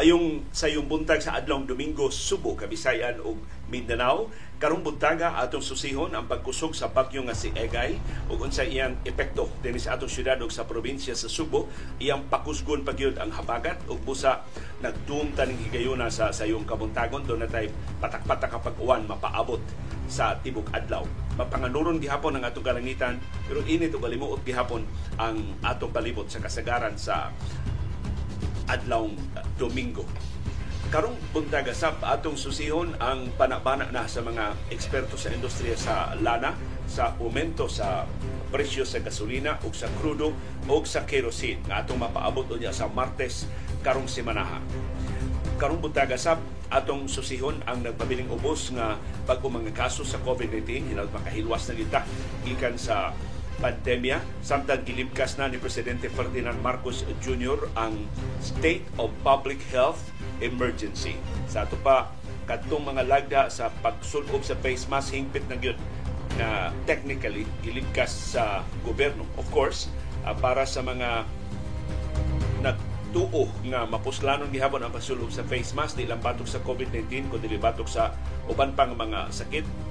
Maayong sayong buntag sa adlong Domingo, Subo, Kabisayan ug Mindanao. Karong buntaga atong susihon ang pagkusog sa bagyo nga si Egay ug unsa iyang epekto dinhi sa atong syudad ug sa probinsya sa Subo. Iyang pakusgon pagyud ang habagat ug busa nagduom taning higayuna sa sayong kabuntagon do natay patak-patak kapag uwan mapaabot sa tibok adlaw. Mapanganuron gihapon ang atong kalangitan pero init ug alimuot gihapon ang atong palibot sa kasagaran sa adlawng Domingo. Karong buntaga sa atong susihon ang panabana na sa mga eksperto sa industriya sa lana sa aumento sa presyo sa gasolina ug sa krudo ug sa kerosene nga atong mapaabot unya sa Martes karong semanaha. Karong buntaga sa atong susihon ang nagpabiling ubos nga bago mga kaso sa COVID-19 hinal makahilwas na kita gikan sa pandemya samtang gilibkas na ni Presidente Ferdinand Marcos Jr. ang State of Public Health Emergency. Sa ato pa, katong mga lagda sa pagsulob sa face mask hingpit na gyud na technically gilibkas sa gobyerno. Of course, uh, para sa mga nagtuo nga mapuslanon gihapon ang pagsulob sa face mask di lang batok sa COVID-19 kundi batok sa uban pang mga sakit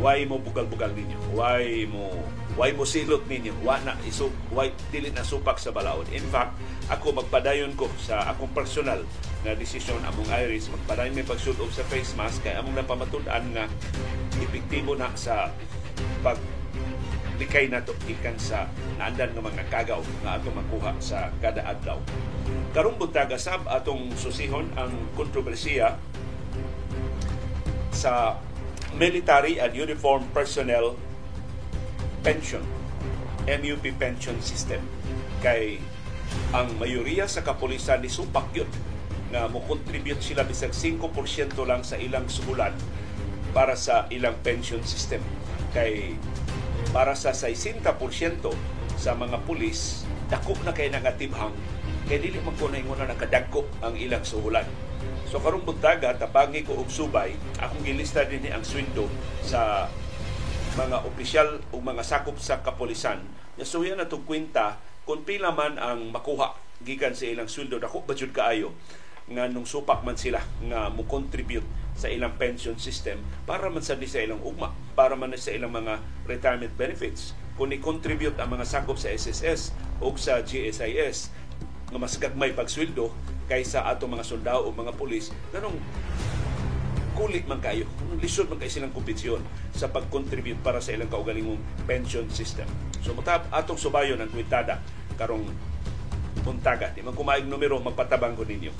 why mo bugal-bugal ninyo? Why mo why mo silot ninyo? Wa na iso why dili na supak sa balaod? In fact ako magpadayon ko sa akong personal na desisyon. Among Iris magpadayon may pagsulob sa face mask kay among napamatud-an nga epektibo na sa pag likay nato ikan sa naandan ng mga kagaw nga ato makuha sa kada adlaw. Karong buntaga sab atong susihon ang kontrobersiya sa military and uniform personnel pension, MUP pension system. Kay ang mayoriya sa kapulisan ni supak yun nga mo contribute sila bisag 5% lang sa ilang suhulan para sa ilang pension system. Kay para sa 60% sa mga pulis, dako na kay nangatibhang kay dili man ko na nakadagko ang ilang suhulan. So karong buntaga tabangi ko og subay, akong gilista din ang sweldo sa mga opisyal o mga sakop sa kapolisan nga suya na itong kwenta kung pila man ang makuha gikan sa ilang sweldo dako ba jud kaayo nga nung supak man sila nga mo contribute sa ilang pension system para man sa sa ilang ugma para man sa ilang mga retirement benefits. Kung i-contribute ang mga sakop sa SSS o sa GSIS nga mas gagmay pagsweldo kaysa ato mga sundao o mga pulis ganong kulit man kayo. Lisod man kayo silang kompetisyon sa pag-contribute para sa ilang kaugalingong pension system. So matap atong subayon ang kwitada karong buntaga. Di man kumaig numero magpatabang ko ninyo.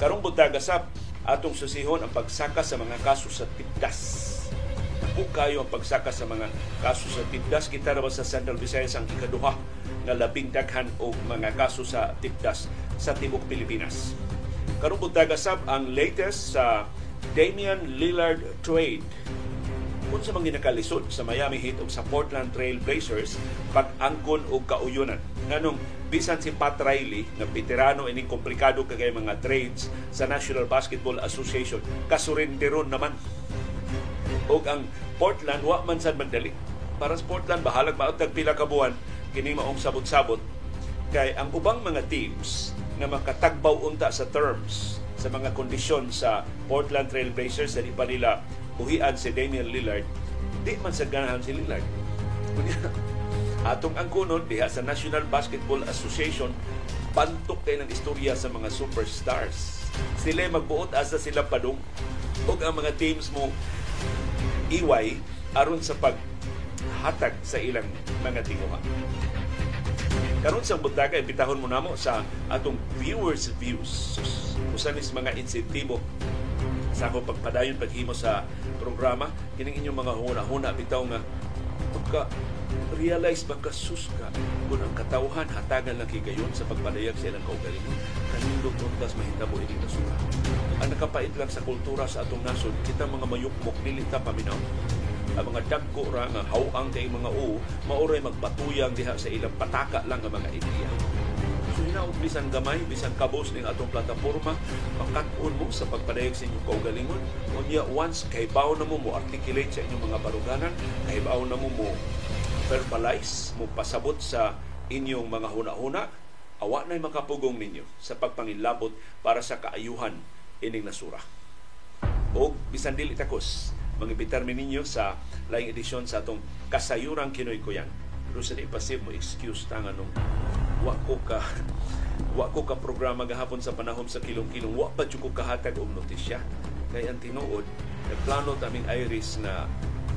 Karong buntaga sa atong susihon ang pagsaka sa mga kaso sa tipdas. Kayo ang pagsaka sa mga kaso sa tipdas. Kita naman sa Central Visayas ang ikaduha nga labing daghan o mga kaso sa tipdas sa Tibok Pilipinas. Karong buntaga sab ang latest sa Damian Lillard trade kung sa mga nakalisod sa Miami Heat o sa Portland Trail Blazers pag-angkon o kauyunan. Nganong bisan si Pat Riley na veterano ini komplikado kagay mga trades sa National Basketball Association kasurinderon naman o ang Portland wa man sad magdali para sa Portland bahalag mautag pila ka buwan kini maong sabot-sabot kay ang ubang mga teams nga makatagbaw unta sa terms sa mga kondisyon sa Portland Trail Blazers sa pa nila uhian si Damian Lillard, di man sa ganahan si Lillard. Atong ang kunod diha sa National Basketball Association pantok kay ng istorya sa mga superstars. Sila magbuot asa sila padung ug ang mga teams mo iway aron sa paghatag sa ilang mga tinguha. Karon sa buntaga ibitahon mo namo sa atong viewers views. Usa ni mga insentibo sa ako pagpadayon paghimo sa programa kining inyong mga huna-huna bitaw nga pagka realize ba ka kung ang katawhan hatagan lang kigayon sa pagpadayag sa ilang kaugalingon kanindot untas mahitabo ini nasura ang nakapait lang sa kultura sa atong nasod kita mga mayukmok dili ta paminaw. Ang mga dagko ra nga hawang kay mga u mauray magbatuyang diha sa ilang pataka lang ang mga ideya so hinaot bisan gamay bisan kabos ning atong plataporma makaton mo sa pagpadayag sa inyong kaugalingon unya once kay bawo na mo mo articulate sa inyong mga baruganan kay bawo na mo mo verbalize mo pasabot sa inyong mga huna-huna awa na'y makapugong ninyo sa pagpangilabot para sa kaayuhan ining nasura. O bisan dili takos, mangibitar mi ninyo sa laing edisyon sa atong kasayurang Kinoy Kuyan. Pero sa di mo excuse ta nga nung wa ka wa ko ka programa gahapon sa panahon sa kilong-kilong wa pa jud ko kahatag og notisya. Kay ang tinuod nagplano taming Iris na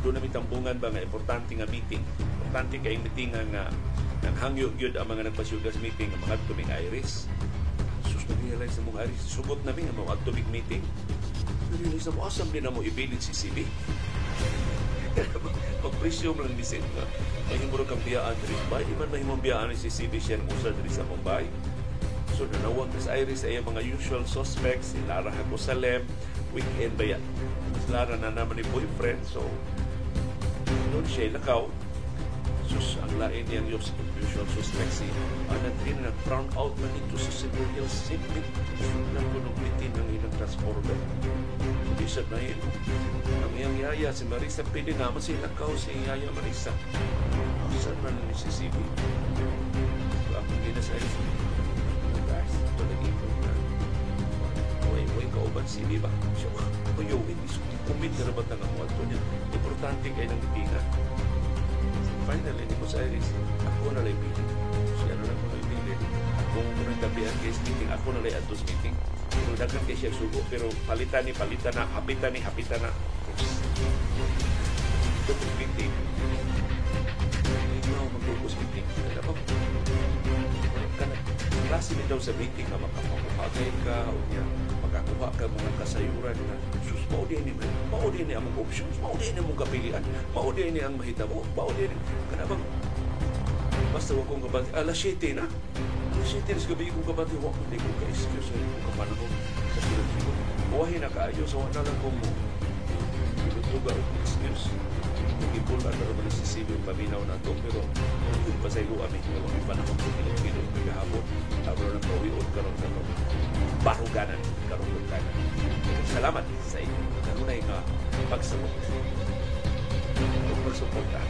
doon namin tambungan ba nga importante nga meeting. Importante kay meeting nga naghangyo gyud ang mga nagpasyugas meeting nga mga tuming Iris. Sus na-realize sa mga Iris sugot namin ang mga tuming meeting. Realize na mo asam din na mo ibilid si CB mag-presume lang ni Sid nga mahimuro kang biyaan rin ba di man mahimong biyaan ni si CB siya usad rin sa Mumbai So nanawag na sa Iris ay mga usual suspects, si Lara Hagosalem, weekend ba yan? Si Lara na naman ni boyfriend, so noon siya lakaw. Sus, ang lain niyang usual suspects si Anadrin na brown out man ito sa Seminole Simit. Nang kunong bitin ng ilang transporter. Siya na yun. Ang iyang yaya, si Marisa, pwede naman si lakaw si yaya Marisa. Saan man ni si CB? So, ako hindi na sa Iris guys. Ito naging na Uy, kauban si Diba? So, uyo, hindi kumit na naman ang mga ito niya. Importante kayo ng itinga. Finally, ni Mos Iris, ako na lang pili. Kung muna gabihan kayo meeting, ako na lang atos meeting. Pero dagan kayo siya sugo, pero palitan ni palitan na, hapitan ni hapitan na. Ito kong meeting. Ako mag-focus meeting. Ba? klase ni daw sa meeting na makapakuhagay ka o niya makakuha ka mga kasayuran na sus mao din ni mao din ni among options mao din ni among kapilian mao ni ang mahitabo mao din kana bang basta wa kong kabati. Alas 7 na. Alas 7 na sa gabi kong kabati. Wa ko ko ka excuse sa kong kapanahon sa pinagsigo buhay na kaayo. Sa wala lang kong mo lugar ko excuse Nag-ipul ang naroon si Silvio paminaw na ito pero hindi pa sa ilo kami kung may panahon ko pinag-pinag kagahapon tapos na pauwion karon sa ito baruganan karon baruganan salamat sa inyo. Kanunay nga pagsabot o pagsuporta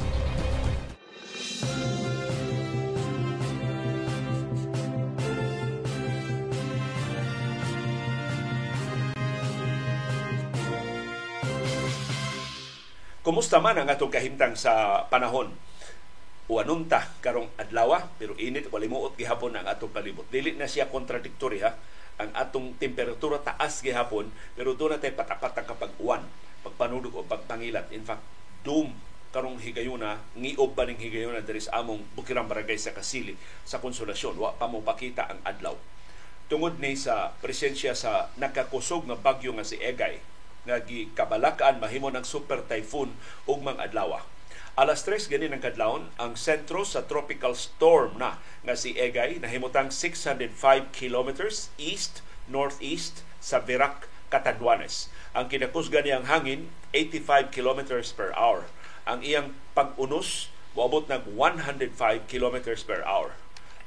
Kumusta man ang atong kahimtang sa panahon? Uanunta karong adlaw pero init wala muot gihapon ang atong palibot. Dili na siya kontradiktory ha. Ang atong temperatura taas gihapon pero doon natin patapat ang kapag uwan, pagpanudog o pagpangilat. In fact, doom karong higayuna, ngiob ba ning higayuna diri sa among Bukirang Barangay sa Kasili sa Konsolasyon. Wa pa mo pakita ang adlaw. Tungod ni sa presensya sa nakakusog nga bagyo nga si Egay nga gikabalakan mahimo ng super typhoon ug mga adlaw. Alas 3 gani ng kadlawon ang sentro sa tropical storm na nga si Egay nahimutang 605 kilometers east northeast sa Virac, Catanduanes. Ang kinakusgan niyang hangin 85 kilometers per hour. Ang iyang pag-unos moabot ng 105 kilometers per hour.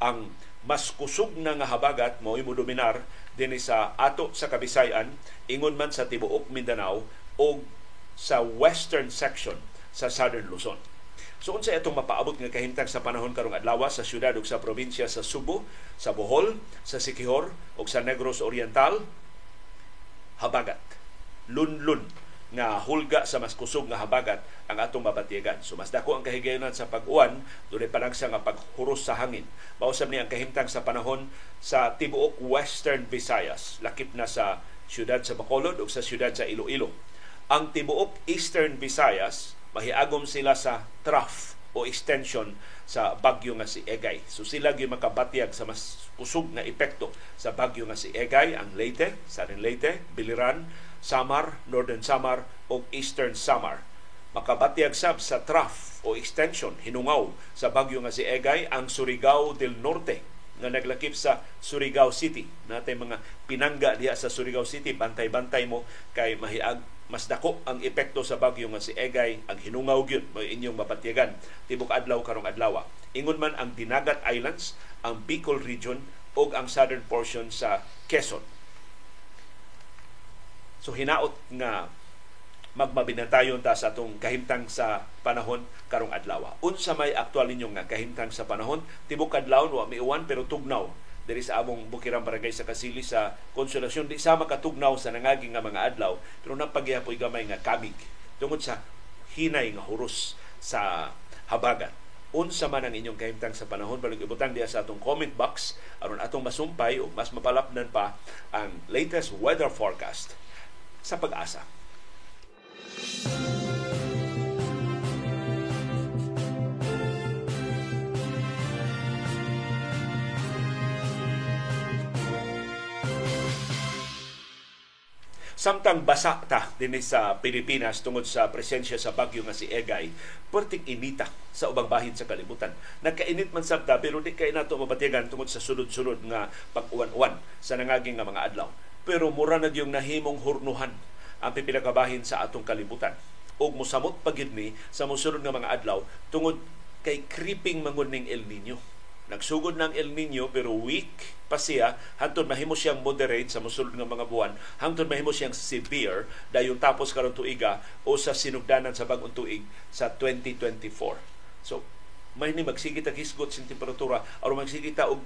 Ang mas kusog na nga habagat mo imo dominar dinhi sa ato sa Kabisayan ingon man sa tibuok Mindanao o sa western section sa Southern Luzon. So unsa itong mapaabot nga kahimtang sa panahon karong adlaw sa syudad ug sa probinsya sa Subo, sa Bohol, sa Siquijor ug sa Negros Oriental habagat. Lunlun nga hulga sa mas kusog nga habagat ang atong mabatyagan. So mas dako ang kahigayonan sa pag-uwan, dunay panagsa nga paghuros sa hangin. Mausab ni ang kahimtang sa panahon sa tibuok Western Visayas, lakip na sa siyudad sa Bacolod ug sa siyudad sa Iloilo. Ang tibuok Eastern Visayas, mahiagom sila sa trough o extension sa bagyo nga si Egay. So sila gyud makabatyag sa mas kusog nga epekto sa bagyo nga si Egay, ang Leyte, Southern Leyte, Biliran, Samar, Northern Samar o Eastern Samar. Makabatyag sab sa trough o extension hinungaw sa bagyo nga si Egay ang Surigao del Norte nga naglakip sa Surigao City. Natay mga pinangga diha sa Surigao City, bantay-bantay mo kay mahiag mas dako ang epekto sa bagyo nga si Egay ang hinungaw gyud mo inyong mapatyagan tibok adlaw karong adlaw. Ingon man ang Dinagat Islands, ang Bicol region ug ang southern portion sa Quezon So hinaot nga magmabinatayon ta sa atong kahimtang sa panahon karong adlaw. Unsa may aktual ninyo nga kahimtang sa panahon, tibok kadlawon wa miuwan pero tugnaw. Diri sa among Bukirang Barangay sa Kasili sa Konsolasyon di sa makatugnaw sa nangaging nga mga adlaw pero napagyapoy gamay nga kamig tungod sa hinay nga huros sa habagat. Unsa man ang inyong kahimtang sa panahon? Balik ibutang diya sa atong comment box aron atong masumpay o mas mapalapnan pa ang latest weather forecast sa pag-asa. Samtang basa ta dinhi sa Pilipinas tungod sa presensya sa bagyo nga si Egay, perting inita sa ubang bahin sa kalibutan. Nagkainit man sabta pero di kay nato mabatigan tungod sa sulod-sulod nga pag-uwan-uwan sa nangaging nga mga adlaw. Pero mura na yung nahimong hurnuhan ang pipilakabahin sa atong kalibutan. O musamot pagid ni sa musunod nga mga adlaw tungod kay creeping mangun ning El Nino Nagsugod ng El Nino pero weak pa siya hangtod mahimo siyang moderate sa mosulod nga mga buwan hangtod mahimo siyang severe dayon tapos karon tuiga o sa sinugdanan sa bag-ong tuig sa 2024. So may ni magsigit ang hisgot sa temperatura aron magsigit og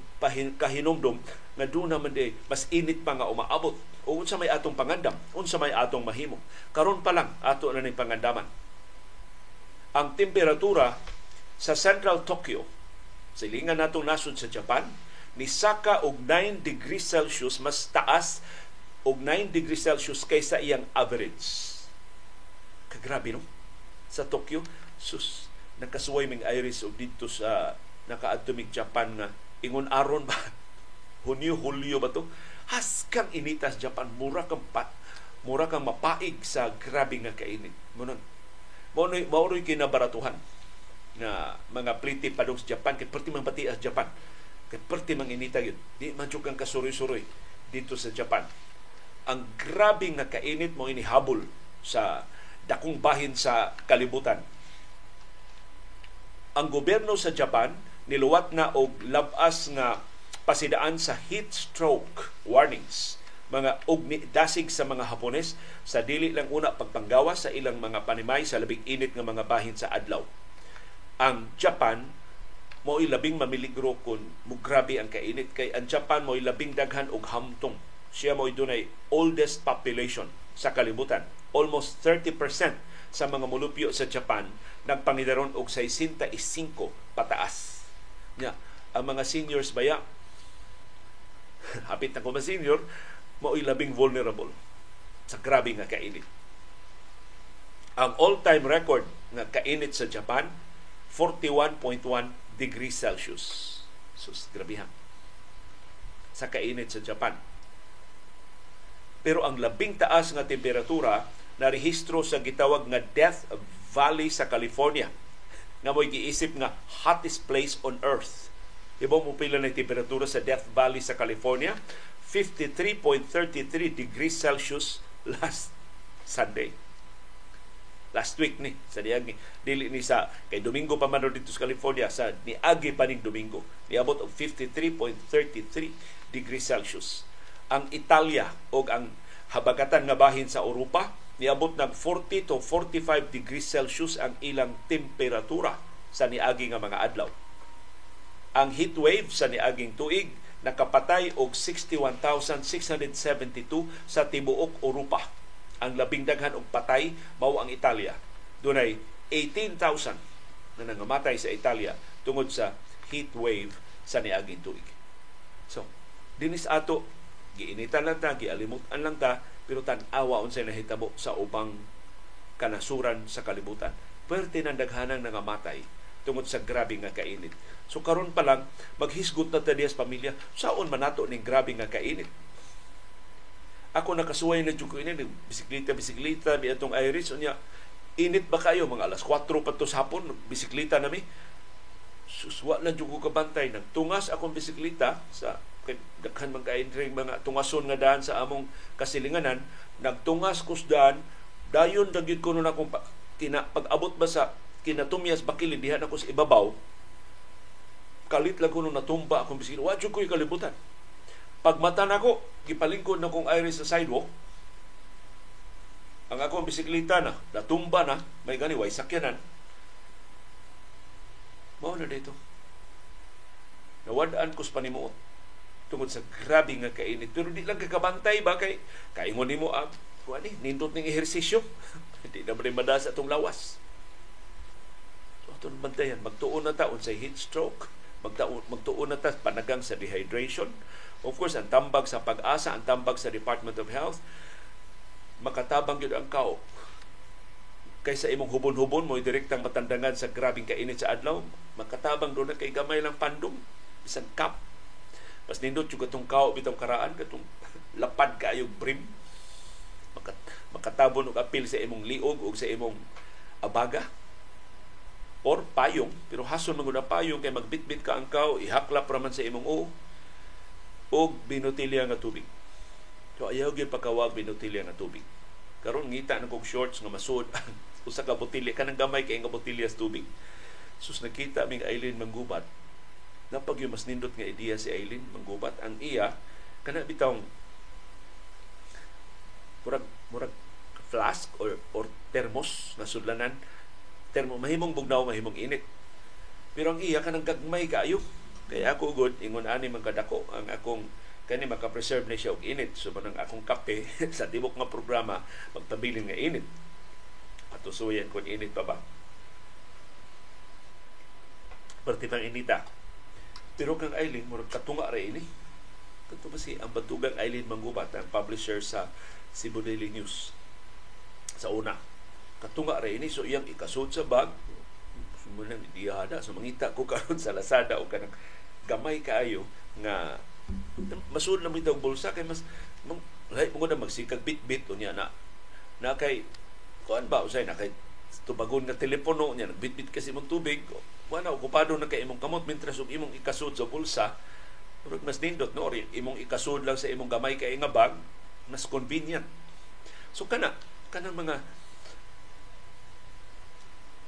kahinomdom nga do naman de mas init pa nga umaabot o unsa may atong pangandam unsa may atong mahimo karon pa lang ato na ning pangandaman ang temperatura sa Central Tokyo silingan natong nasod sa Japan, ni Saka og 9 degrees Celsius mas taas og 9 degrees Celsius kaysa iyang average. Kagrabe no? Sa Tokyo, sus, nakasuway ming iris og dito sa nakaadtumig Japan nga ingon aron ba? Hunyo, Hulyo ba to? Haskang initas Japan, mura kang pat, mura kang mapaig sa grabe nga kainit. Munon, maunoy kinabaratuhan nga mga pliti padong sa Japan. Kay perti man pati sa Japan. Kay perti man inita yun. Di man kang kasuroy-suroy dito sa Japan. Ang grabe nga kainit mo inihabol sa dakong bahin sa kalibutan ang gobyerno sa Japan niluwat na og labas nga pasidaan sa heat stroke warnings. Mga og dasig sa mga Hapones sa dili lang una pagpanggawa sa ilang mga panimay sa labing init nga mga bahin sa adlaw. Ang Japan mo labing mamiligro kun mugrabe ang kainit. Kay ang Japan mo labing daghan og hamtong. Siya mo dunay oldest population sa kalibutan. Almost 30% sa mga mulupyo sa Japan nagpangidaron og 65 pataas nya ang mga seniors baya hapit na ko senior mo labing vulnerable sa grabe nga kainit ang all-time record nga kainit sa Japan 41.1 degrees Celsius. Sus, grabihan. Sa kainit sa Japan. Pero ang labing taas nga temperatura na rehistro sa gitawag nga Death Valley sa California nga mo'y giisip nga hottest place on earth. Ibo mo pila na temperatura sa Death Valley sa California? 53.33 degrees Celsius last Sunday last week ni sa diagi dili ni sa kay Domingo pa man dito sa California sa niagi pa ning Domingo niabot og 53.33 degrees Celsius ang Italia og ang habagatan nga bahin sa Europa niabot ng 40 to 45 degrees Celsius ang ilang temperatura sa niagi nga mga adlaw ang heat wave sa niaging tuig nakapatay og 61,672 sa tibuok Europa ang labing daghan og patay mao ang Italia. Dunay 18,000 na nangamatay sa Italia tungod sa heat wave sa niaging tuig. So, dinis ato giinitan lang ta, gialimutan lang ta, pero tan-awa unsay nahitabo sa ubang kanasuran sa kalibutan. Pwerte ng daghanang nangamatay tungod sa grabe nga kainit. So karon pa lang maghisgot na ta sa pamilya, saon man nato ning grabe nga kainit ako nakasuway na jud ko ini bisikleta bisikleta bi atong Irish unya init ba kayo mga alas 4 pa hapon bisikleta nami suswa na jud ko kabantay nagtungas akong bisikleta sa daghan man kay mga tungason nga daan sa among kasilinganan nagtungas kus daan dayon dagit ko nun akong kina pag-abot ba sa kinatumyas bakilid diha ako sa ibabaw kalit lang ko nung natumba akong bisikleta wa jud ko kalibutan Pagmata nako, gipalingkod na kong iris sa sidewalk, ang akong bisikleta na, natumba na, may gani, way sakyanan. Mao na dito. Nawadaan ko sa panimuot. Tungod sa grabe nga kainit. Pero di lang kakabantay ba? Kay kaingon nimo ang ah, ni nindot ning ehersisyo. Hindi na rin madas atong lawas? So atong bantayan magtuon na taon sa heat stroke. Magtuon, magtuon na ta panagang sa dehydration. Of course ang tambag sa pag-asa ang tambag sa Department of Health makatabang yun ang kao. Kaysa imong hubon-hubon mo direktang matandangan sa grabing kainit sa adlaw makatabang doon na kay gamay lang pandong isang cup Mas nindot yung katong kao bitong karaan, katong lapad kayo brim. Makat, makatabon og apil sa imong liog o sa imong abaga. Or payong pero hason man ang payong kay magbitbit ka ang kao ihaklap ra man sa imong o og binotilya nga tubig. So ayaw gyud pakawag binotilya nga tubig. Karon ngita na kog shorts nga masud usa ka botilya kanang gamay kay nga botilya sa tubig. Sus nakita ming Eileen manggubat napag yung mas nindot nga ideya si Aileen manggubat. Ang iya kana bitong murag murag flask or or termos na sudlanan. Termo mahimong bugnaw mahimong init. Pero ang iya kanang gagmay kayo. Kaya ako good ingon ani man kadako ang akong kani maka-preserve na siya og init. So manang akong kape sa tibok nga programa magpabilin nga init. Patusuyan kun init pa ba. Perti pang inita pero kang Eileen, murag katunga ra ini. Kato ba si ang batugang Eileen Manggubat, ang publisher sa Cebu Daily News sa una. Katunga ra ini, so iyang ikasod sa bag, sumunang diyada, so mangita ko karon sa Lazada o kanang gamay kaayo nga masud na itong bulsa kay mas mang, lahi mo na magsikag bit-bit o niya na na kay kuan ba usay na kay tubagon nga telepono niya nagbit-bit kasi mong tubig. Wala okupado na kay imong kamot mintras og imong ikasud sa bulsa. Pero mas nindot no imong ikasud lang sa imong gamay kay nga bag mas convenient. So kana kanang mga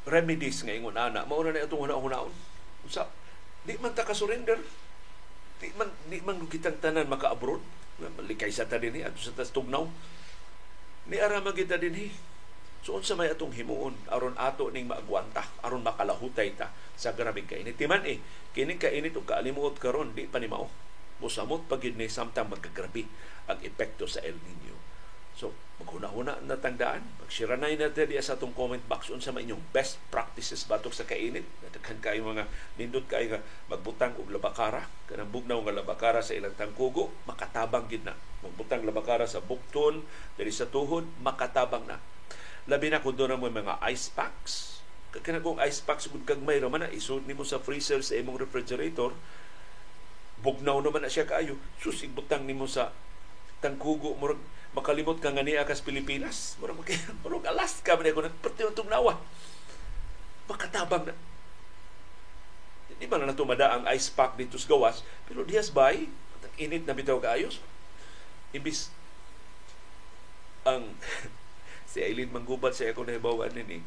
remedies nga ingon ana mao na itong una-unaon sa di man ta ka surrender di man di man kitang tanan maka-abroad. Malikay sa ta dinhi adto sa tas tugnaw. Ni ara kita dinhi So unsa may atong himuon aron ato ning maagwanta aron makalahutay ta sa grabing kainit. Timan eh, kini kainit ug kaalimuot karon di pa ni mao. Musamot pagid ni samtang magkagrabe ang epekto sa El Nino. So, maghuna-huna na tangdaan. Magsiranay na tayo sa atong comment box unsa may inyong best practices batok sa kainit. Nadaghan kayo mga nindot kayo nga magbutang og labakara. Kanang bugnaw nga labakara sa ilang tangkugo, makatabang gid na. Magbutang labakara sa bukton, diri sa tuhod, makatabang na Labi na kung doon mo mga ice packs. Kana kung ice packs kung kag may raman na isud nimo sa freezer sa imong refrigerator, bugnaw naman na siya kaayo. Sus igbutang nimo sa tangkugo mo makalimot ka nga niya kas Pilipinas. Murag murag Alaska man ko nagperti utong nawa. Makatabang na. Di ba na natumada ang ice pack dito sa gawas, pero diyas bay, init na bitaw kaayos. Ibis ang si Aileen Manggubat sa akong nahibawan nini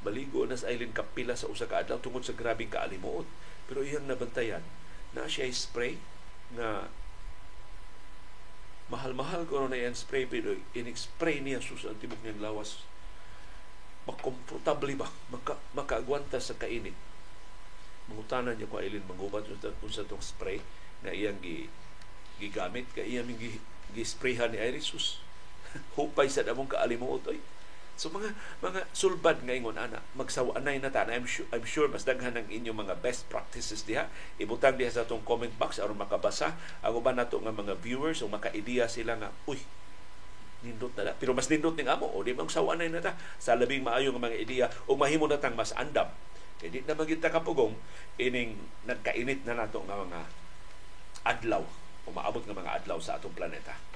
baligo na sa Aileen kapila sa usa ka adlaw tungod sa grabing kaalimuot. Pero iyang nabantayan na siya spray nga mahal-mahal ko na iyang spray pero in-spray niya sus ang tibok niyang lawas. Makomportable ba? Maka, makaagwanta sa kainit. Mangutanan niya ko Aileen Manggubat kung sa itong spray na iyang gi, gigamit. Kay iyang gi, gi-sprayhan ni Irisus hupay sa damong kaalimuot oy. So mga mga sulbad nga ingon ana, magsawanay na ta. I'm sure, I'm sure mas daghan ang inyong mga best practices diha. Ibutang diha sa atong comment box aron makabasa ang uban nato nga mga viewers o maka-ideya sila nga, uy, nindot na, na. Pero mas nindot ning amo o di bang sawanay na ta sa labing maayo nga mga ideya o mahimo na tang mas andam. Kaya di na magita kapugong ining nagkainit na nato nga mga adlaw o maabot nga mga adlaw sa atong planeta.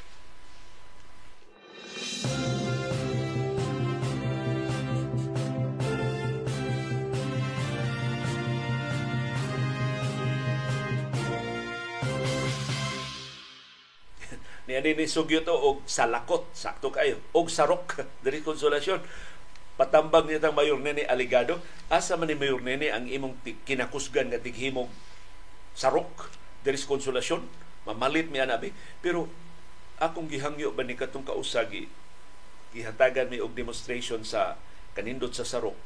Ni ani ni sugyo to og salakot sakto kayo. Og sarok diri konsolasyon. Patambag niya tang mayor nene aligado. Asa man ni mayor nene ang imong kinakusgan nga tighimog sarok diri konsolasyon? Mamalit mi anabi. Pero akong gihangyo ba ni katong kausagi? Gihatagan mi og demonstration sa kanindot sa sarok.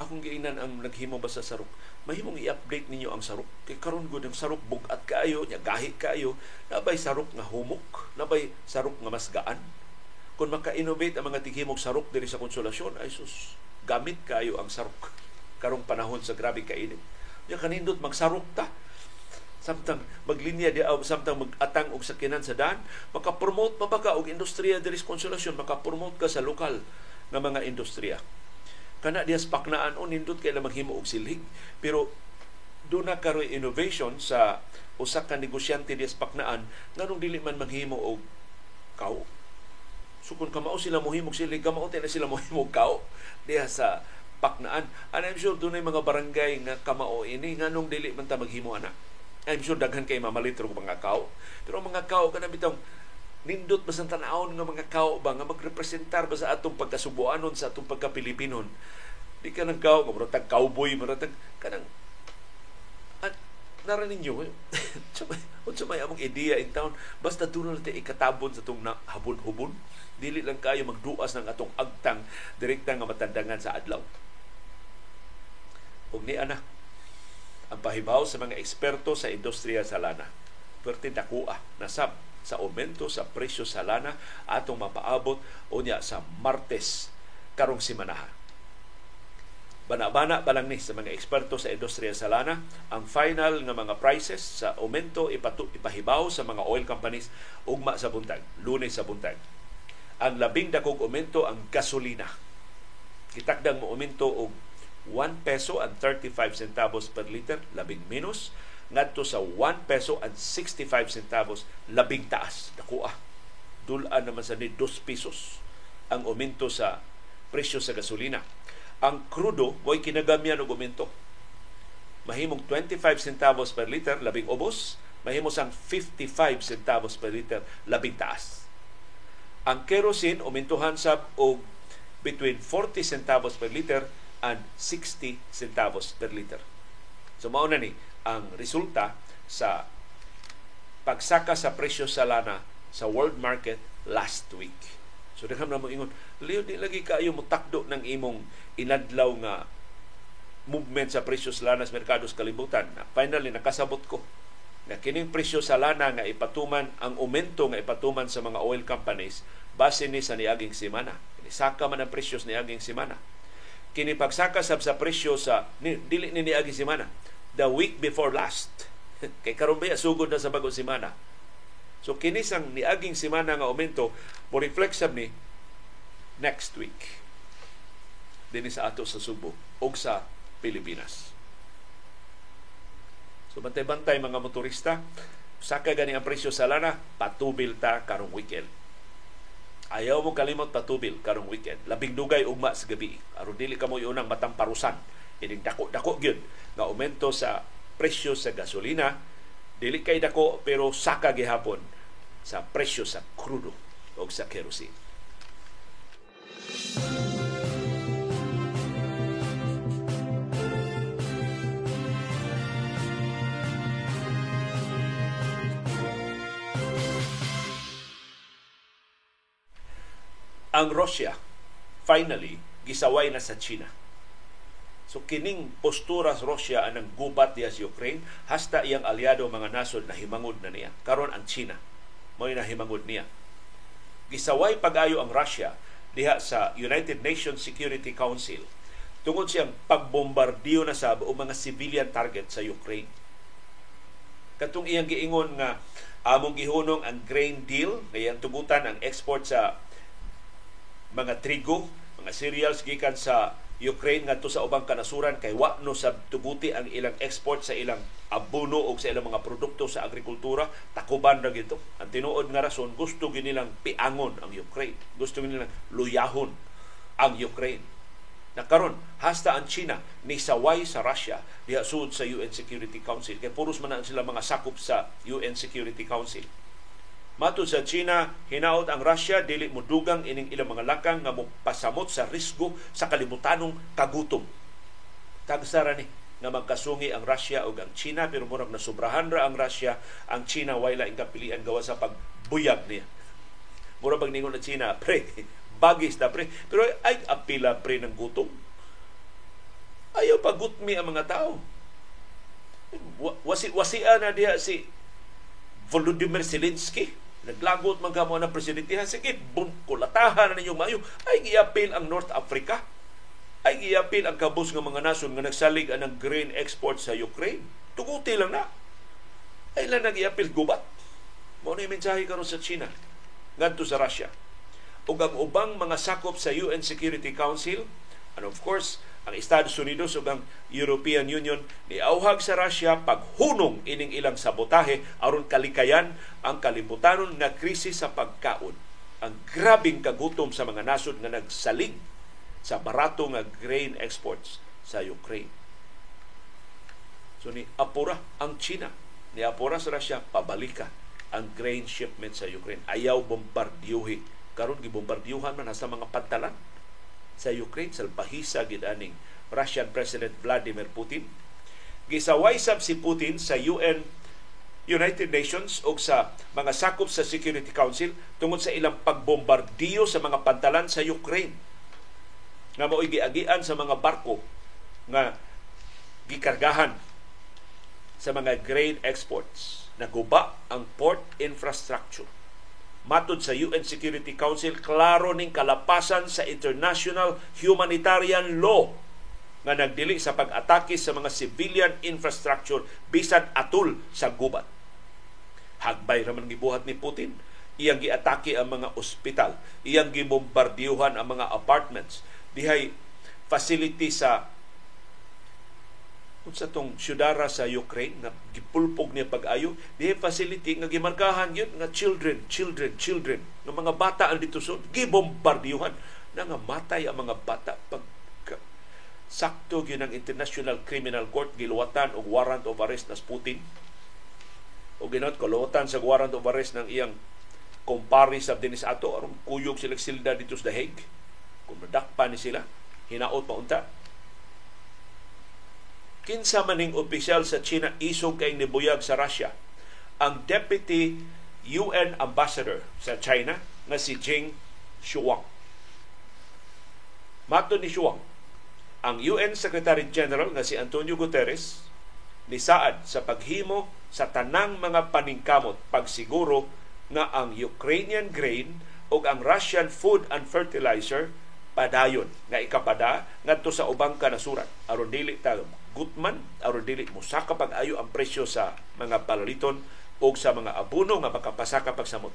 Akong giingnan ang naghimo ba sa sarok? Mahimong i-update ninyo ang sarok. Kay karon gud ang sarok bugat kaayo nya gahi kaayo. Nabay sarok nga humok nabay sarok nga mas gaan kung maka-innovate ang mga tighimog sarok diri sa konsolasyon ay sus gamit kaayo ang sarok. Karong panahon sa grabe kainit. Nya kanindot magsarok ta samtang maglinya di samtang magatang og sakinan sa daan maka-promote pa ba ka og industriya diri sa konsolasyon? Maka-promote ka sa lokal nga mga industriya. Kana diya paknaan o nindot kay maghimo og silhig. Pero do na karoy innovation sa usa ka negosyante diya paknaan nganong dili man maghimo og kao. So kung kamao sila mohimo og silhig kamao na sila mohimo og kao diya sa paknaan. And I'm sure dunay mga barangay nga kamao ini nganong dili man ta maghimo ana I'm sure daghan kay mamalitro mga kao. Pero mga kao kana bitong nindot ba sa tanawon nga mga kao ba nga magrepresentar ba sa atong pagkasubuanon sa atong pagka-Pilipinon? Di ka nang kao nga tag cowboy maratag kanang at naranin nyo unsa may among ideya in town? Basta doon natin ikatabon sa itong habon-hubon. Dili lang kayo magduas ng atong agtang direkta nga matandangan sa adlaw. Ug ni ana ang pahibaw sa mga eksperto sa industriya sa lana perti dakua nasab sa aumento sa presyo sa lana atong mapaabot unya sa Martes karong simanaha. Bana-bana pa lang ni sa mga eksperto sa industriya sa lana ang final nga mga prices sa aumento ipatu, ipahibaw sa mga oil companies ugma sa buntag, lunes sa buntag. Ang labing dakog aumento ang gasolina. Kitakdang mo aumento og 1 peso and 35 centavos per liter, labing minus. Ngadto sa 1 peso and 65 centavos labing taas. Nakuha dulaan naman sa ni 2 pesos ang aumento sa presyo sa gasolina. Ang krudo mo'y kinagamyan og aumento. Mahimong 25 centavos per liter labing ubos. Mahimo sang 55 centavos per liter labing taas. Ang kerosene umintuhan sab og between 40 centavos per liter and 60 centavos per liter so mao ni ang resulta sa pagsaka sa presyo sa lana sa world market last week. So dagham na mo ingon, liyo di lagi kayo mo takdo ng imong inadlaw nga movement sa presyo sa lana sa merkado sa kalibutan. Na finally nakasabot ko na kining presyo sa lana nga ipatuman ang aumento nga ipatuman sa mga oil companies base ni sa niaging semana. Saka man ang presyo sa niaging semana. Kini pagsaka sab sa presyo sa dili ni niaging semana the week before last. Kay karon ba sugod na sa bagong semana. So kini sang niaging semana nga aumento mo reflect sab ni next week dinhi sa ato sa Subo o sa Pilipinas. So bantay-bantay mga motorista, saka gani ang presyo sa lana, patubil ta karong weekend. Ayaw mo kalimot patubil karong weekend. Labing dugay ugma sa gabi. Aron dili ka mo unang matamparusan. Ining dako-dako gyud nga aumento sa presyo sa gasolina dili kay dako pero saka gihapon sa presyo sa krudo o sa kerosene. Ang Russia finally gisaway na sa China So kining postura sa Russia anang gubat diya sa Ukraine hasta iyang aliado mga nasod na himangod na niya. Karon ang China mo na himangod niya. Gisaway pagayo ang Russia diha sa United Nations Security Council tungod siyang pagbombardiyo na sa o mga civilian target sa Ukraine. Katong iyang giingon nga among gihunong ang grain deal, iyang tugutan ang export sa mga trigo, mga cereals gikan sa Ukraine ngadto sa ubang kanasuran kay wa no sa tuguti ang ilang export sa ilang abono o sa ilang mga produkto sa agrikultura. Takuban ra gito ang tinuod nga rason gusto ginilang piangon ang Ukraine. Gusto ginilang luyahon ang Ukraine. Nakaron hasta ang China ni saway sa Russia diha sa UN Security Council. Kay puros man sila mga sakop sa UN Security Council Matud sa China, hinaot ang Russia dili mudugang ining ilang mga lakang nga pasamot sa risgo sa kalibutanong kagutom. Kagsara ni nga magkasungi ang Russia ug ang China pero murag nasubrahan ra ang Russia, ang China way laing kapilian gawa sa pagbuyag niya. Mura pag ningon na China, pre, bagis na pre. Pero ay apila pre ng gutom. Ayaw pagutmi ang mga tao. Wasi, wasian na diha si Volodymyr Zelensky. Naglagot man ka mo ng presidente. Sige, bun, kulatahan na ninyong mayo. Ay giapil ang North Africa. Ay giapil ang kabus ng mga nasyon nga nagsalig ang grain export sa Ukraine. Tuguti lang na. Ay lang nag-iapil gubat. Mao ni mensahe karon sa China ngadto sa Russia. Ug ang ubang mga sakop sa UN Security Council and of course ang Estados Unidos ug ang European Union niauhag sa Russia paghunong ining ilang sabotahe aron kalikayan ang kalibutanon nga krisis sa pagkaon. Ang grabing kagutom sa mga nasod nga nagsalig sa barato nga grain exports sa Ukraine. So ni apura ang China, ni apura sa Russia pabalika ang grain shipment sa Ukraine. Ayaw bombardiyuhi. Karon gibombardiyuhan man sa mga pantalan sa Ukraine sa pahisa gid aning Russian President Vladimir Putin. Gisaway sab si Putin sa UN United Nations o sa mga sakop sa Security Council tungod sa ilang pagbombardiyo sa mga pantalan sa Ukraine nga mao giagian sa mga barko nga gikargahan sa mga grain exports. Naguba ang port infrastructure Matod sa UN Security Council, klaro ning kalapasan sa international humanitarian law nga nagdili sa pag-atake sa mga civilian infrastructure bisan atul sa gubat. Hagbay raman gibuhat ni Putin, iyang giatake ang mga ospital, iyang gibombardiyuhan ang mga apartments, dihay facility sa kung sa tong syudara sa Ukraine na gipulpog niya pag-ayo di facility nga gimarkahan yun nga children children children. Nga mga bata ang dito so gibombardiyuhan. Na nga matay ang mga bata pag sakto gyud ang International Criminal Court giluwatan og warrant of arrest na Putin. O ginot ko luwatan sa warrant of arrest ng iyang kumpare sa dinis ato aron kuyog sila silda dito sa The Hague. Kung nadakpa ni sila hinaot pa unta kinsa maning opisyal sa China isog kay nibuyag sa Russia? Ang deputy UN ambassador sa China nga si Jing Shuang. Mato ni Shuang, ang UN Secretary General nga si Antonio Guterres nisaad sa paghimo sa tanang mga paningkamot pagsiguro nga ang Ukrainian grain o ang Russian food and fertilizer padayon nga ikapada ngadto sa ubang kanasuran. Aron dili ta gutman aron dili mo saka pag-ayo ang presyo sa mga palaliton o sa mga abuno nga makapasaka pagsamot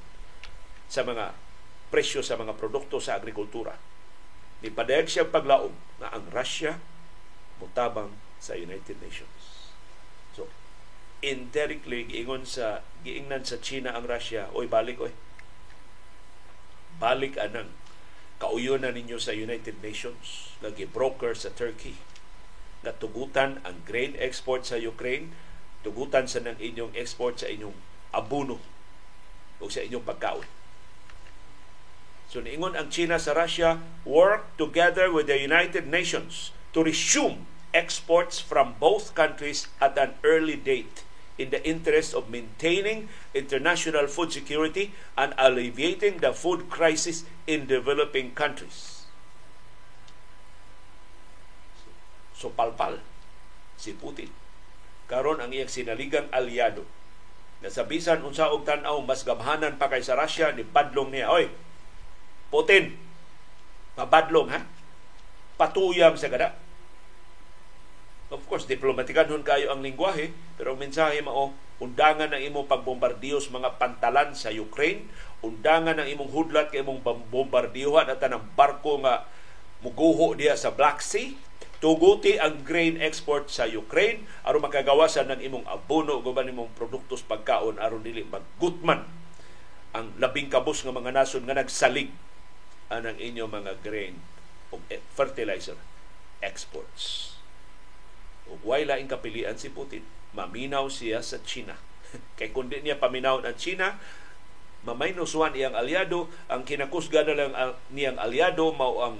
sa mga presyo sa mga produkto sa agrikultura. Nipadayag siya paglaom na ang Russia mutabang sa United Nations. So, indirectly, giingon sa, giingnan sa China ang Russia, oy balik oy. Balik anang kauyon na ninyo sa United Nations, lagi broker sa Turkey na tugutan ang grain export sa Ukraine, tugutan sa ng inyong export sa inyong abuno o sa inyong pagkaon. So niingon ang China sa Russia, work together with the United Nations to resume exports from both countries at an early date in the interest of maintaining international food security and alleviating the food crisis in developing countries. So palpal si Putin. Karon ang iyang sinaligang aliado. Na sa bisan unsaong tan-aw mas gamhanan pa kay sa Russia ni padlong niya. Oy Putin mabadlong ha? Patuyang sa kada Of course, diplomatikanon kayo ang lingwahe, pero ang mensahe mao, undangan ang imong pagbombardiyos mga pantalan sa Ukraine, undangan ang imong hudlat kay imong bombardiyohan at ang barko nga muguho diya sa Black Sea, tuguti ang grain export sa Ukraine aron makagawasan ng imong abono ug uban imong produktos pagkaon aron dili maggutman ang labing kabus nga mga nason nga nagsalig anang inyo mga grain ug fertilizer exports. Ug way laing kapilian si Putin, maminaw siya sa China. Kay kundi niya paminaw ang China, mamaynuswan iyang aliado, ang kinakusga na lang niyang aliado mao ang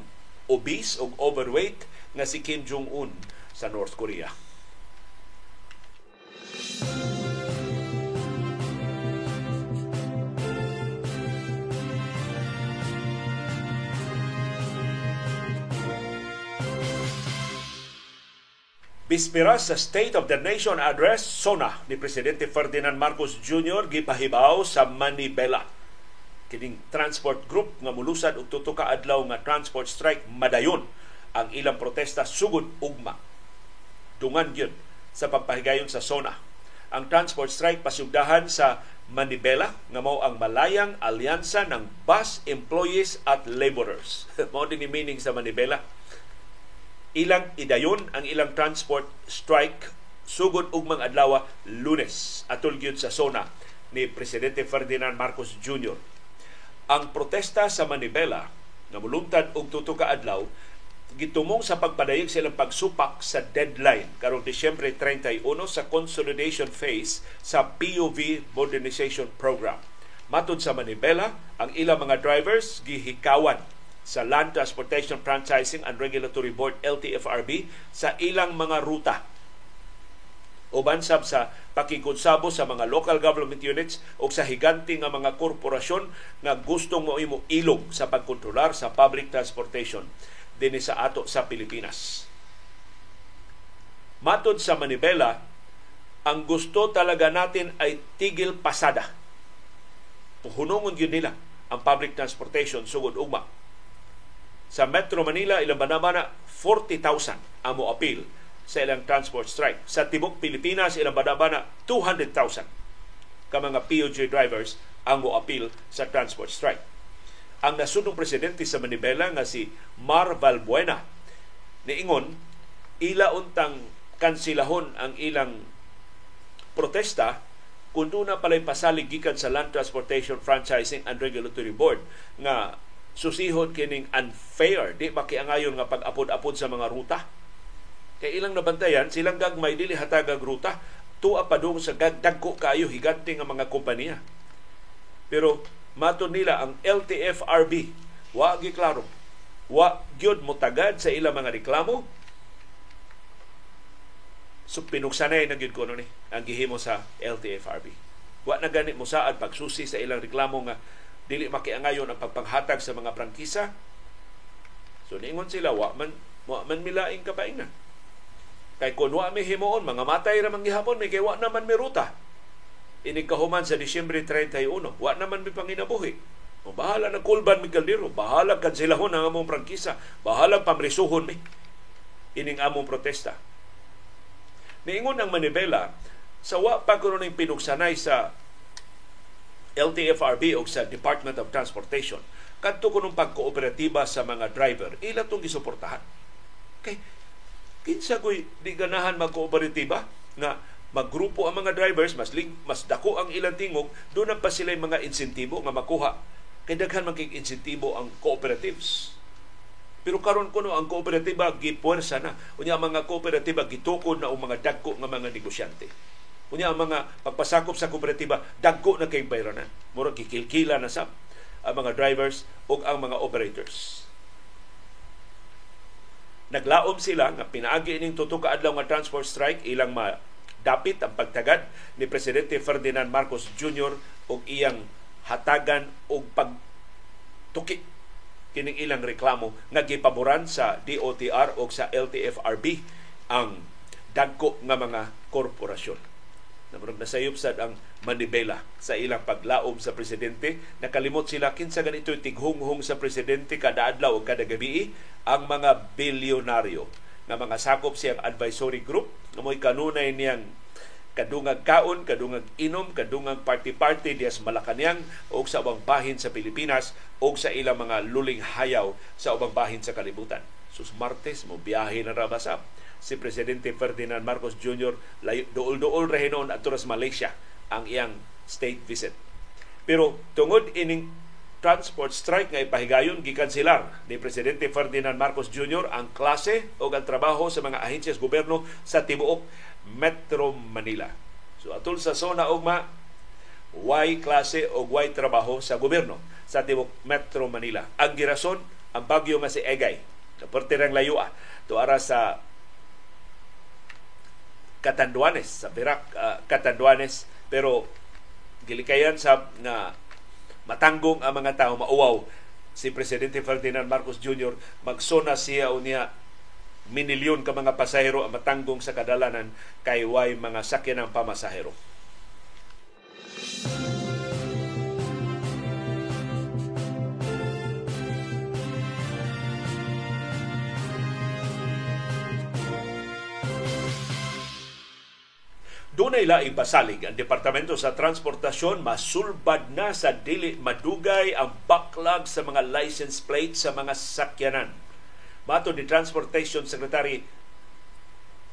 obese o overweight nga si Kim Jong-un sa North Korea. Bispera sa State of the Nation Address, SONA ni Presidente Ferdinand Marcos Jr. gipahibaw sa Manibela. Kining transport group nga mulusad og tuto ka adlaw nga transport strike madayon ang ilang protesta sugod ugma. Dungan gyud sa pagpahigayon sa SONA. Ang transport strike pasugdahan sa Manibela nga mao ang malayang alyansa ng bus employees at laborers. mao din ni meaning sa Manibela ilang idayon ang ilang transport strike sugod ug mga adlaw Lunes atol gyud sa zona ni presidente Ferdinand Marcos Jr. Ang protesta sa Manibela nga mulungtad og tuto ka adlaw gitumong sa pagpadayeg sa ilang pagsupak sa deadline karong Disyembre 31 sa consolidation phase sa POV modernization program. Matod sa Manibela, ang ilang mga drivers gihikawan sa Land Transportation Franchising and Regulatory Board LTFRB sa ilang mga ruta uban sab sa pakikunsabo sa mga local government units o sa higante nga mga korporasyon nga gustong mo ilog sa pagkontrolar sa public transportation dinhi sa ato sa Pilipinas. Matod sa Manibela, ang gusto talaga natin ay tigil pasada. Hunungon yun nila ang public transportation sugod ugma sa Metro Manila, ilang banabana, 40,000 ang appeal sa ilang transport strike. Sa Tibok Pilipinas, ilang banabana, 200,000 ka mga POJ drivers ang mo appeal sa transport strike. Ang nasunong presidente sa Manibela nga si Mar Valbuena niingon ila untang kansilahon ang ilang protesta doon na pala'y pasalig gikan sa Land Transportation Franchising and Regulatory Board nga susihon kining unfair di makiangayon nga pag-apod-apod sa mga ruta. Kay ilang nabantayan silang gagmay dili hatagag ruta. Tuwa pa dong sa dagko kayo higante nga mga kompanya. Pero mato nila ang LTFRB wa gi klaro wa gyud motagad sa ilang mga reklamo so pinuksanay na gyud ko ni ang gihimo sa LTFRB wa na gani mo saad pagsusi sa ilang reklamo nga dili makiangayon ang pagpanghatag sa mga prangkisa. So niingon sila, wa man, wa man milaing kapaingan. Kay kung wa may himuon, mga matay ramang gihapon, may kay wa naman may ruta. Ini kahuman sa Disyembre 31, wa naman may panginabuhi. O bahala na kulban mi kaldero, bahala kansilahon ang among prangkisa, bahala pamrisuhon mi. Ining among protesta. Niingon ang Manibela, sa wa pa kuno pinugsanay sa LTFRB o sa Department of Transportation kadto kunong pagkooperatiba sa mga driver ila tong gisuportahan kay kinsa koy di ganahan magkooperatiba nga maggrupo ang mga drivers mas ling, mas dako ang ilang tingog doon pa sila mga insentibo nga makuha kay daghan man kay insentibo ang cooperatives pero karon kuno ang kooperatiba gipuwersa na unya mga kooperatiba gitukod na og mga dagko nga mga negosyante Unya ang mga pagpasakop sa kooperatiba, dagko na kay bayranan. Murag kikilkila na sa ang mga drivers o ang mga operators. Naglaom sila nga pinaagi ining tuto ka adlaw nga transport strike ilang ma dapit ang pagtagad ni Presidente Ferdinand Marcos Jr. og iyang hatagan og pagtuki kining ilang reklamo nga gipaboran sa DOTR o sa LTFRB ang dagko nga mga korporasyon. Namurag nasayop sad ang Manibela sa ilang paglaom sa presidente. Nakalimot sila kinsa ganito tighunghong sa presidente kada adlaw o kada gabi ang mga bilyonaryo nga mga sakop siyang advisory group nga mo'y kanunay niyang kadungag kaon, kadungag inom, kadungag party-party diya sa Malacanang o sa ubang bahin sa Pilipinas o sa ilang mga luling hayaw sa ubang bahin sa kalibutan. Sus Martes mo biyahe na rabasap si Presidente Ferdinand Marcos Jr. dool-dool rehinon at Malaysia ang iyang state visit. Pero tungod ining transport strike nga ipahigayon gikanselar ni Presidente Ferdinand Marcos Jr. ang klase o ang trabaho sa mga ahensyas gobyerno sa tibuok Metro Manila. So atol sa zona ugma way klase o way trabaho sa gobyerno sa tibuok Metro Manila. Ang girason ang bagyo nga si Egay na parte ng layua tuara sa Catanduanes sa Perak uh, Catanduanes pero gilikayan sa na matanggong ang mga tao mauwaw si Presidente Ferdinand Marcos Jr. magsona siya unya minilyon ka mga pasahero ang matanggong sa kadalanan kay way mga sakyan pamasahero. Dunay laing pasalig ang Departamento sa Transportasyon masulbad na sa dili madugay ang backlog sa mga license plate sa mga sakyanan. Mato ni Transportation Secretary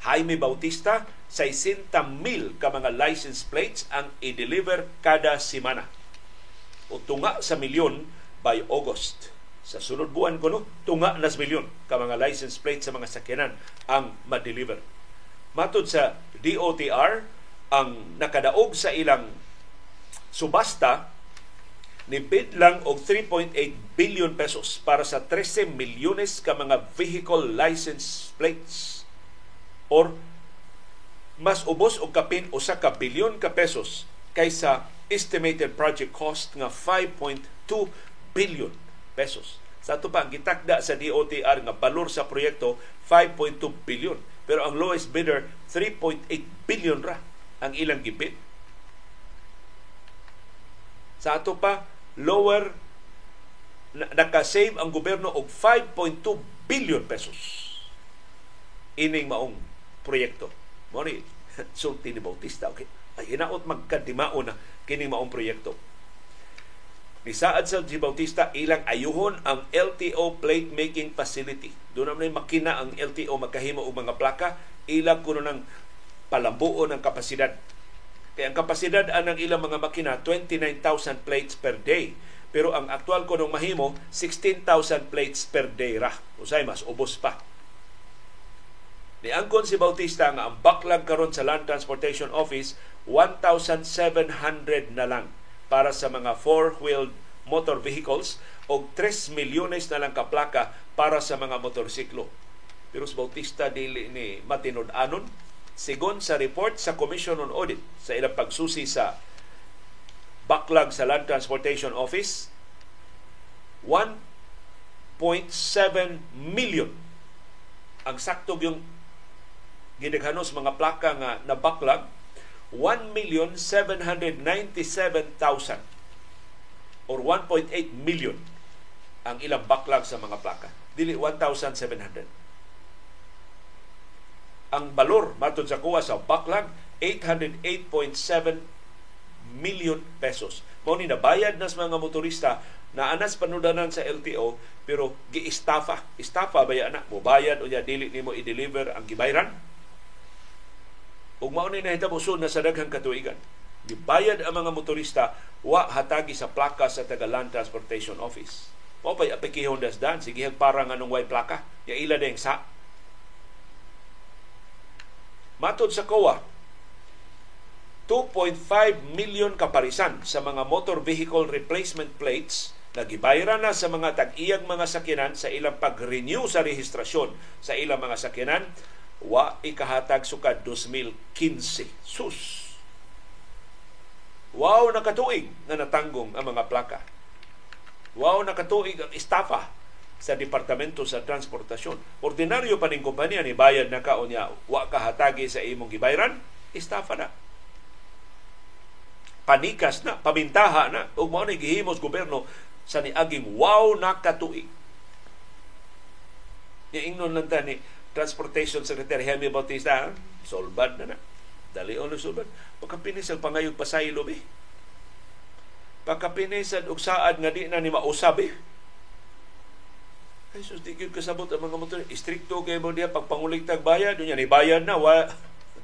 Jaime Bautista, 60 mil ka mga license plates ang i-deliver kada semana. O tunga sa milyon by August. Sa sunod buwan ko no, tunga na sa milyon ka mga license plates sa mga sakyanan ang ma-deliver. Matod sa DOTR, ang nakadaog sa ilang subasta ni bid lang og 3.8 billion pesos para sa 13 milyones ka mga vehicle license plates or mas ubos og kapin usa ka bilyon ka pesos kaysa estimated project cost nga 5.2 billion pesos. Sa ato pa, gitakda sa DOTR nga balor sa proyekto 5.2 billion. Pero ang lowest bidder, 3.8 billion ra ang ilang gipit. Sa ato pa, lower na, nakasave ang gobyerno og 5.2 billion pesos ining maong proyekto. Mo ni sulti ni Bautista okay. Ay hinaot magkadimao na kining maong proyekto. Ni Saad sa G. Bautista ilang ayuhon ang LTO plate making facility. Doon naman makina ang LTO magkahimo og mga plaka ilang kuno ng palambuon ang kapasidad. Kaya ang kapasidad anang ilang mga makina 29,000 plates per day. Pero ang aktual ko nung mahimo 16,000 plates per day ra. Usay mas ubos pa. Niangkon si Bautista nga ang backlog karon sa Land Transportation Office 1,700 na lang para sa mga four-wheeled motor vehicles o 3 milyones na lang kaplaka para sa mga motorsiklo. Pero si Bautista dili ni matinud-anon Sigon sa report sa Commission on Audit sa ilang pagsusi sa backlog sa Land Transportation Office, 1.7 million ang saktog yung gidaghanos mga plaka nga na backlog 1,797,000 or 1.8 million ang ilang backlog sa mga plaka. Dili 1,700 ang balor matod sa kuha sa backlog 808.7 million pesos. Mao ni nabayad na sa mga motorista na anas panudanan sa LTO pero gi-estafa. Estafa ba ana? Mo bayad o ya dili nimo i-deliver ang gibayran? Ug mao ni nahitabo na sa daghang katuigan. Gibayad ang mga motorista wa hatagi sa plaka sa taga Land Transportation Office. Mao pay apikihon das dan sige parang anong way plaka. Ya ila deng sa Matod sa COA, 2.5 million kaparisan sa mga motor vehicle replacement plates na gibayran na sa mga tag-iyang mga sakyanan sa ilang pag-renew sa rehistrasyon sa ilang mga sakyanan wa ikahatag sukad 2015. Sus! Wow, nakatuig na natanggong ang mga plaka. Wow, nakatuig ang estafa sa Departamento sa Transportasyon. Ordinaryo pa ning kompanya ni bayad na ka niya wa ka hatagi sa imong gibayran, estafa na. Panikas na, pamintaha na, ug mao ni gihimos gobyerno sa niaging wow na katuig. Ni ingnon lang ta ni Transportation Secretary Jaime Bautista, solbad na na. Dali on solbad. Pagkapinis ang pangayog pasaylo bi. Pagkapinis og saad nga di na ni mausab eh ay, sus, di yun kasabot ang mga motor. Istrikto kayo mo diya, pagpanguligtag bayad, doon yan, ibayad na, wa,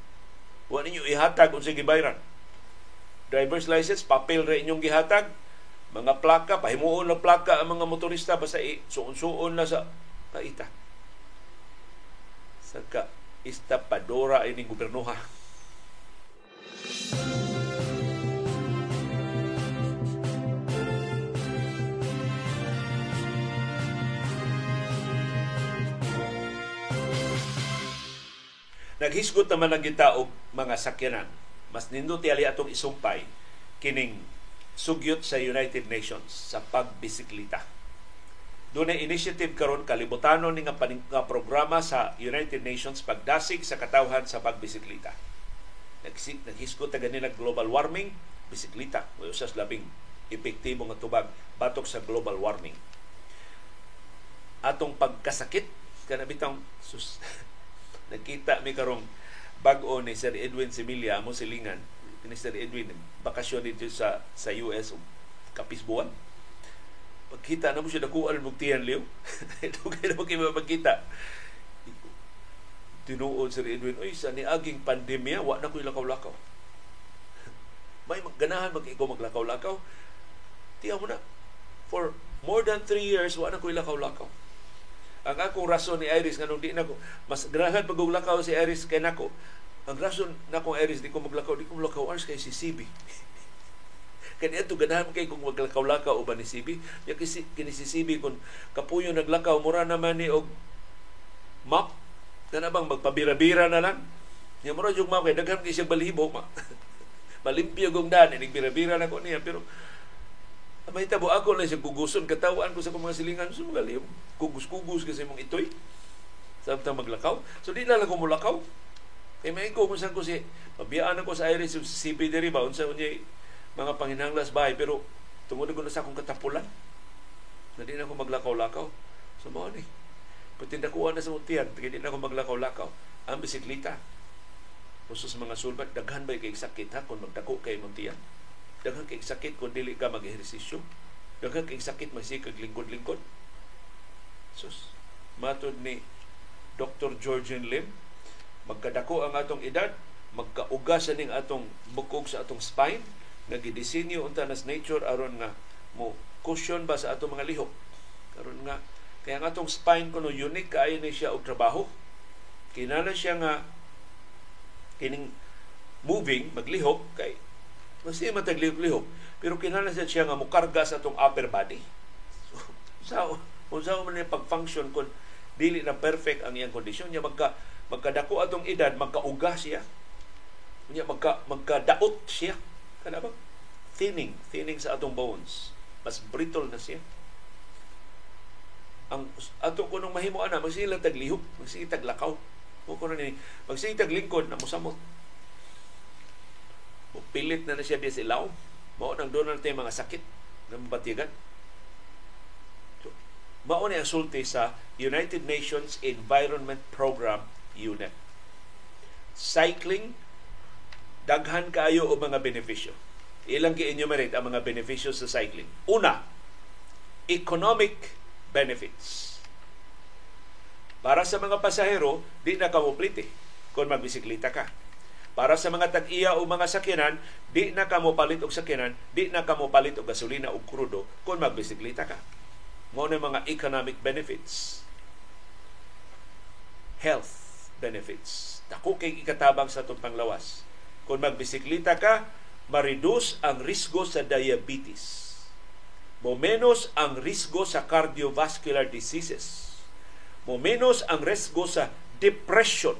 wa ninyo ihatag kung sige bayran. Driver's license, papel rin inyong gihatag, mga plaka, pahimuon na plaka ang mga motorista, basta suon-suon na sa kaita. Sa ka, istapadora ining gobernoha. Música Naghisgot naman ang kita og mga sakyanan. Mas nindot ali atong isumpay kining sugyot sa United Nations sa pagbisiklita. Doon initiative karon kalibutanon ni nga, nga programa sa United Nations pagdasig sa katawhan sa pagbisiklita. Nagsik naghisgo ta ganina global warming, bisiklita mo usas labing epektibo nga tubag batok sa global warming. Atong pagkasakit kana bitang sus nakita mi karong bag-o ni Sir Edwin Similia mo silingan ni Sir Edwin bakasyon dito sa sa US kapisbuan pagkita na mo siya nakuha ng tiyan liw. Kayo na magkima magkita. Tinuod si Edwin, oy, sa niaging pandemya, wa na ko'y lakaw-lakaw. May ganahan mag ikaw maglakaw-lakaw. Tiyan mo na, for more than three years, wa na ko'y lakaw-lakaw. Ang akong rason ni Iris, nga nung di na ko, mas ganahan paglakaw si Iris kay nako. Ang rason na kong Iris, di ko maglakaw, di ko maglakaw, Iris kay si CB. Kani ato ganahan kay kung maglakaw-lakaw uban ni Sibi. Ya kisi kini si Sibi kung kapuyo naglakaw mura naman ni og map na bang magpabira-bira na lang. Ya mura jug map kay daghan kay siya balibo ma. Malimpyo gong dani nagbira-bira na ko niya pero may tabo ako lang siya guguson katawan ko sa mga silingan. So mga liyom kugus-kugus kasi mong itoy. Samtang maglakaw. So di lang ko mulakaw. Kay may ko kung saan ko si mabiyaan ako sa iris si CP diri ba? Unsa unya mga panginanglas bahay. Pero tungod ko na sa akong katapulan. Na di na ako maglakaw-lakaw. So mo ni. Patindakuan na sa mutiyan kaya di na ako maglakaw-lakaw. Ang bisikleta usos mga sulbat daghan ba kay sakit ha? Kung magdako kay muntiyan daghan kay sakit kung dili ka mag-ehersisyo. Daghan kay sakit masikag lingkod-lingkod. Sus matod ni Dr. Georgian Lim magkadako ang atong edad magkauga sa ning atong bukog sa atong spine nagidisenyo unta nas nature aron nga mo cushion ba sa ato mga lihok. Karon nga kaya nga atong spine kuno unique kaayo ni siya og trabaho. Kinana siya nga kining moving maglihok kay mas mataglihok-lihok pero kinana siya, siya nga mukarga sa atong upper body so kung sa man pag-function kun dili na perfect ang iyang kondisyon niya magka magkadako atong edad magkauga siya niya magka magkadaot siya Kana ba? Thinning. Thinning sa atong bones. Mas brittle na siya. Ang ato ko nung mahimo ana, magsila taglihok, magsila taglakaw. Mo ko ni magsila taglingkod na mosamot. Pilit na na siya biya ilaw. Mao nang doon natin mga sakit na mabatigan. So, mao ni ang sulti sa United Nations Environment Program UNEP. Cycling daghan kayo o mga benepisyo. Ilang gi-enumerate ang mga benepisyo sa cycling. Una, economic benefits. Para sa mga pasahero, di na kamuplite kung magbisiklita ka. Para sa mga tag-iya o mga sakyanan, di na kamo palit og sakyanan, di na kamo palit og gasolina o krudo kung magbisiklita ka. Mo na mga economic benefits. Health benefits. Dako kay ikatabang sa itong panglawas kung magbisiklita ka, ma-reduce ang risgo sa diabetes. Mo-menos ang risgo sa cardiovascular diseases. Mo-menos ang risgo sa depression.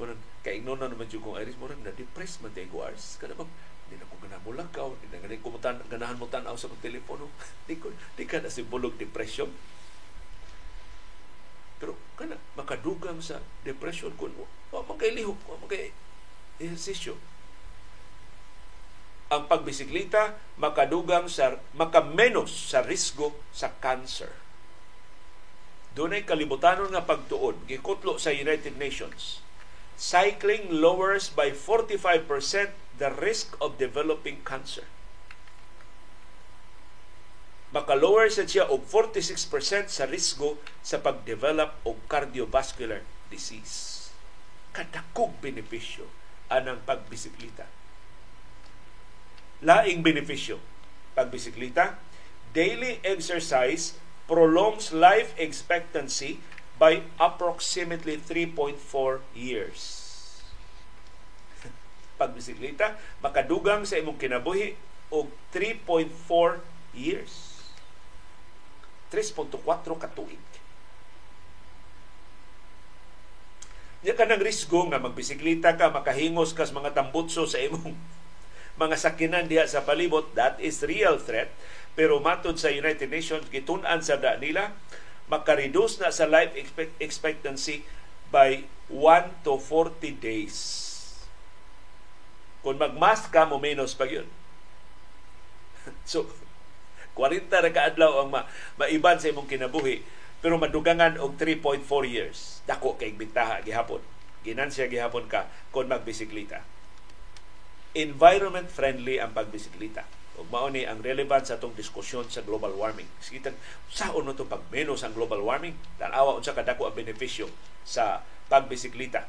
Murag, kaignon na naman yung kong Iris, murag na-depress man tayo Ars. Kada bang, hindi na ko ganahan mo lakaw, hindi na ganahan ko ganahan mo tanaw sa telepono. di, ko, di ka na si bulog depression pero kana makadugang sa depression kun wa man kay lihok, wa man ehersisyo. Ang pagbisikleta makadugang sa makamenos sa risgo sa cancer. Dunay kalibutanon nga pagtuod gikutlo sa United Nations. Cycling lowers by 45% the risk of developing cancer makalower sa siya og 46% sa risgo sa pagdevelop og cardiovascular disease. Kadakog benepisyo anang pagbisiklita. Laing benepisyo pagbisiklita, daily exercise prolongs life expectancy by approximately 3.4 years. Pagbisiklita, makadugang sa imong kinabuhi og 3.4 years. 3.4 katuig. Nya ka ng risgo nga magbisikleta ka, makahingos kas mga tambutso sa imong mga sakinan diha sa palibot, that is real threat. Pero matod sa United Nations, gitun-an sa da nila, makareduce na sa life expectancy by 1 to 40 days. Kung magmask ka mo, menos pa yun. so, 40 ra kaadlaw ang ma maiban sa imong kinabuhi pero madugangan og 3.4 years. Dako kay bintaha gihapon. Ginansya gihapon ka kung magbisikleta. Environment friendly ang pagbisikleta. Ug mao ni ang relevance sa atong diskusyon sa global warming. Sige sa uno to pag menos ang global warming, tanawa unsa kadako ang benepisyo sa pagbisikleta.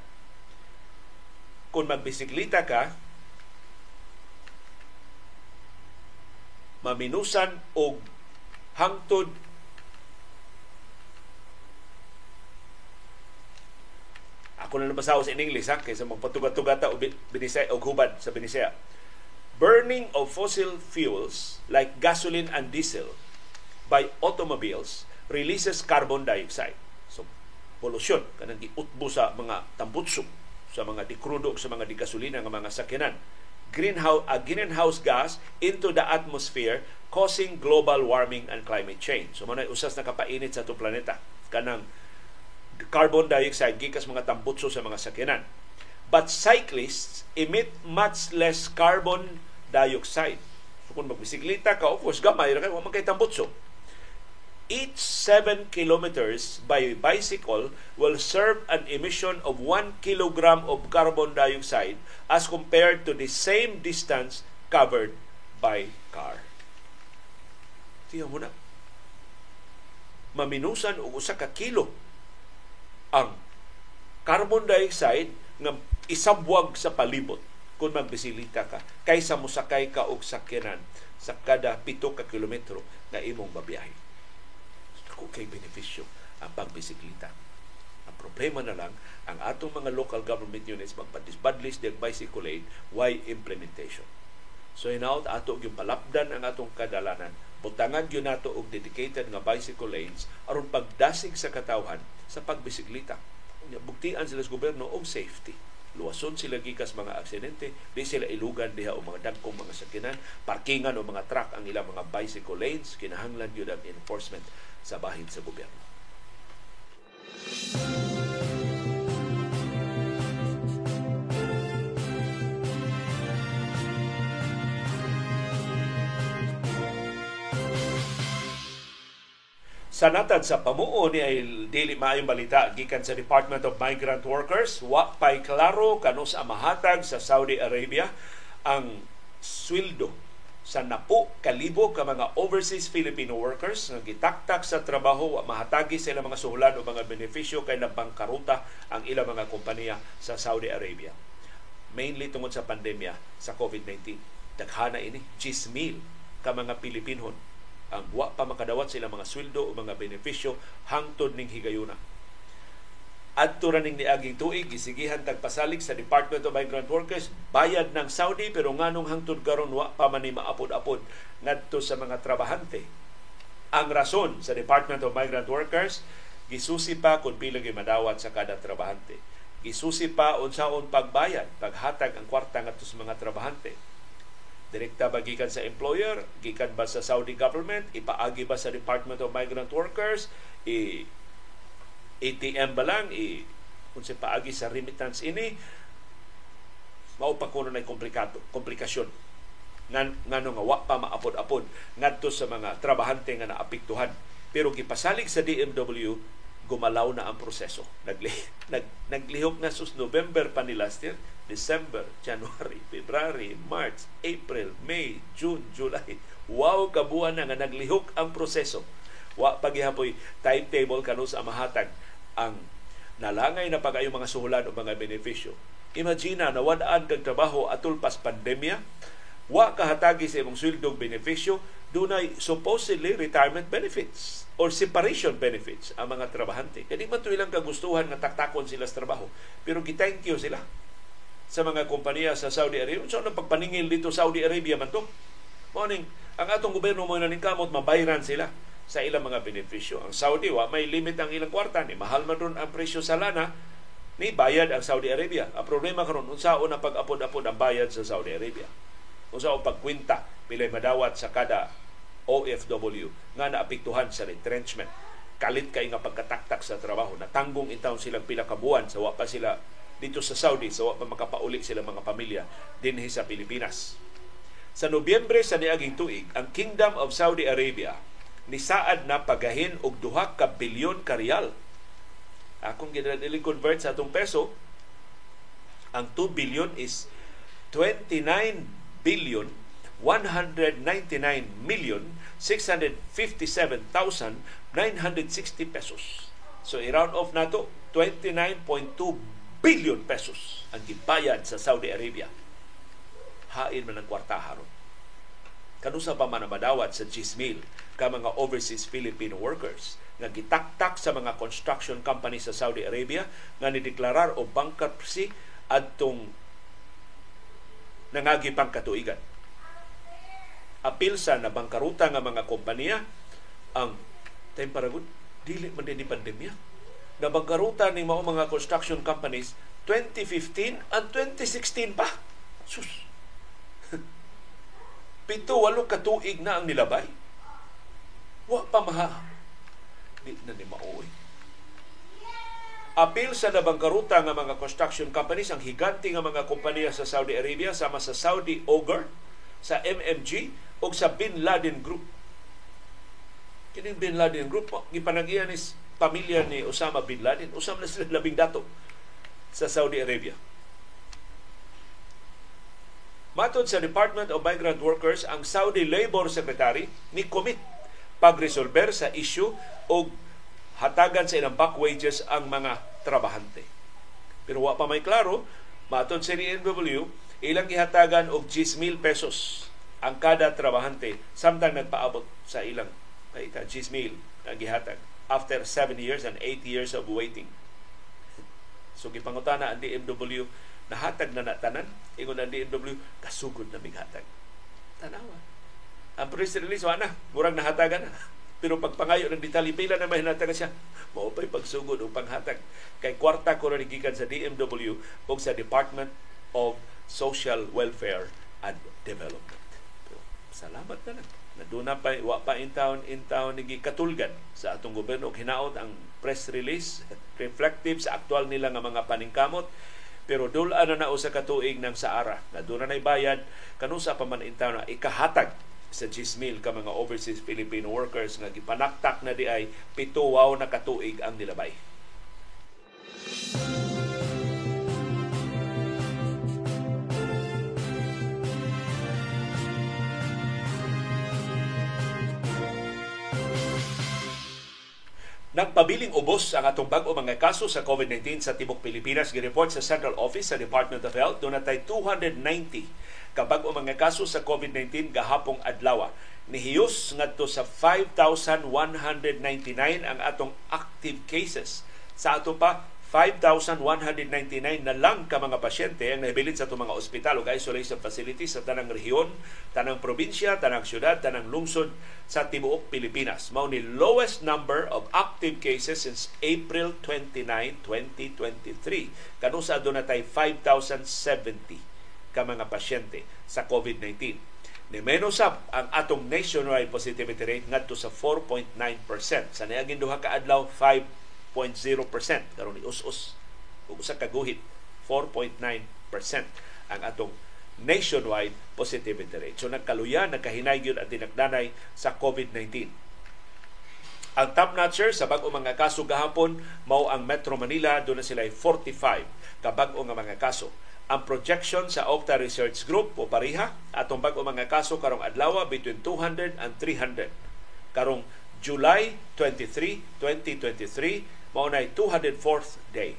Kung magbisikleta ka, maminusan og hangtod ako na nabasaw sa in English ha kaysa magpatugat-tugata o binisaya o hubad sa binisaya burning of fossil fuels like gasoline and diesel by automobiles releases carbon dioxide so pollution kanang giutbo sa mga tambutso sa mga dikrudo sa mga dikasulina nga mga sakyanan greenhouse, a greenhouse gas into the atmosphere causing global warming and climate change. So manay usas nakapainit sa itong planeta kanang carbon dioxide gikas mga tambutso sa mga sakyanan. But cyclists emit much less carbon dioxide. So kung magbisikleta ka, of course, gamay ra kay wa tambutso each 7 kilometers by bicycle will serve an emission of 1 kilogram of carbon dioxide as compared to the same distance covered by car. Tiyan mo na. Maminusan og usa ka kilo ang carbon dioxide nga isabwag sa palibot kung magbisilita ka kaysa musakay ka og sakyanan sa kada pito ka kilometro na imong babiyahe dako kay benepisyo ang pagbisikleta. Ang problema na lang, ang atong mga local government units magpadisbadlis ng bicycle lane, why implementation? So hinaut ato yung palapdan ang atong kadalanan, butangan yun nato og dedicated nga bicycle lanes aron pagdasig sa katawhan sa pagbisikleta. Buktian sila sa gobyerno og safety luwason sila gikas mga aksidente di sila ilugan diha o mga dagkong mga sakinan parkingan o mga truck ang ilang mga bicycle lanes kinahanglan yun ang enforcement sa bahin sa gobyerno. Sa natad sa pamuo ni ay dili maayong balita gikan sa Department of Migrant Workers wa pay klaro kanos mahatag sa Saudi Arabia ang sweldo sa napo kalibo ka mga overseas Filipino workers nga gitaktak sa trabaho wa mahatagi sa ilang mga suhulan o mga benepisyo kay nabangkaruta ang ilang mga kompanya sa Saudi Arabia. Mainly tungod sa pandemya sa COVID-19. Daghana ini 10,000 ka mga Pilipinon ang wa pa makadawat sila mga sweldo o mga benepisyo hangtod ning higayuna Adto ra ning niaging tuig gisigihan tagpasalig sa Department of Migrant Workers bayad ng Saudi pero nganong hangtod karon wa pa man maapod-apod ngadto sa mga trabahante. Ang rason sa Department of Migrant Workers gisusi pa kung pila madawat sa kada trabahante. Gisusi pa unsaon pagbayad, paghatag ang kwarta ngadto sa mga trabahante. Direkta ba gikan sa employer, gikan ba sa Saudi government, ipaagi ba sa Department of Migrant Workers, i ATM ba lang i kung si paagi sa remittance ini mao pa kuno nay komplikado komplikasyon. Ngan ngano nga wa pa maapod-apod ngadto sa mga trabahante nga naapektuhan. Pero gipasalig sa DMW gumalaw na ang proseso nagli nag, naglihok na sus November pa ni last year December, January, February, March, April, May, June, July. Wow, kabuan na nga naglihok ang proseso. Wa pagihapoy timetable kanos sa mahatag ang nalangay na pagayo mga suhulan o mga benepisyo. Imagina na wadaan kag trabaho atul pas pandemya, wa kahatagi sa imong sweldong benepisyo, dunay supposedly retirement benefits or separation benefits ang mga trabahante. Kaya man ilang kagustuhan nga taktakon sila sa trabaho. Pero gi-thank you sila sa mga kompanya sa Saudi Arabia. So, ano pagpaningil dito Saudi Arabia man to? Morning, ang atong gobyerno mo na kamot, mabayran sila sa ilang mga benepisyo. Ang Saudi, wa may limit ang ilang kwarta. Ni mahal man ron ang presyo sa lana, ni bayad ang Saudi Arabia. Ang problema karon unsaon na pag-apod-apod ang bayad sa Saudi Arabia. Usa o pagkwinta pilay madawat sa kada OFW nga naapektuhan sa retrenchment. Kalit kay nga pagkataktak sa trabaho. Natanggong itaw silang pila ka buwan sa wa pa sila dito sa Saudi sa wa pa makapauli sila mga pamilya dinhi sa Pilipinas. Sa Nobyembre sa niaging tuig, ang Kingdom of Saudi Arabia nisaad na pagahin og duha ka bilyon ka riyal. Akong ginadili convert sa atong peso, ang 2 billion is 29 billion 199 million 657,960 pesos. So i-round off nato 29.2 billion pesos ang gibayad sa Saudi Arabia. Hain man ang kwarta haron. Kanusa pa man madawat sa Gismil ka mga overseas Filipino workers nga gitaktak sa mga construction company sa Saudi Arabia nga nideklarar o bankruptcy adtong nangagi pang katuigan apil sa nabangkaruta nga mga kompanya ang time paragon dili man din pandemya. Nabangkaruta ni mao mga construction companies 2015 and 2016 pa. Sus. Pito walo ka tuig na ang nilabay. Wa pa maha. Di na ni maoy apil sa nabangkaruta nga mga construction companies ang higante nga mga kompanya sa Saudi Arabia sama sa Saudi Ogre sa MMG o sa Bin Laden Group. Kining Bin Laden Group, gipanagian ni pamilya ni Osama Bin Laden. Usam na sila labing dato sa Saudi Arabia. Matod sa Department of Migrant Workers, ang Saudi Labor Secretary ni commit pagresolber sa issue o hatagan sa ilang back wages ang mga trabahante. Pero wa pa may klaro, matod sa NW, ilang gihatagan og 10,000 pesos ang kada trabahante samtang nagpaabot sa ilang ay ka 10,000 ang gihatag after 7 years and 8 years of waiting. So gipangutana ang DMW nahatag na natanan ingon ang DMW kasugod na mighatag. Tanawa. Ang press release wala murag nahatagan na. Pero pagpangayo ng detalye, pila na mahinatagan siya. Mao pa'y pagsugod o panghatag. Kay kwarta ko na gikan sa DMW o sa Department of Social Welfare and Development. Salamat na lang. Naduna pa, wa pa in town, in town, nigi katulgan sa atong gobyerno. Hinaot ang press release, reflective sa aktual nila nga mga paningkamot. Pero dula na na sa katuig ng Saara. Naduna na bayad, kanusa pa man in town na ikahatag sa 10,000 ka mga overseas Filipino workers nga gipanaktak na di ay pito wow na katuig ang nilabay. Música Nagpabiling ubos ang atong bag-o mga kaso sa COVID-19 sa Tibok Pilipinas. Gireport sa Central Office sa Department of Health. Doon natay 290 ka bag-o mga kaso sa COVID-19 gahapong adlaw. Nihiyos ngadto sa 5,199 ang atong active cases. Sa ato pa 5,199 na lang ka mga pasyente ang nahibilin sa itong mga ospital o isolation facilities sa tanang rehiyon, tanang probinsya, tanang syudad, tanang lungsod sa tibuok Pilipinas. Mao ni lowest number of active cases since April 29, 2023. Kano sa doon natay 5,070 ka mga pasyente sa COVID-19. Ni menos up ang atong nationwide positivity rate ngadto sa 4.9%. Sa niaging duha ka adlaw 5 4.0% karon ni us-us ug usa ka guhit 4.9% ang atong nationwide positivity rate. So nagkaluyan, nagkahinay gyud ang tinagdanay sa COVID-19. Ang top notcher sa bag-o mga kaso gahapon mao ang Metro Manila do na sila 45 ka bag-o nga mga kaso. Ang projection sa Octa Research Group o pariha atong bag-o mga kaso karong adlaw between 200 and 300. Karong July 23, 2023 mao na 204th day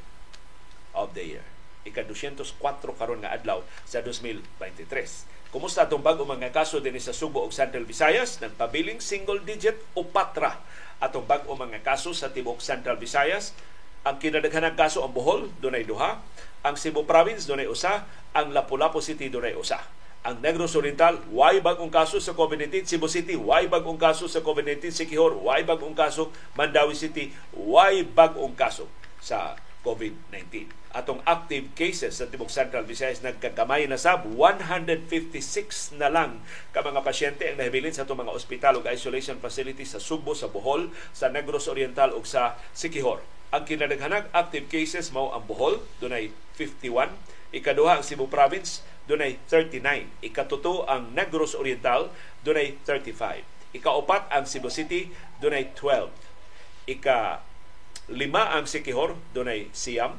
of the year. Ika-204 karon nga adlaw sa 2023. Kumusta atong bago mga kaso din sa Subo ug Central Visayas? Nagpabiling single digit o patra atong bago mga kaso sa tibok Central Visayas. Ang kinadaghanang kaso ang Bohol, dunay duha. Ang Cebu Province, dunay usa. Ang Lapu-Lapu City, dunay usa ang Negros Oriental, why bagong kaso sa COVID-19. Cebu City, why bagong kaso sa COVID-19. Sikihor, why bagong kaso. Mandawi City, why bagong kaso sa COVID-19. Atong active cases sa Tibok Central Visayas nagkagamay na sab 156 na lang ka mga pasyente ang nahibilin sa itong mga ospital ug isolation facilities sa Subo, sa Bohol, sa Negros Oriental ug sa Sikihor. Ang kinadaghanang active cases mao ang Bohol, dunay 51, ikaduha ang Cebu Province, dunay 39, ikatuto ang Negros Oriental, dunay 35. Ikaupat ang Cebu City, dunay 12. Ika lima ang Sikihor, dunay siyam.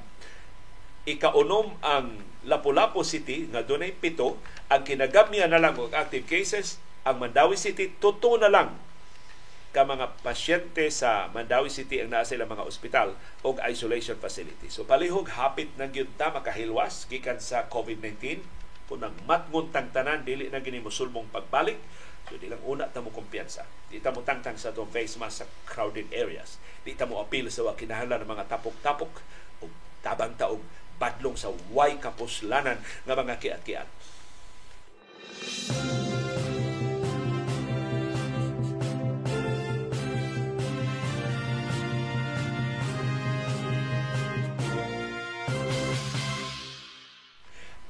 Ikaunom ang Lapu-Lapu City, nga dunay pito. Ang kinagamya na lang og active cases, ang Mandawi City, tuto na lang ka mga pasyente sa Mandawi City ang naa sila mga ospital o isolation facility. So palihog hapit na gyud ta makahilwas gikan sa COVID-19 kunang matngon tang tanan dili na gini mosulmong pagbalik So di lang una ta mo kumpiyansa. Di ta mo tangtang sa itong face mask sa crowded areas. Di ta mo appeal sa kinahanglan ng mga tapok-tapok o tabang taog badlong sa way kapuslanan nga mga kiat-kiat.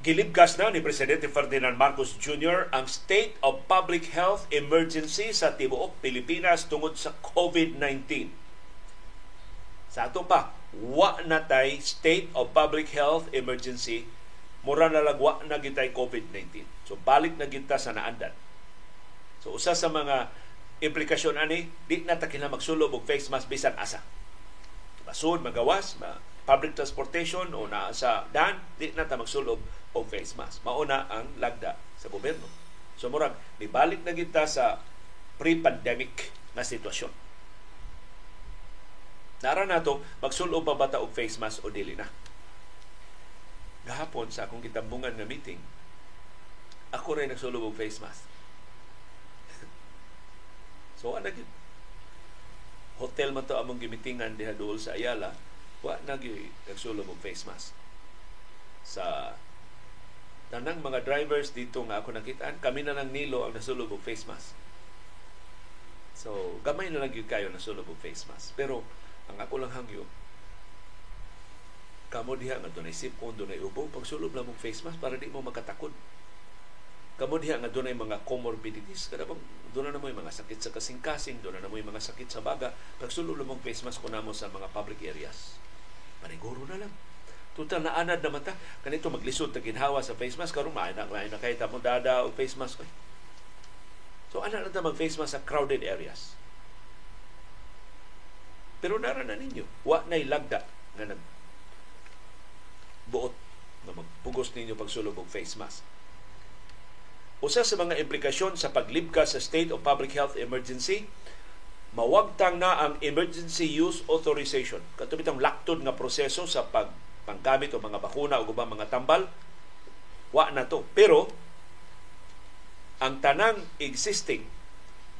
Gilibgas na ni Presidente Ferdinand Marcos Jr. ang State of Public Health Emergency sa tibuok Pilipinas tungod sa COVID-19. Sa ato pa, wa na tay State of Public Health Emergency mura na lang na gitay COVID-19. So balik na kita sa naandan. So usa sa mga implikasyon ani, di na ta kinahanglan magsulob og face mask bisan asa. Basod, magawas, ma public transportation o na sa dan, di na ta magsulob o face mask. Mauna ang lagda sa gobyerno. So murag, nibalik na kita sa pre-pandemic na sitwasyon. Nara na to, magsulob ba bata og face mask o dili na. Gahapon sa akong kitambungan nga meeting, ako rin nagsulob og face mask. so, ano? Hotel man to among gimitingan diha dool sa Ayala, wa na nagsulob og face mask. Sa tanang mga drivers dito nga ako nakitaan, kami na lang nilo ang nasulog og face mask. So, gamay na lang yun kayo nasulog og face mask. Pero, ang ako lang hangyo, kamo diha nga dunay sipon, dunay ubo, pagsulob lang mong face mask para di mo makatakod. Kamo diha nga dunay mga comorbidities, kada bang doon na mo yung mga sakit sa kasing-kasing, doon na mo yung mga sakit sa baga, pagsulob lang mong face mask ko namo sa mga public areas. Maniguro na lang Total na anad naman ta. Kanito maglisod ta ginhawa sa face mask karon maay na maay na kay mo dada og face mask. Oy. So ana na ta mag face mask sa crowded areas. Pero nara na ninyo, wa nay lagda nga nag buot na magpugos ninyo pagsulog og face mask. Usa sa mga implikasyon sa paglibka sa state of public health emergency, mawagtang na ang emergency use authorization. Katubitang laktod nga proseso sa pag panggamit o mga bakuna o ubang mga tambal, wa na to. Pero, ang tanang existing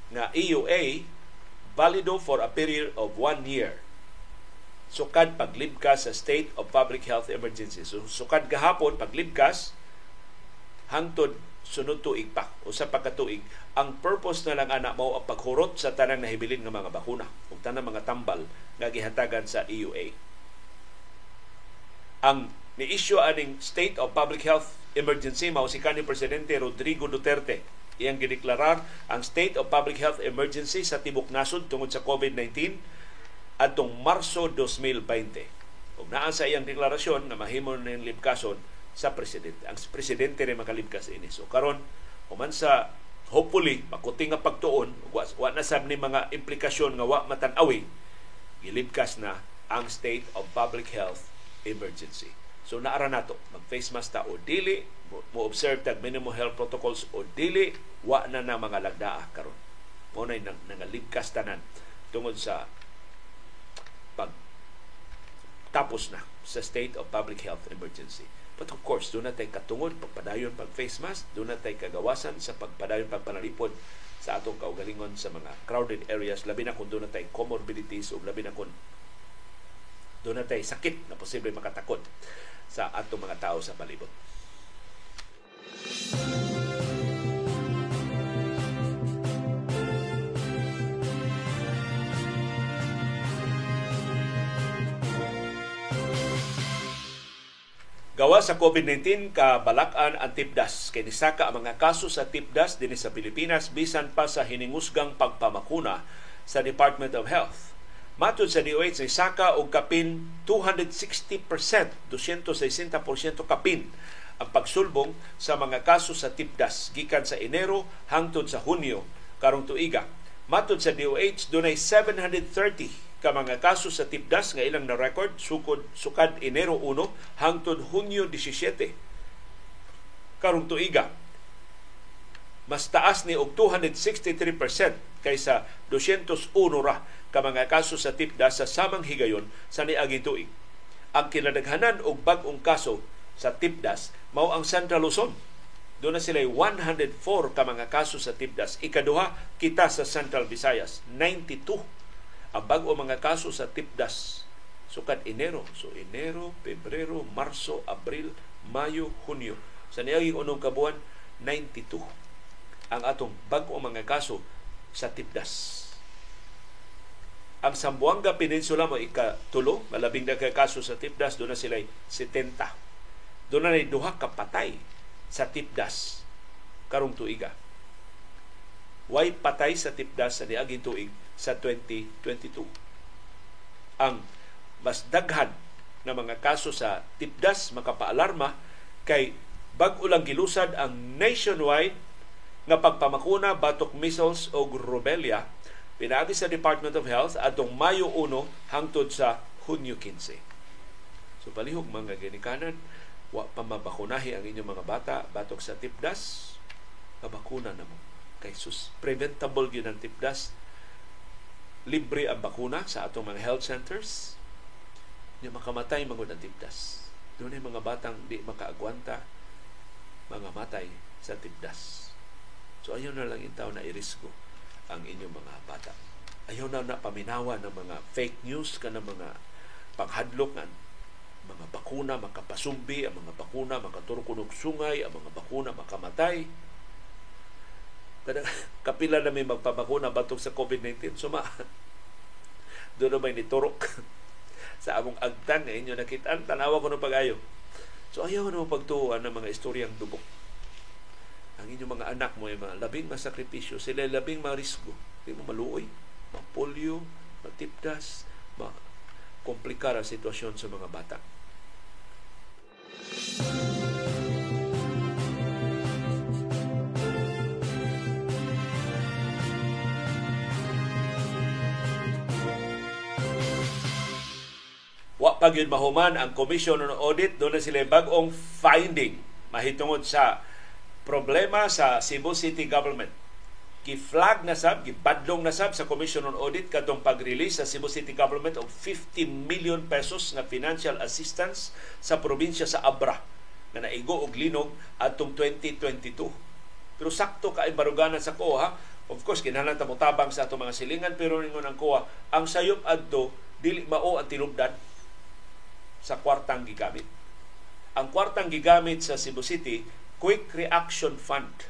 na EUA valido for a period of one year. Sukad paglibkas sa state of public health emergency. So, sukad gahapon paglibkas hangtod sunod tuig pa. O sa pagkatuig ang purpose na lang ana mao ang paghurot sa tanang nahibilin nga mga bakuna ug tanang mga tambal nga gihatagan sa EUA ang ni-issue aning State of Public Health Emergency mao si kanhi presidente Rodrigo Duterte. Iyang gideklarar ang State of Public Health Emergency sa tibok nasod tungod sa COVID-19 adtong Marso 2020. Ug naa sa iyang deklarasyon na mahimo ning libkason sa presidente. Ang presidente rin makalibkas ini. So karon human sa hopefully makuting nga pagtuon wa, wa na sab ni mga implikasyon nga wa matan-awi gilibkas na ang state of public health emergency. So naara nato mag-face mask ta o dili mo observe tag minimum health protocols o dili wa na na mga lagdaa karon. Mo na nang nangaligkas tanan tungod sa pag tapos na sa state of public health emergency. But of course, doon natin katungod, pagpadayon pag face mask, doon natin kagawasan sa pagpadayon pagpanalipod sa atong kaugalingon sa mga crowded areas, labi na kung doon natin comorbidities o labi na kung doon na tayo sakit na posible makatakot sa atong mga tao sa palibot. Gawa sa COVID-19 kabalakan ang tipdas kay nisaka ang mga kaso sa tipdas dinhi sa Pilipinas bisan pa sa hiningusgang pagpamakuna sa Department of Health. Matod sa DOH ay saka og kapin 260%, 260% kapin ang pagsulbong sa mga kaso sa tipdas gikan sa Enero hangtod sa Hunyo karong tuiga. Matod sa DOH dunay 730 ka mga kaso sa tipdas nga ilang na record sukod sukad Enero 1 hangtod Hunyo 17 karong tuiga mas taas ni og 263% kaysa 201 ra ka mga kaso sa tipdas sa samang higayon sa niaging tuig. Ang kinadaghanan og bag-ong kaso sa tipdas mao ang Central Luzon. Doon na sila 104 ka mga kaso sa tipdas. Ikaduha kita sa Central Visayas, 92 ang bago mga kaso sa tipdas sukat Enero. So Enero, Pebrero, Marso, Abril, Mayo, Hunyo. Sa niyaging unong kabuan, 92 ang atong bago mga kaso sa tipdas. Ang Sambuanga Peninsula mo ikatulo, malabing na kaso sa tipdas, doon na sila 70. Doon na duha ka patay sa tipdas karong tuiga. Way patay sa tipdas sa niaging tuig sa 2022. Ang mas daghan na mga kaso sa tipdas makapaalarma kay bag-o lang gilusad ang nationwide nga pagpamakuna batok measles o rubella pinaagi sa Department of Health atong Mayo 1 hangtod sa Hunyo 15. So palihog mga ginikanan, wa pa mabakunahi ang inyong mga bata batok sa tipdas, mabakuna na mo. Kay sus, preventable gyud ang tipdas libre ang bakuna sa atong mga health centers nga makamatay mga ang tibdas. Doon ay mga batang di makaagwanta mga matay sa tibdas. So ayaw na lang intaw na irisgo ang inyong mga bata. Ayaw na na paminawa ng mga fake news ka ng mga paghadlok ng mga bakuna makapasumbi, ang mga bakuna makaturkunog sungay, ang mga bakuna makamatay. Kada kapila na may magpabakuna batok sa COVID-19. Suma, doon may niturok sa among agtan nga inyo nakitaan. Tanawa ko ng pag-ayo. So ayaw na pagtuuan ng mga istoryang dubok. Ang inyong mga anak mo, yung mga labing masakripisyo, sila labing marisgo. Hindi mo maluoy, mapolyo, matipdas, ma-komplikar ang sitwasyon sa mga bata. Wa pa mahuman ang Commission on Audit doon na sila bag-ong finding mahitungod sa problema sa Cebu City Government. Gi-flag na sab, gibadlong na sab sa Commission on Audit kadtong pag-release sa Cebu City Government og 50 million pesos na financial assistance sa probinsya sa Abra na naigo og linog atong 2022. Pero sakto ka baruganan sa COA, of course kinahanglan ta motabang sa atong mga silingan pero ningon ang COA, ang sayop adto dili mao ang tinubdan sa kwartang gigamit. Ang kwartang gigamit sa Cebu City, Quick Reaction Fund.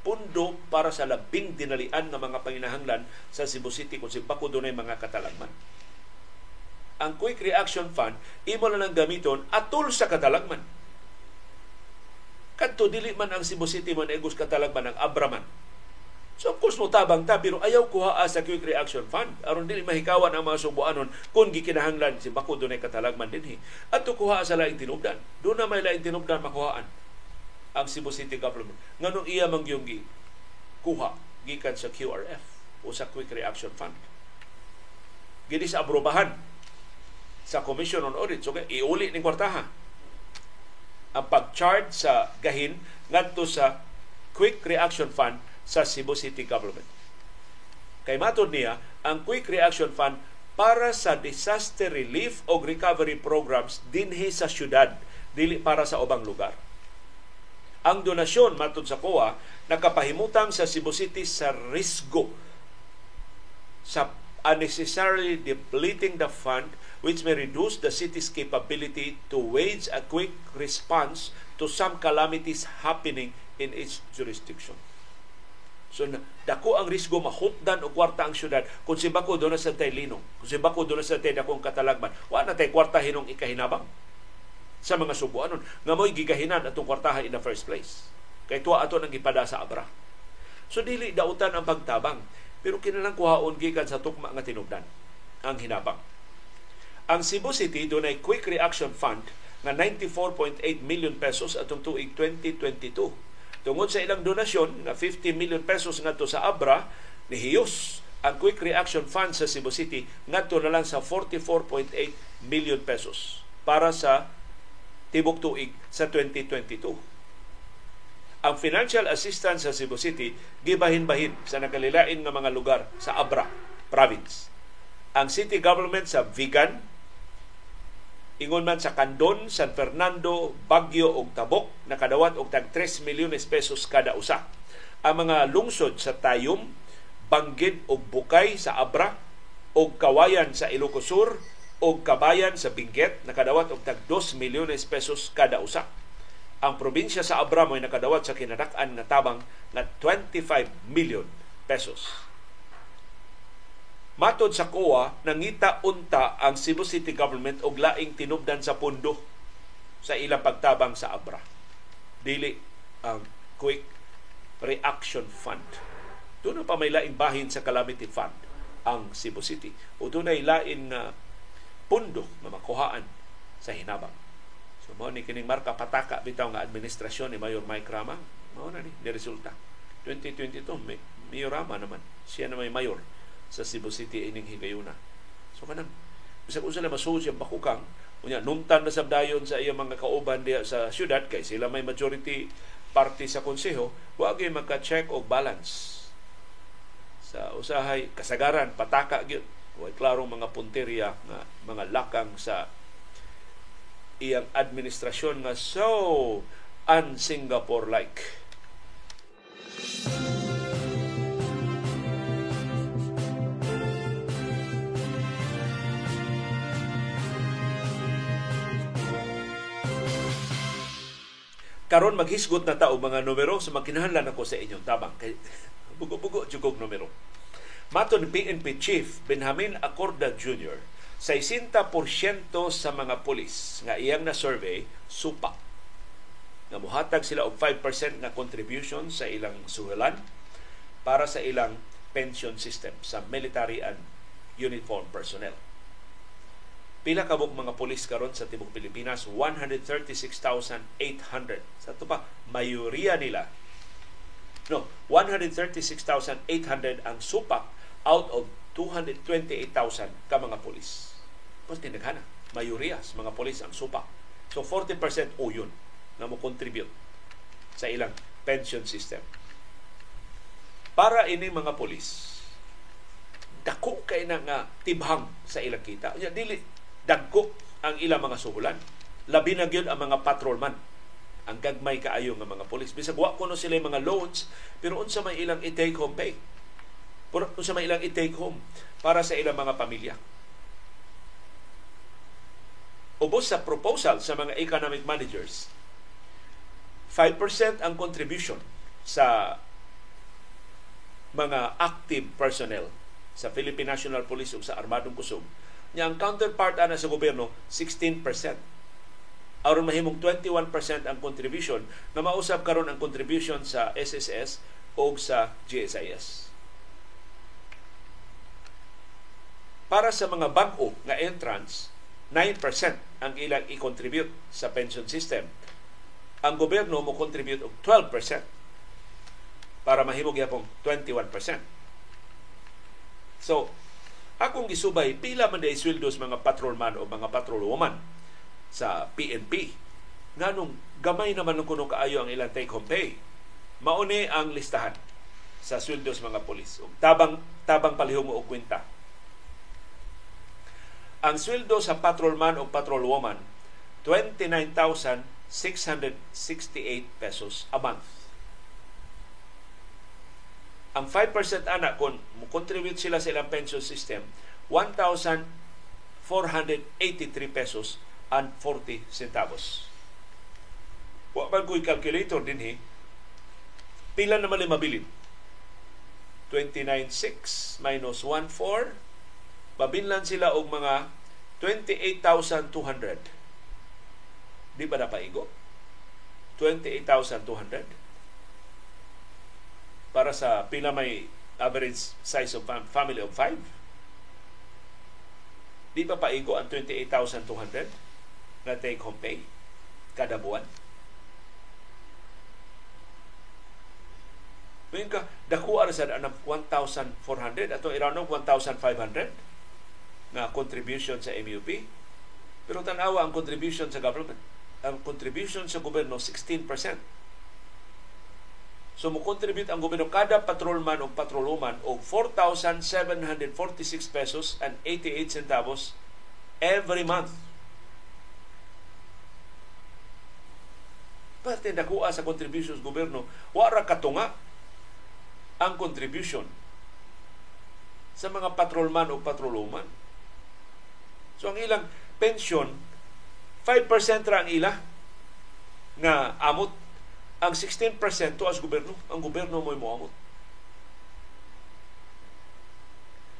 Pundo para sa labing dinalian ng mga panginahanglan sa Cebu City kung si Bako dunay mga katalagman. Ang Quick Reaction Fund, imo na lang gamiton atul sa katalagman. Kadto dili man ang Cebu City man egos katalagman ng Abraman So of course mo tabang ta pero ayaw kuha sa quick reaction fund aron dili mahikawan ang mga subuanon kung gikinahanglan si bako dunay katalagman dinhi adto kuha sa laing tinubdan. Do na may laing tinubdan makuhaan ang Cebu City government. Nganong iya mang yung kuha gikan sa QRF o sa quick reaction fund. Gini sa abrobahan sa Commission on Audit. So, iuli ni kwartaha ang pag-charge sa gahin ngadto sa quick reaction fund sa Cebu City Government. Kay matod niya, ang Quick Reaction Fund para sa disaster relief o recovery programs dinhi sa syudad, dili para sa ubang lugar. Ang donasyon matod sa COA nakapahimutang sa Cebu City sa risgo sa unnecessarily depleting the fund which may reduce the city's capability to wage a quick response to some calamities happening in its jurisdiction. So dako ang risgo mahutdan og kwarta ang syudad kung si Bako doon sa tay linong, kung si Bako doon sa tay dakong katalagman, wa na tay kwarta hinong ikahinabang. sa mga subuanon nga mo'y gigahinan atong kwartahan in the first place. Kay tuwa ato nang gipada sa abra. So dili dautan ang pagtabang pero kinalang kuhaon gikan sa tukma nga tinubdan ang hinabang. Ang Cebu City dunay Quick Reaction Fund nga 94.8 million pesos atong tuig 2022. Tungod sa ilang donasyon nga 50 million pesos ngadto sa Abra, nihiyos ang Quick Reaction Fund sa Cebu City ngadto na lang sa 44.8 million pesos para sa tibok tuig sa 2022. Ang financial assistance sa Cebu City gibahin-bahin sa nakalilain nga mga lugar sa Abra province. Ang city government sa Vigan, ingon man sa Candon, San Fernando, Baguio ug Tabok nakadawat og tag 3 milyones pesos kada usa. Ang mga lungsod sa Tayum, Banggid ug Bukay sa Abra ug Kawayan sa Ilocos Sur ug Kabayan sa Benguet nakadawat og tag 2 milyones pesos kada usa. Ang probinsya sa Abra mo'y nakadawat sa kinadak-an nga tabang na 25 million pesos. Matod sa COA, nangita unta ang Cebu City Government og laing tinubdan sa pundo sa ilang pagtabang sa Abra. Dili ang Quick Reaction Fund. Doon pa may laing bahin sa Calamity Fund ang Cebu City. O doon ay lain nga uh, pundo na makuhaan sa hinabang. So mao ni kining marka pataka bitaw nga administrasyon ni Mayor Mike Rama. Mao na ni ni resulta. 2022 may Mayor Rama naman. Siya na may mayor sa Cebu City ining higayuna. So kanang bisag usa na masuod siya bakukang unya nuntan na sabdayon sa iyang mga kauban diya sa syudad kay sila may majority party sa konseho wa gyud magka-check og balance sa usahay kasagaran pataka gyud way klarong mga punteriya nga mga lakang sa iyang administrasyon nga so un-Singapore like. Karon maghisgot na ta mga numero sa so makinahanglan ako sa inyong tabang kay bugo-bugo jugog numero. Maton PNP Chief Benjamin Acorda Jr. 60% sa mga pulis nga iyang na survey supa nga muhatag sila og 5% nga contribution sa ilang suhelan para sa ilang pension system sa military and uniform personnel. Pila ka mga pulis karon sa tibok Pilipinas? 136,800. Sa ito pa, mayoriya nila. No, 136,800 ang supak out of 228,000 ka mga pulis. Mas tinaghana. Mayoriya sa mga pulis ang supak. So 40% o yun na mo contribute sa ilang pension system. Para ini mga pulis, dako kay na nga tibhang sa ilang kita. Dili dagko ang ilang mga suhulan. Labi na gyud ang mga patrolman ang gagmay kaayo nga mga pulis. Bisag wa kuno sila mga loans, pero unsa may ilang i-take home pay. Pero unsa may ilang i-take home para sa ilang mga pamilya. Ubos sa proposal sa mga economic managers, 5% ang contribution sa mga active personnel sa Philippine National Police ug sa Armadong Kusog niya ang counterpart ana sa gobyerno 16%. Aron mahimong 21% ang contribution na mausab karon ang contribution sa SSS o sa GSIS. Para sa mga bangko nga entrance, 9% ang ilang i-contribute sa pension system. Ang gobyerno mo contribute og 12% para mahimog yapong 21%. So, Akong gisubay, pila man day sweldos mga patrolman o mga patrolwoman sa PNP. Nganong gamay naman ng kuno kaayo ang ilang take home pay. Mauni ang listahan sa sweldos mga polis. Og tabang tabang palihom og kwenta. Ang sweldo sa patrolman o patrolwoman 29,668 pesos a month. Ang 5% anak kung mo-contribute sila sa ilang pension system, 1,483 pesos and 40 centavos. Wa man ko'y calculator din he. Pila naman yung mabilin? 29.6 minus 1.4 mabinlan sila og mga 28,200. Di ba napaigo? 28,200 para sa pila may average size of family of 5. Di ba paigo ang 28,200 na take home pay kada buwan? Ngayon ka, dakuha sa anang 1,400 ato iranong 1,500 na contribution sa MUP. Pero tanawa ang contribution sa government. Ang contribution sa gobyerno 16%. So mo contribute ang gobyerno kada patrolman o patroluman og 4,746 pesos and 88 centavos every month. Parte nakuha sa contributions gobyerno, wara katunga ang contribution sa mga patrolman o patroluman. So ang ilang pension 5% ra ang ila nga amot ang 16% to as gobyerno ang gobyerno mo moamot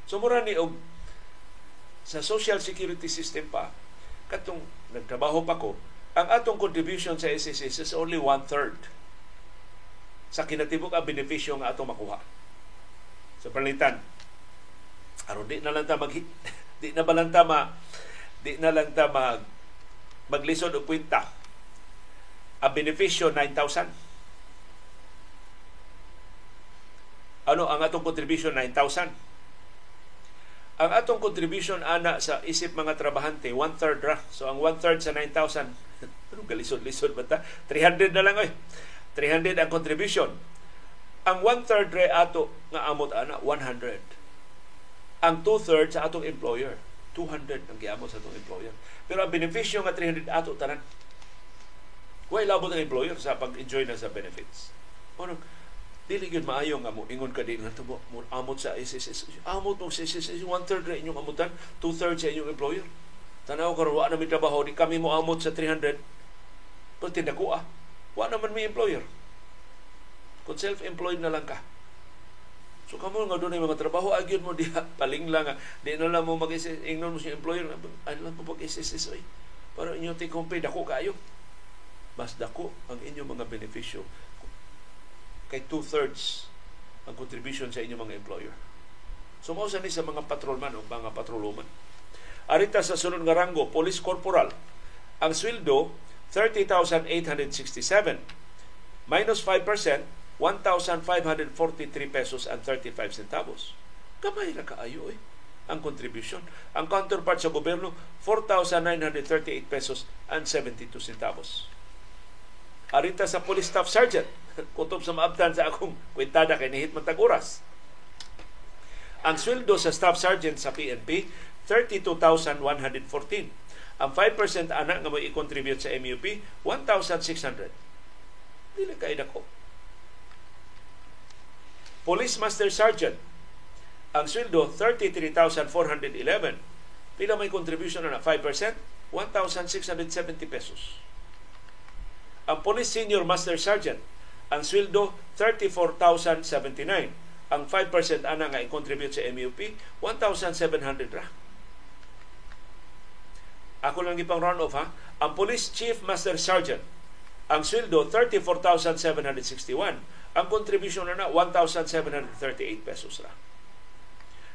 so mura ni og sa social security system pa katong nagtrabaho pa ko ang atong contribution sa SSS is only one-third sa kinatibok ang benepisyo nga ato makuha. Sa palitan, aron di na lang ta mag di na balanta ma di na lang ta mag maglisod og kwenta. Ang benepisyo 9,000. Ano ang atong contribution 9,000? Ang atong contribution ana sa isip mga trabahante, one-third ra. So ang one-third sa 9,000, anong kalisod-lisod ba ta? 300 na lang oy. 300 ang contribution. Ang one-third re ato nga amot ana, 100. Ang two-thirds sa atong employer, 200 ang giamot sa atong employer. Pero ang benepisyo nga 300 ato tanan. Way labot ang employer sa pag-enjoy na sa benefits. Ano, dili gyud maayo nga mo ingon ka din nga tubo mo amot sa SSS. Amot mo sa SSS, one-third ra inyong amutan, two-thirds sa inyong employer. Tanaw karon wa na mi trabaho, di kami mo amot sa 300. Pero tindakuha Wa naman may employer. Kung self-employed na lang ka. So kamo nga doon ay mga trabaho agyon mo diha paling lang di na lang mo mag ingnon mo si employer ano lang mo pag SSS oy para inyo home pay dako kayo mas dako ang inyong mga benepisyo kay two-thirds ang contribution sa inyong mga employer. So sa ni sa mga patrolman o mga patroloman. Arita sa sunod nga ranggo, police corporal. Ang sweldo 30,867. Minus 5%, 1,543 pesos and 35 centavos. Kamay na kaayo eh ang contribution. Ang counterpart sa gobyerno, 4,938 pesos and 72 centavos. Arita sa police staff sergeant, kutob sa maabtan sa akong kwentada kay nihit matag oras. Ang sweldo sa staff sergeant sa PNP, 32,114 ang 5% ana nga mo i-contribute sa MUP, 1,600. Dili kay dako. Police Master Sergeant, ang sweldo 33,411. Pila may contribution na 5%? 1,670 pesos. Ang Police Senior Master Sergeant, ang sweldo 34,079. Ang 5% ana nga i-contribute sa MUP, 1,700 ra. Ako lang ipang round off ha. Ang Police Chief Master Sergeant, ang sweldo 34,761. Ang contribution na na 1,738 pesos ra.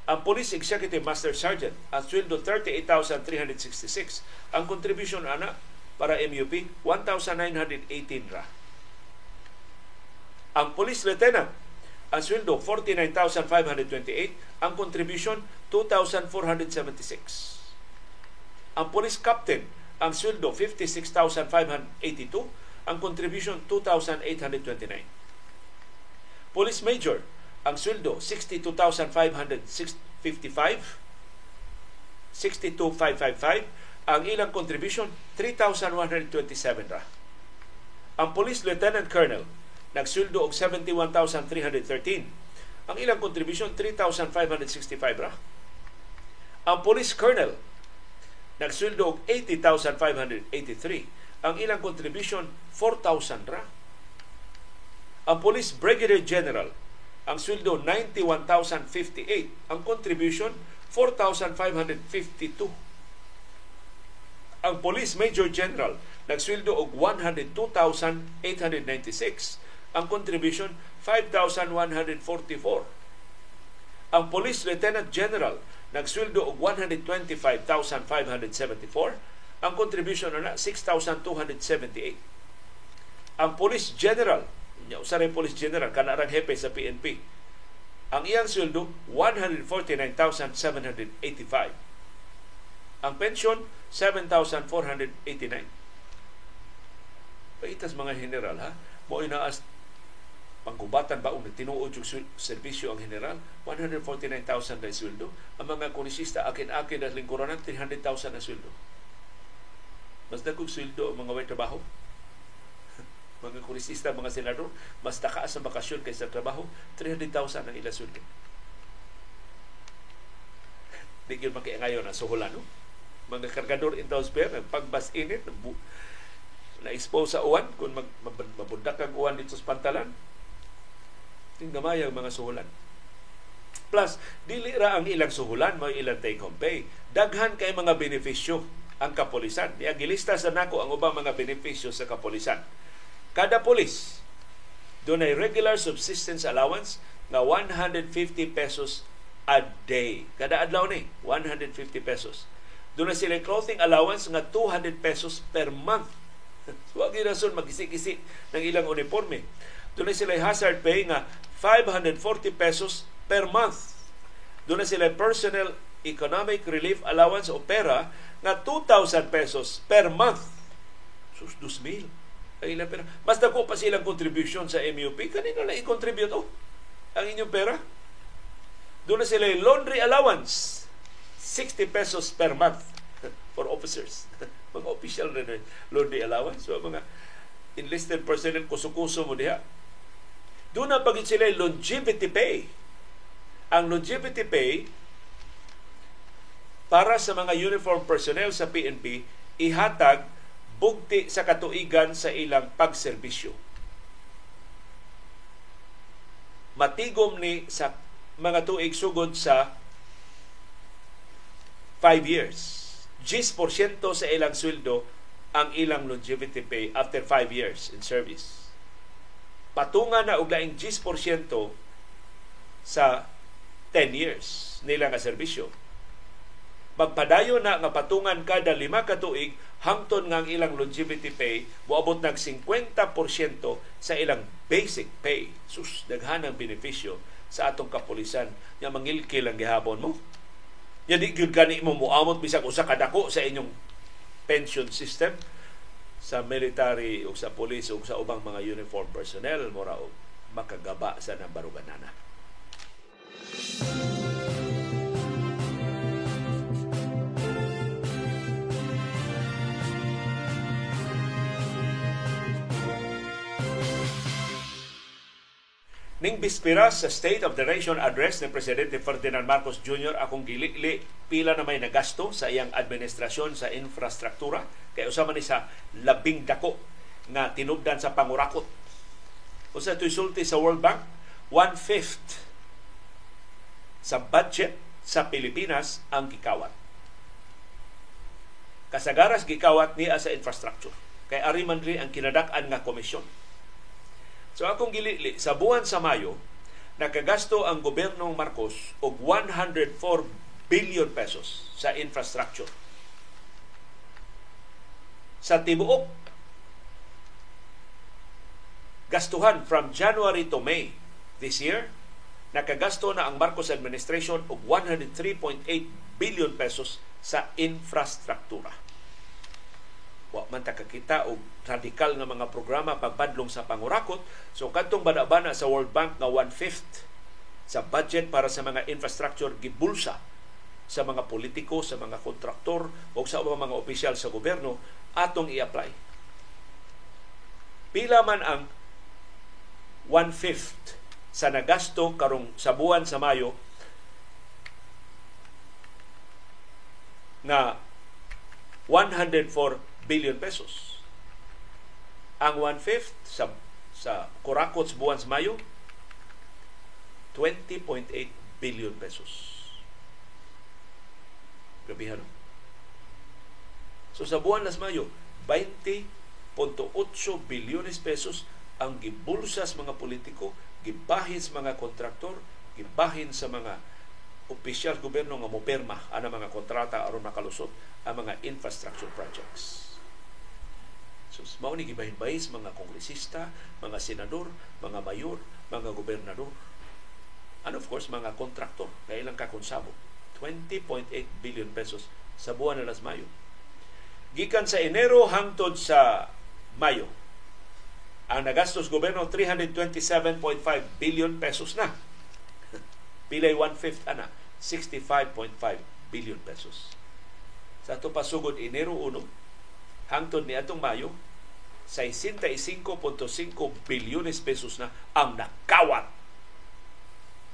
Ang Police Executive Master Sergeant, ang sweldo 38,366. Ang contribution ana para MUP 1,918 ra. Ang Police Lieutenant, ang sweldo 49,528. Ang contribution 2,476 ang police captain, ang sweldo 56,582, ang contribution 2,829. Police major, ang sweldo 62,555, 62,555, ang ilang contribution 3,127 ra. Ang police lieutenant colonel, nagsweldo og 71,313. Ang ilang contribution 3,565 ra. Ang police colonel, nagsweldo og 80,583. Ang ilang contribution 4,000 ra. Ang Police Brigadier General ang sweldo 91,058. Ang contribution 4,552. Ang Police Major General nagsweldo og 102,896. Ang contribution 5,144. Ang Police Lieutenant General nagsweldo og 125,574. Ang contribution na 6,278. Ang Police General, usa rin Police General, kanarang hepe sa PNP, ang iyang sweldo 149,785. Ang pensyon 7,489. Paitas mga general ha, mo inaas panggubatan ba ang tinuod yung serbisyo ang general, 149,000 na sweldo. Ang mga kunisista, akin-akin na lingkuranan, 300,000 na sweldo. Mas dagong sweldo ang mga may trabaho. mga kunisista, mga senador, mas takas sa bakasyon kaysa trabaho, 300,000 ang ilang sweldo. Di yun makiangayon na suhulan, no? Mga kargador in pair, pagbas init, na-expose sa uwan, kung mag, mabundak ang uwan dito sa pantalan, gamay ang mga suhulan. Plus, dili ra ang ilang suhulan, may ilang take home pay. Daghan kay mga benepisyo ang kapulisan. Niya gilista sa nako ang ubang mga benepisyo sa kapulisan. Kada pulis, doon ay regular subsistence allowance na 150 pesos a day. Kada adlaw ni, 150 pesos. Doon na sila clothing allowance nga 200 pesos per month. so, ang rason magisi-kisi ng ilang uniforme. Doon na sila hazard pay nga 540 pesos per month. Doon na sila personal economic relief allowance o pera nga 2,000 pesos per month. Sus, 2,000. Ay ilang pera. Mas dako pa silang contribution sa MUP. Kanina na i-contribute oh, ang inyong pera. Doon na sila laundry allowance. 60 pesos per month for officers. mga official na laundry allowance. So, mga enlisted personnel, kuso-kuso mo diha doon na pagit sila longevity pay. Ang longevity pay para sa mga uniform personnel sa PNP ihatag bugti sa katuigan sa ilang pagserbisyo. Matigom ni sa mga tuig sugod sa 5 years. 10% sa ilang sweldo ang ilang longevity pay after 5 years in service patungan na og laing 10% sa 10 years nila nga serbisyo. Magpadayo na nga patungan kada lima ka tuig hangtod nga ang ilang longevity pay moabot nag 50% sa ilang basic pay. Sus, daghan ang benepisyo sa atong kapulisan nga mangilkil ang gihapon mo. Ya di gani mo moamot bisag usa ka dako sa inyong pension system sa military o sa police o sa ubang mga uniform personnel mura og makagaba sa nambaruganana. Ning bispira sa State of the Nation address ni Presidente Ferdinand Marcos Jr. akong gilili pila na may nagasto sa iyang administrasyon sa infrastruktura kay usama ni sa labing dako nga tinubdan sa pangurakot. Usa ito'y sulti sa World Bank, one-fifth sa budget sa Pilipinas ang gikawat. Kasagaras gikawat niya sa infrastructure. Kay ari man ang kinadak-an nga komisyon So akong gilili, sa buwan sa Mayo, nakagasto ang gobyernong Marcos og 104 billion pesos sa infrastructure. Sa tibuok, gastuhan from January to May this year, nakagasto na ang Marcos administration og 103.8 billion pesos sa infrastruktura wa man ta kakita og radikal nga mga programa pagbadlong sa pangurakot so kadtong bana-bana sa World Bank nga one-fifth sa budget para sa mga infrastructure gibulsa sa mga politiko, sa mga kontraktor o sa mga opisyal sa gobyerno atong i-apply. Pila man ang one-fifth sa nagasto karong sa buwan sa Mayo na 104 billion pesos. Ang one-fifth sa, sa Kurakot sa buwan sa Mayo, 20.8 billion pesos. Grabe no? So sa buwan nas Mayo, 20.8 bilyones pesos ang gibulsa sa mga politiko, gibahin sa mga kontraktor, gibahin sa mga opisyal gobyerno nga moperma ang mga kontrata aron makalusot ang mga infrastructure projects. So, mao ni gibahin-bahin sa mga kongresista, mga senador, mga mayor, mga gobernador. And of course, mga kontraktor na ilang kakonsabo. 20.8 billion pesos sa buwan na Mayo. Gikan sa Enero hangtod sa Mayo, ang nagastos gobyerno 327.5 billion pesos na. Pilay one-fifth ana, 65.5 billion pesos. Sa ito pasugod Enero 1, hangtod ni atong Mayo, 65.5 bilyones pesos na ang nakawat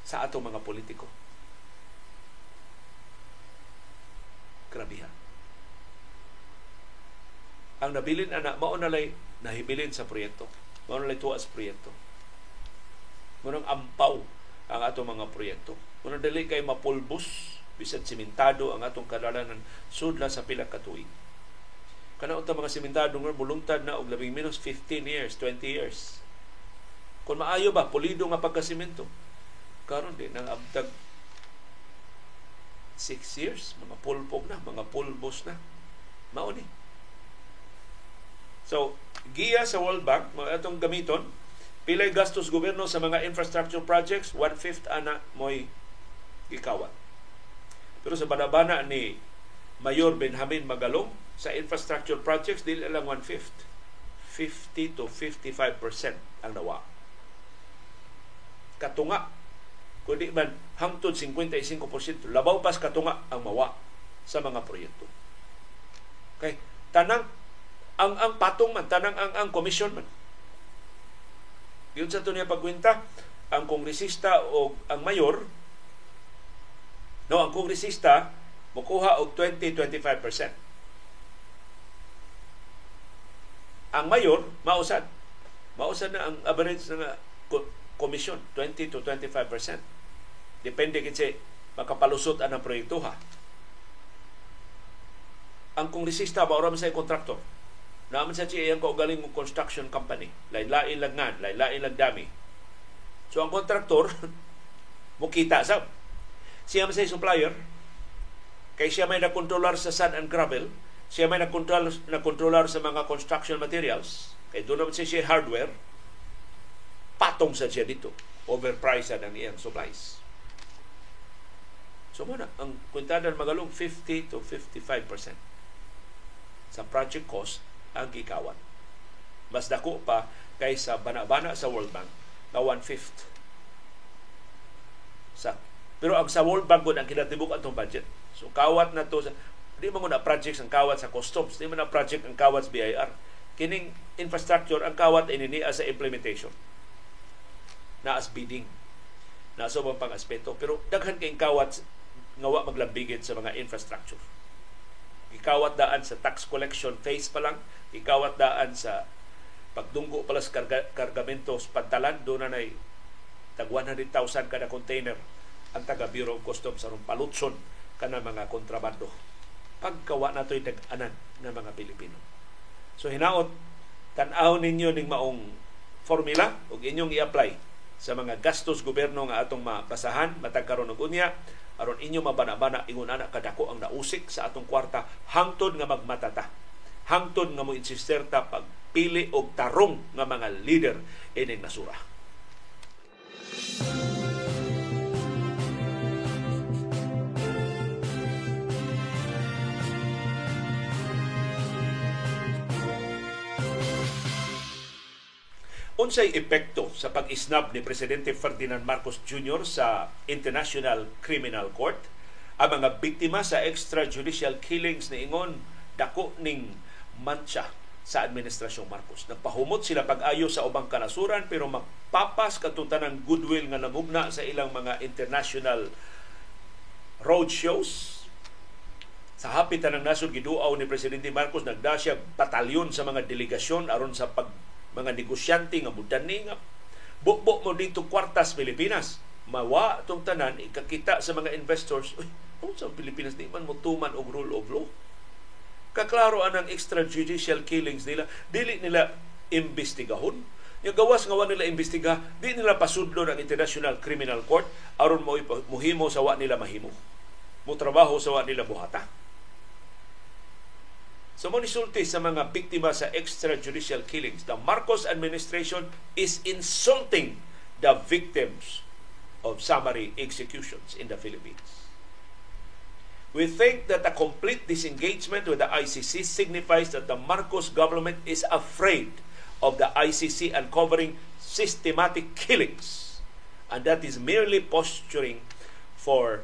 sa atong mga politiko. Grabihan. Ang nabilin ana mao na nahibilin sa proyekto. Mao na lay tuwa sa proyekto. Munang ampaw ang atong mga proyekto. Munang dali kay mapulbos bisan simentado ang atong kadalanan sudla sa pila ka tuig. Kana unta mga simentado nga bulungtad na og labing minus 15 years, 20 years. Kung maayo ba pulido nga pagkasimento. Karon din nang abtag 6 years, mga pulpog na, mga pulbos na. Mao ni. So, giya sa World Bank, mga atong gamiton, pilay gastos gobyerno sa mga infrastructure projects, one-fifth ana mo'y gikawat. Pero sa banabana ni Mayor Benjamin Magalong, sa infrastructure projects, dili lang one-fifth. 50 to 55% ang nawa. Katunga kundi man hangtod 55%, labaw pas katunga ang mawa sa mga proyekto. Okay, tanang ang ang patong man tanang ang ang komisyon man. Yun sa tunya pagkwenta, ang kongresista o ang mayor no ang kongresista mokuha og 20-25%. Ang mayor mausad. Mausad na ang average na komisyon 20 to 25%. Depende kasi makapalusot ang proyekto ha. Ang kongresista ba oram sa kontraktor. Naman sa siya iyang kaugaling mong construction company. Lain-lain lang nga, lain-lain lang dami. So ang kontraktor, mukita sa siya sa supplier, kay siya may nakontrolar sa sand and gravel, siya may nakontrolar, nakontrolar sa mga construction materials, kay doon naman siya, siya hardware, patong sa siya dito. Overpriced ang iyang supplies. So muna, ang kwentadan magalong 50 to 55% sa project cost ang gikawan. Mas dako pa kaysa bana-bana sa World Bank na one-fifth. Sa, pero ang sa World Bank ang kinatibuk atong budget. So kawat na to sa di mo na projects ang kawat sa customs, di mo na project ang kawat sa BIR. Kining infrastructure ang kawat ininia sa implementation. Na as bidding. Na sa pang aspeto. Pero daghan kay kawat nga wa maglambigit sa mga infrastructure. Ikawat daan sa tax collection phase pa lang, ikawat daan sa pagdunggo pala sa karga, kargamento pantalan, doon na nay tag 100,000 kada container ang taga Bureau of Customs aron palutson kana mga kontrabando. Pagkawa na to'y tag-anan ng mga Pilipino. So hinaot, tanaw ninyo ning maong formula ug inyong i-apply sa mga gastos gobyerno nga atong mapasahan matag karon og unya aron inyo mabana-bana ingon ana kadako ang nausik sa atong kwarta hangtod nga magmatata hangtod nga mo insisterta pagpili og tarong nga mga leader ining nasura. Unsay epekto sa pag-isnab ni Presidente Ferdinand Marcos Jr. sa International Criminal Court? Ang mga biktima sa extrajudicial killings ni Ingon dako ning mancha sa administrasyong Marcos. Nagpahumot sila pag-ayo sa ubang kanasuran pero magpapas katutan ng goodwill nga namugna sa ilang mga international road shows. Sa hapitan ng nasod giduaw ni Presidente Marcos nagda siya batalyon sa mga delegasyon aron sa pag mga negosyante nga mudani nga bukbo mo dito kwartas Pilipinas mawa tong tanan ikakita sa mga investors uy kung sa Pilipinas di man mo tuman og rule of law Kaklaro anang extrajudicial killings nila, dili nila imbestigahon. Yung gawas nga nila imbestiga, di nila pasudlo ng International Criminal Court aron mo muhimo sa wa nila mahimo. Mo trabaho sa wa nila buhata. So mo nisulti sa mga biktima sa extrajudicial killings, the Marcos administration is insulting the victims of summary executions in the Philippines. We think that a complete disengagement with the ICC signifies that the Marcos government is afraid of the ICC uncovering systematic killings and that is merely posturing for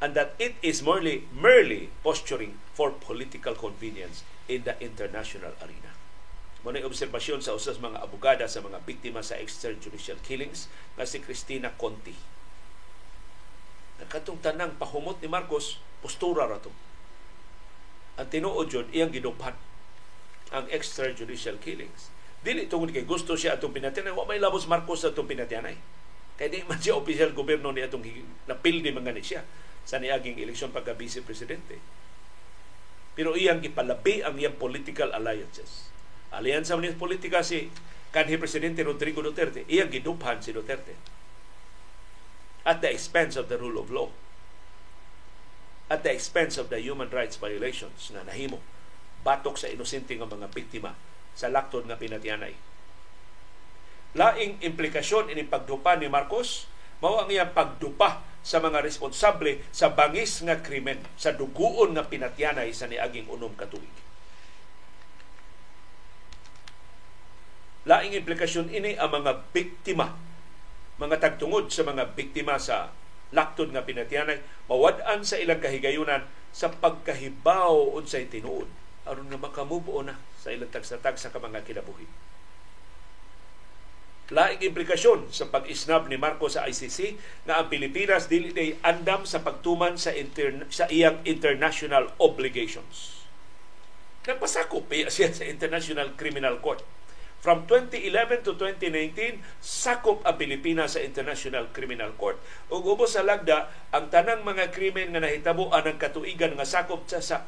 and that it is merely merely posturing for political convenience in the international arena. Muna obserbasyon sa usas mga abogada sa mga biktima sa extrajudicial killings nga si Cristina Conti. Nakatong tanang pahumot ni Marcos, postura ra to. Ang tinuod yun, iyang giduphan ang extrajudicial killings. Dili tungod kay gusto siya atong pinatyanay, wa may labos Marcos sa atong pinatyanay. Kaya di man siya opisyal gobyerno ni atong napildi mga ni siya sa niaging eleksyon pagka vice presidente. Pero iyang gipalabi ang iyang political alliances. Alyansa ni politika si kanhi presidente Rodrigo Duterte, iyang giduphan si Duterte at the expense of the rule of law at the expense of the human rights violations na nahimo batok sa inosente nga mga biktima sa laktod nga pinatianay. Laing implikasyon ini pagdupa ni Marcos mao ang iyang pagdupa sa mga responsable sa bangis nga krimen sa duguon nga pinatyanay sa niaging unom ka tuig. Laing implikasyon ini ang mga biktima, mga tagtungod sa mga biktima sa laktod nga pinatyanay, mawad-an sa ilang kahigayunan sa pagkahibaw unsay tinuod. Aron nga makamubo na sa ilang tagsatag sa mga kinabuhi laing implikasyon sa pag-isnab ni Marcos sa ICC nga ang Pilipinas dili day andam sa pagtuman sa inter, sa iyang international obligations. Nagpasakop siya sa International Criminal Court. From 2011 to 2019, sakop ang Pilipinas sa International Criminal Court. Ug ubos sa lagda, ang tanang mga krimen nga nahitabo anang katuigan nga sakop sa, sa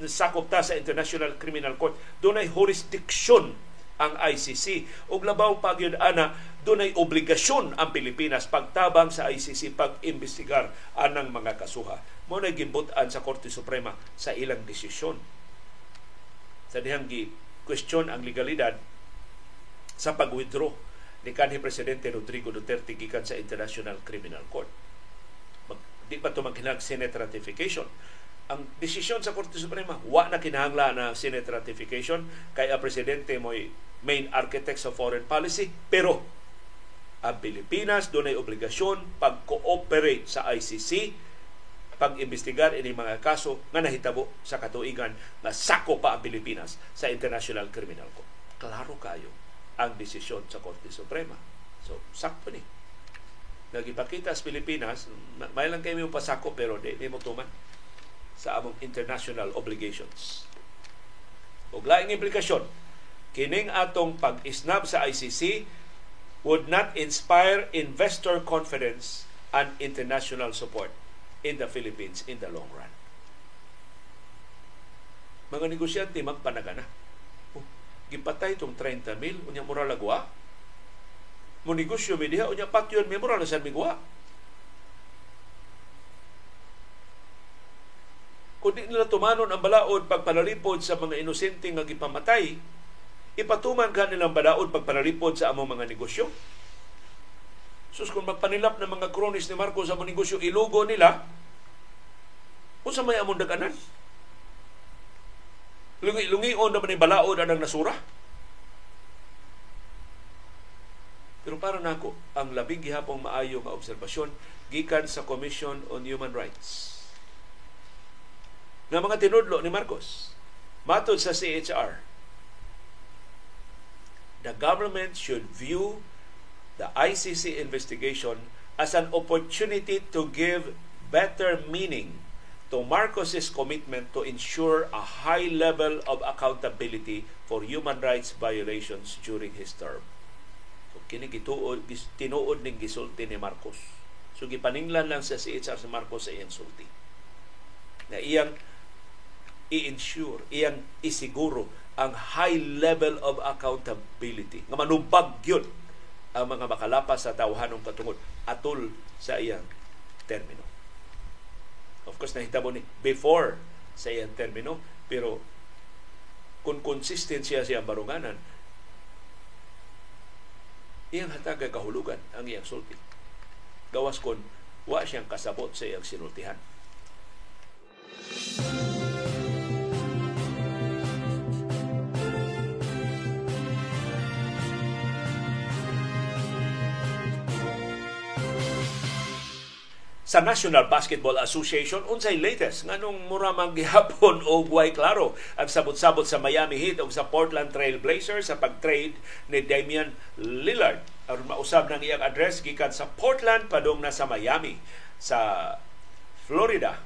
sakop ta sa International Criminal Court, dunay jurisdiction ang ICC. Ug labaw pa gyud ana dunay obligasyon ang Pilipinas pagtabang sa ICC pag-imbestigar anang mga kasuha. Mo na gimbutan sa Korte Suprema sa ilang desisyon. Sa dihang gi question ang legalidad sa pag-withdraw ni kanhi presidente Rodrigo Duterte gikan sa International Criminal Court. Mag, di pa ito magkinag Senate ratification ang desisyon sa Korte Suprema wa na kinahangla na Senate ratification kay ang presidente mo'y main architect sa foreign policy pero ang Pilipinas doon ay obligasyon pag-cooperate sa ICC pag-imbestigar ini mga kaso nga nahitabo sa katuigan na sako pa ang Pilipinas sa International Criminal Court. Klaro kayo ang desisyon sa Korte Suprema. So, sakto ni. Nagipakita sa Pilipinas, may lang kayo pasako pero di, di mo tuman sa among international obligations. O laing implikasyon, kining atong pag-isnab sa ICC would not inspire investor confidence and international support in the Philippines in the long run. Mga negosyante magpanagana. Oh, gipatay itong 30 mil, unya mura lagwa. Mo negosyo mi diha, unya patyon mi mura na sa migwa. Kung di nila tumanon ang balaod pagpanalipod sa mga inosente nga gipamatay, ipatuman ka nilang balaod pagpanalipod sa among mga negosyo. Sus, kung magpanilap ng mga kronis ni Marcos sa mga negosyo, ilugo nila, kung sa may among daganan. Lungi-lungion naman ni balaod anang nasura. Pero para nako ang labing gihapong maayo nga obserbasyon gikan sa Commission on Human Rights ng mga tinudlo ni Marcos. Matod sa CHR, the government should view the ICC investigation as an opportunity to give better meaning to Marcos's commitment to ensure a high level of accountability for human rights violations during his term. So kini gituod tinuod ning gisulti ni Marcos. So gipaninglan lang sa CHR si Marcos sa iyang sulti. Na iyang i-ensure, iyang isiguro ang high level of accountability nga manubag yun ang mga makalapas sa tawhanong katungod atol sa iyang termino. Of course, nahitabo ni before sa iyang termino, pero kung consistent siya siyang barunganan, iyang hatag kahulugan ang iyang sulti. Gawas kon wa siyang kasabot sa iyang sinultihan. Sa National Basketball Association unsay latest? Nganong mura man gihapon og way klaro ang sabot-sabot sa Miami Heat ug sa Portland Trail Blazers sa pag-trade ni Damian Lillard. Aron mausab nang iyang address gikan sa Portland padung na sa Miami. Sa Florida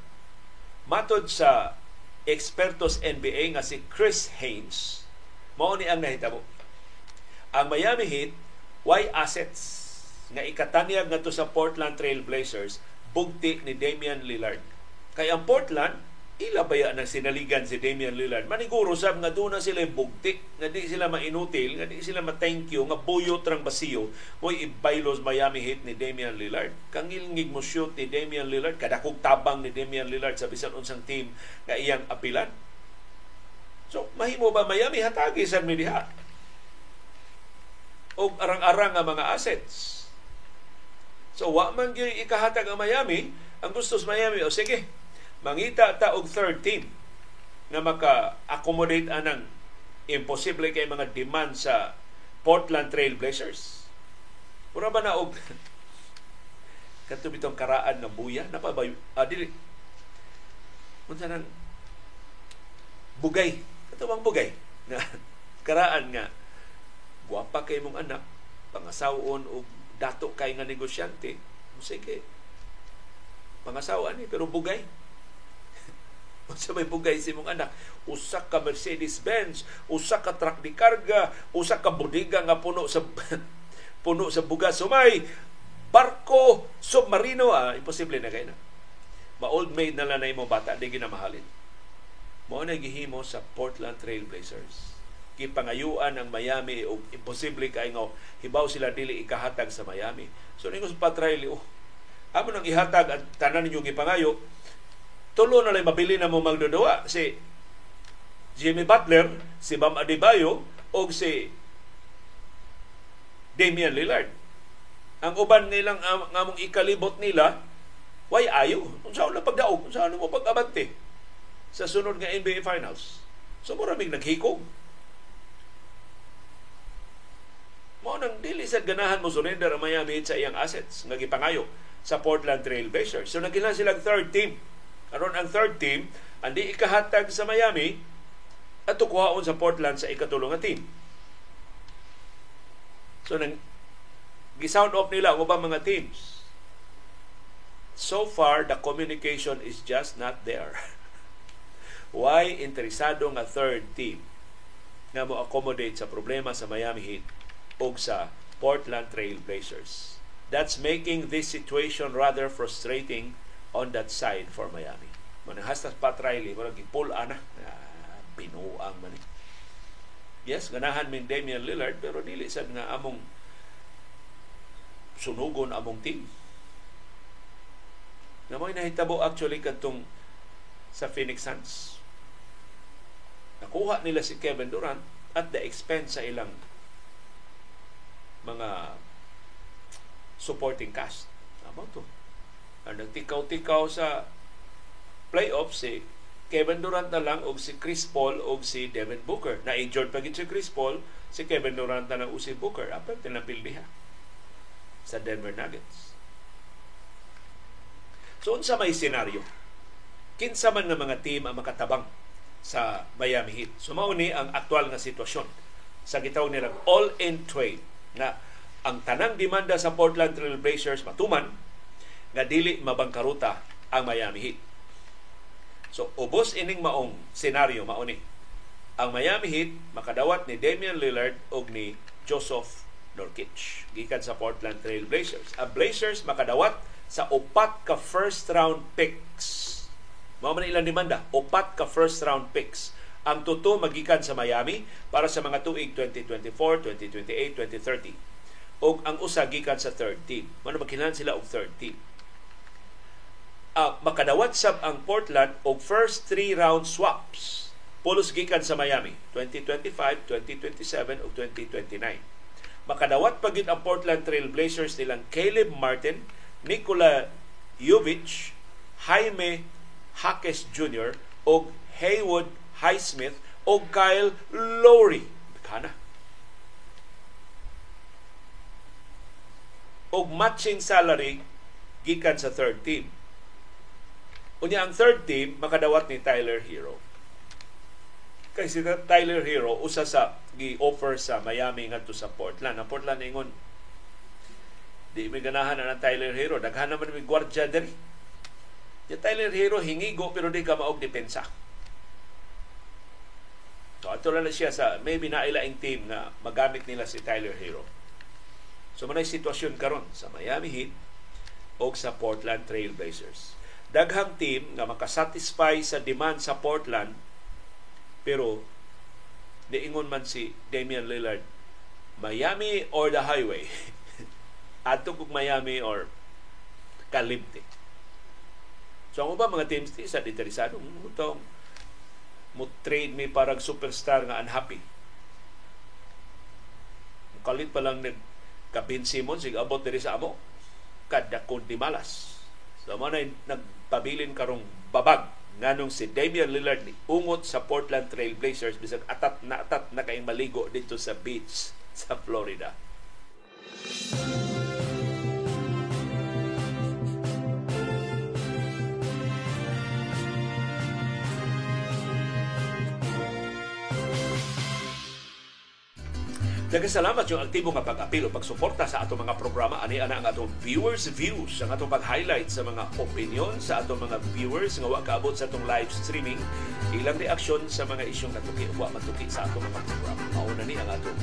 matod sa ekspertos NBA nga si Chris Haynes. Mao ni ang nahitabo. Ang Miami Heat way assets? Nga ikatanyag ngadto sa Portland Trail Blazers bugti ni Damian Lillard. Kay ang Portland, ila baya na sinaligan si Damian Lillard. Maniguro sab nga doon na sila bugti, nga di sila mainutil, nga di sila ma-thank you, nga buyot rang basiyo, mo ibailos Miami Heat ni Damian Lillard. Kang ilngig mo shoot ni Damian Lillard, kadakog tabang ni Damian Lillard sa bisan unsang team nga iyang apilan. So, mahimo ba Miami hatagi sa mediha? O arang-arang nga mga assets So wa man gyud ikahatag ang Miami, ang gusto sa Miami. O sige, mangita ta og third team na maka-accommodate anang imposible kay mga demand sa Portland Trail Blazers. Pura ba na og kanto bitong karaan ng buya? Na pa ba ah, dili. Unsa nang bugay? Kato bang bugay? Na karaan nga guwapa kay mong anak pangasawon og dato kay nga negosyante, sige, pangasawa ni, pero bugay. Unsa may bugay si mong anak? Usa ka Mercedes-Benz, usa ka truck di karga, usa ka bodega nga puno sa puno sa bugas sumay, barko, submarino, ah, imposible na kay na. Ma-old maid na lang na mo bata, di ginamahalin. Mo na gihimo sa Portland Trail Blazers gipangayuan ang Miami o imposible kay nga hibaw sila dili ikahatag sa Miami. So ningo sa patrail oh, amo nang ihatag at tanan ninyo gipangayo tulo na lang mabili na mo magdudua si Jimmy Butler, si Bam Adebayo o si Damian Lillard. Ang uban nilang ang among ikalibot nila why ayo? Unsa na pagdaog? Unsa mo pag-abante sa sunod nga NBA Finals? So maraming naghikog Mo nang dili sa ganahan mo surrender ang Miami Heat sa iyang assets nga gipangayo sa Portland Trail Blazers. So nagkila silang third team. Aron ang third team, andi ikahatag sa Miami at tukuhaon sa Portland sa ikatulong nga team. So nang gisound off nila ang ubang mga teams. So far, the communication is just not there. Why interesado nga third team nga mo accommodate sa problema sa Miami Heat o sa Portland Trail Blazers. That's making this situation rather frustrating on that side for Miami. Manahas na Pat Riley, parang gipul ana. Ah, binuang man. Yes, ganahan min Damian Lillard, pero dili sad nga among sunugon among team. Na may nahitabo actually kadtong sa Phoenix Suns. Nakuha nila si Kevin Durant at the expense sa ilang mga supporting cast. Amo to. Ang nagtikaw-tikaw sa playoffs si Kevin Durant na lang o si Chris Paul o si Devin Booker. Na-injured pa si Chris Paul, si Kevin Durant na lang o si Booker. Apa tinapildiha sa Denver Nuggets. So, unsa may senaryo? Kinsa man nga mga team ang makatabang sa Miami Heat. So, mauni ang aktual nga sitwasyon sa gitaw nilang all-in trade na ang tanang demanda sa Portland Trail Blazers matuman nga dili mabangkaruta ang Miami Heat. So ubos ining maong senaryo mao ni. Ang Miami Heat makadawat ni Damian Lillard og ni Joseph Nurkic gikan sa Portland Trail Blazers. Ang Blazers makadawat sa upat ka first round picks Mao man ilang demanda, upat ka first round picks. Ang tuto magikan sa Miami para sa mga tuig 2024, 2028, 2030. O ang usa gikan sa third team. Mano magkinahanglan sila og third team. Uh, makadawat sab ang Portland og first three round swaps. Pulos gikan sa Miami 2025, 2027 ug 2029. Makadawat pagid ang Portland Trail Blazers nilang Caleb Martin, Nikola Jovic, Jaime Hackes Jr. o Haywood Highsmith o Kyle Lowry. Kana. O matching salary gikan sa third team. Unya ang third team makadawat ni Tyler Hero. Kay si Tyler Hero usa sa gi-offer sa Miami ngadto sa Portland. Ang Portland ingon di mi ganahan na ng Tyler Hero, daghan naman mi gwardiya diri Yung Tyler Hero hingigo pero di ka maog depensa. So ato na siya sa maybe na ilaing team na magamit nila si Tyler Hero. So manay sitwasyon karon sa Miami Heat o sa Portland Trail Blazers. Daghang team nga makasatisfy sa demand sa Portland pero niingon man si Damian Lillard Miami or the highway ato kog Miami or Kalimti So ang ba mga teams ti sa interesado mutong mo trade mi parang superstar nga unhappy. Kalit pa lang nag Kapin Simon sig abot diri sa amo kada kun di malas. So mo na nagpabilin karong babag nganong si Damian Lillard ni ungot sa Portland Trail Blazers bisag atat na atat na kay maligo dito sa beach sa Florida. Daghang salamat yung aktibo nga pag-apil o pagsuporta sa atong mga programa. Ani ana ang atong viewers views ang atong pag-highlight sa mga opinion sa atong mga viewers nga wa kaabot sa atong live streaming. Ilang reaksyon sa mga isyong natuki wa matuki sa atong mga programa. Mauna ni ang atong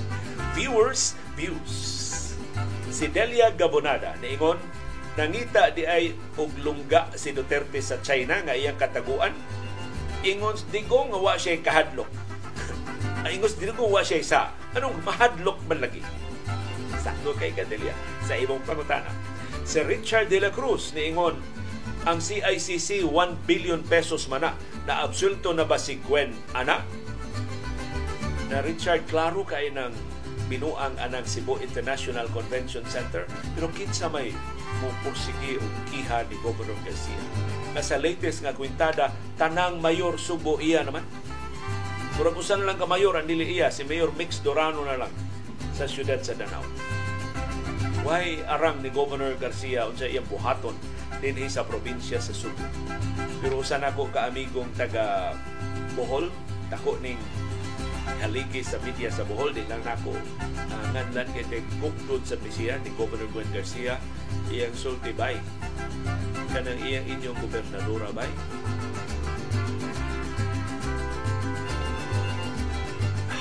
viewers views. Si Delia Gabonada niingon nangita di ay og lungga si Duterte sa China nga iyang kataguan. Ingon digo nga wa siya kahadlok ingos dito ko wa siya sa anong mahadlok man lagi? Sakto kay Gadelia sa imong pangutana. Si Richard De La Cruz niingon ang CICC 1 billion pesos mana na. Absulto na ba si Gwen ana na Richard klaro kay ng binuang anang Cebu International Convention Center. Pero kinsa may mo pursige og kiha ni Governor Garcia. Na sa latest nga kwintada, tanang mayor Subo iya naman Murag usan lang ka mayor ang dili iya. Si Mayor Mix Dorano na lang sa siyudad sa Danao. Why arang ni Governor Garcia unsa iyang buhaton dinhi sa probinsya sa Subo. Pero usan ako ka amigong taga Bohol, dako ning haligi sa media sa Bohol. Din lang nako uh, nganlan kay kay kukdod sa misiya ni Governor Gwen Garcia. Iyang sulti bay. Kanang iyang inyong gobernadora bay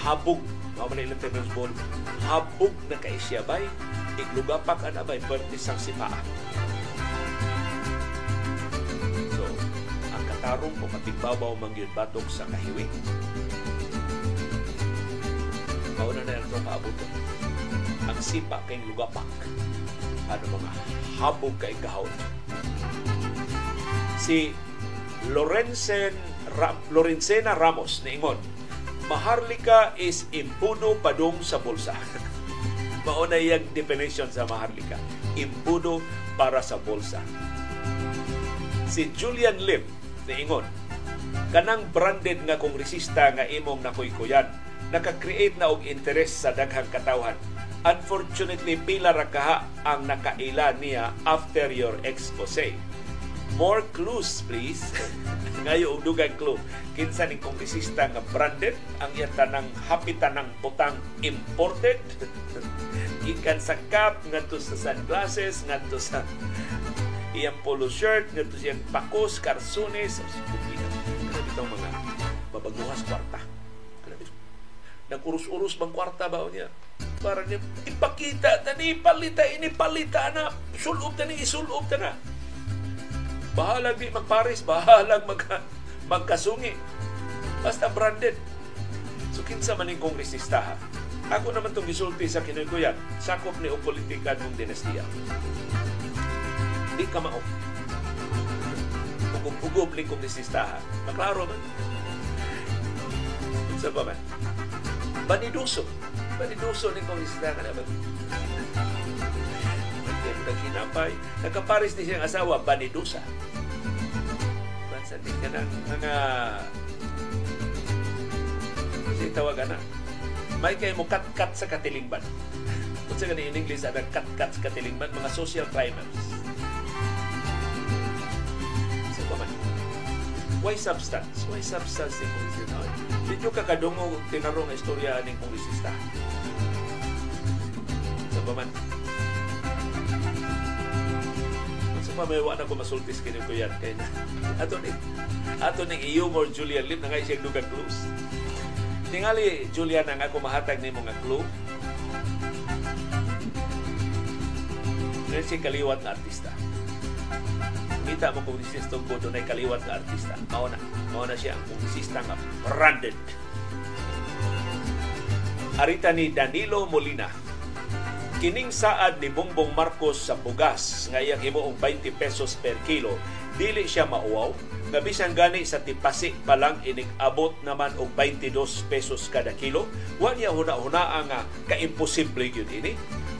habog. Mao man ilang termos ball habog na kay siya bay. Iglugapak ana bay. Perti sang sipaa so ang katarong o matigbabaw mangyud batok sa kahiwi. Mao na na ito paabot ang sipa kay lugapak ano mga habog kay gahon. Si Lorenzen Ram, Lorenzena Ramos niingon Maharlika is impuno padong sa bulsa. Mauna yung definition sa Maharlika. Impuno para sa bulsa. Si Julian Lim, niingon, kanang branded nga kongresista nga imong nakuykuyan, naka-create na og interes sa daghang katawhan. Unfortunately, pila ra kaha ang nakaila niya after your expose More clues, please. Ngayon, og dugang clue. Kinsa ni kongresista nga branded ang iya tanang happy tanang butang imported. Ikan sa cap, ngadto sa sunglasses, ngadto sa iyang polo shirt, ngadto sa iyang pakos, karsunes. Grabe itong mga babaguhas kwarta. Nag-urus-urus bang kwarta ba niya? Para niya, ipakita, tani, palita, ini palita na, sulub tani, isulub na Bahalag di magpares, bahalag mag, magkasungi. Basta branded. So kinsa man ning kongresista ha? Ako naman itong gisulti sa kinaguyat, sakop ni o politika ng dinastiya. Di ka mao. Ugub-ugub ni kongresista ha. Maklaro man. Sa ba man? Baniduso. Baniduso ni kongresista ka naman. Nagkinapay. Nagkaparis ni siyang asawa, Banidusa. Bansa din ka ng mga kasi tawagan na may kay mo kat-kat sa katilingban. Kung sa in English, ada kat-kat sa katilingban, mga social criminals. So, paman. Why substance? Why substance ni kongresista? Dito ka kadungo tinarong istorya ni kongresista. So, paman. So, pamayawa na ko masultis kini ko yan. Kaya na, ato ni, ato ni iyo more Julian Lim na nga siyang dugan close. Tingali, Julian, ang ako mahatag ni mga clue. Ngayon siya kaliwat na artista. Kita mo kung sistong ko doon ay kaliwat na artista. Mao na. Mao na siya ang publisista nga branded. Arita ni Danilo Molina. Kining saad ni Bongbong Marcos sa bugas. Nga iyang himuong 20 pesos per kilo, dili siya mauwaw. Nga bisan gani sa tipasi pa lang inig-abot naman og 22 pesos kada kilo. Wa niya huna-huna nga kaimposible gyud ini.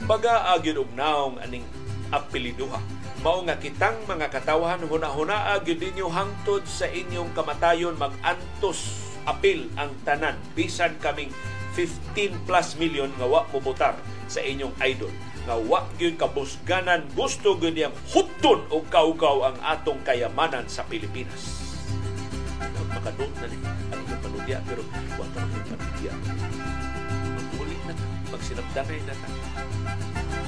Baga gyud og naong aning apeliduha. Mao nga kitang mga katawahan huna-huna gyud ninyo hangtod sa inyong kamatayon. Mag-antos apil ang tanan. Bisan kaming 15 plus million nga wa mobotar sa inyong idol nga wa gyud kabusganan gusto gyud yang hutton og kaukaw ang atong kayamanan sa Pilipinas. Makadot na ni ang inyong panudya pero wa ta rin panudya. Mag-uli na ta, magsinabdanay na ta.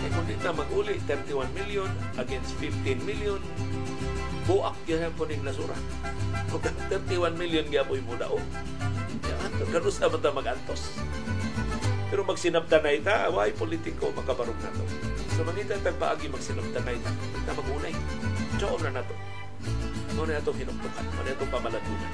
Eh kung di na mag-uli, 31 million against 15 million, buak yun po ning nasura. Kung 31 million gyapoy mo daw, yan, ganun sa mata mag-antos. Pero magsinabda na ita, why politiko makabarog na to. So manita tagpaagi magsinabda na ita, na magunay. Joom na na to. Ano na itong hinuktukan? Ano na itong pamalagunan?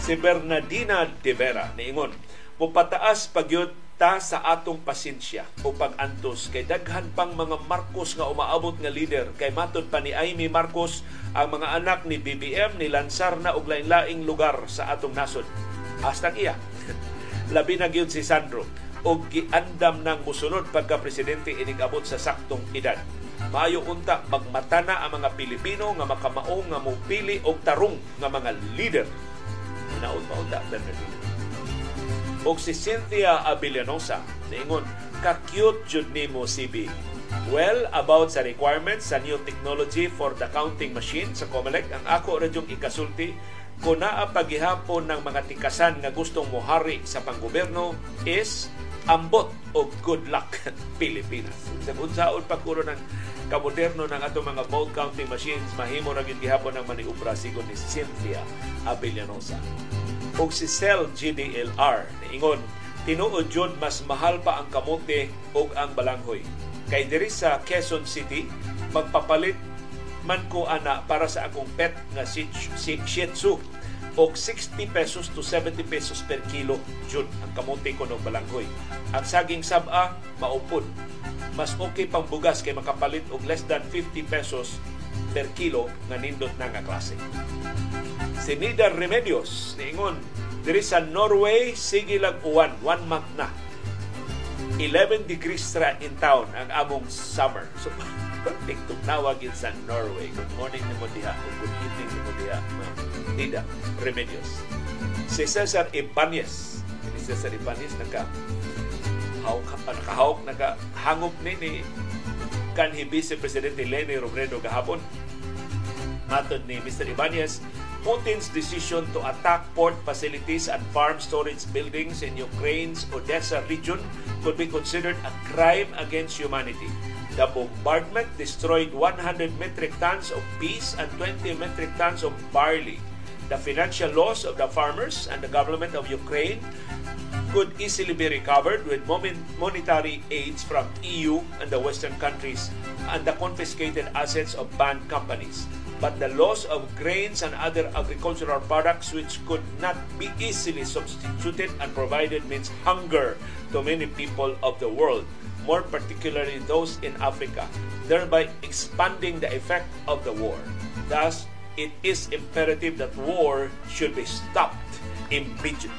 Si Bernardina de Vera, niingon, mupataas pagyod ta sa atong pasensya o pag-antos kay daghan pang mga Marcos nga umaabot nga leader kay matod pa ni Amy Marcos ang mga anak ni BBM ni lansar na og lain-laing lugar sa atong nasod. Hastang iya labi na gyud si Sandro og giandam ng musunod pagka presidente inigabot sa saktong edad. Maayo unta magmatana ang mga Pilipino nga makamao nga mupili og tarong nga mga leader. Hinaot pa unta Bernardino. Og si Cynthia Abellanosa niingon ka-cute jud nimo CB. Well, about sa requirements sa new technology for the counting machine sa COMELEC, ang ako radyong ikasulti kung naa paghihapon ng mga tikasan nga gustong mohari sa panggoberno is ambot o good luck Pilipinas. Sa unsaon pagkuro ng kamoderno ng ato mga vote counting machines, mahimo ra gihapon ng maniubra sigon ni Cynthia Abellanosa. O si Cell GDLR niingon tinuod jud mas mahal pa ang kamote ug ang balanghoy. Kay diri sa Quezon City magpapalit man ko ana para sa akong pet nga si Shih Tzu og 60 pesos to 70 pesos per kilo jud ang kamote ko ng balanghoy. Ang saging saba maupod. Mas okay pang bugas kay makapalit og less than 50 pesos per kilo nga nindot na nga klase. Si Nida Remedios niingon diri sa Norway sige lang uwan one month na 11 degrees ra in town ang among summer. So, perfect tawag yun sa Norway. Good morning ni mo diha o good evening ni mo diha, ma'am Nida Remedios. Si Cesar Ibanez. Si Cesar Ibanez naka hawk, nakahawk, nakahangop ni ni kanhi Vice Presidente Leni Robredo gahapon. Matod ni Mr. Ibanez, Putin's decision to attack port facilities and farm storage buildings in Ukraine's Odessa region could be considered a crime against humanity. The bombardment destroyed 100 metric tons of peas and 20 metric tons of barley. The financial loss of the farmers and the government of Ukraine could easily be recovered with monetary aids from EU and the Western countries and the confiscated assets of banned companies. but the loss of grains and other agricultural products which could not be easily substituted and provided means hunger to many people of the world, more particularly those in Africa, thereby expanding the effect of the war. Thus, it is imperative that war should be stopped immediately.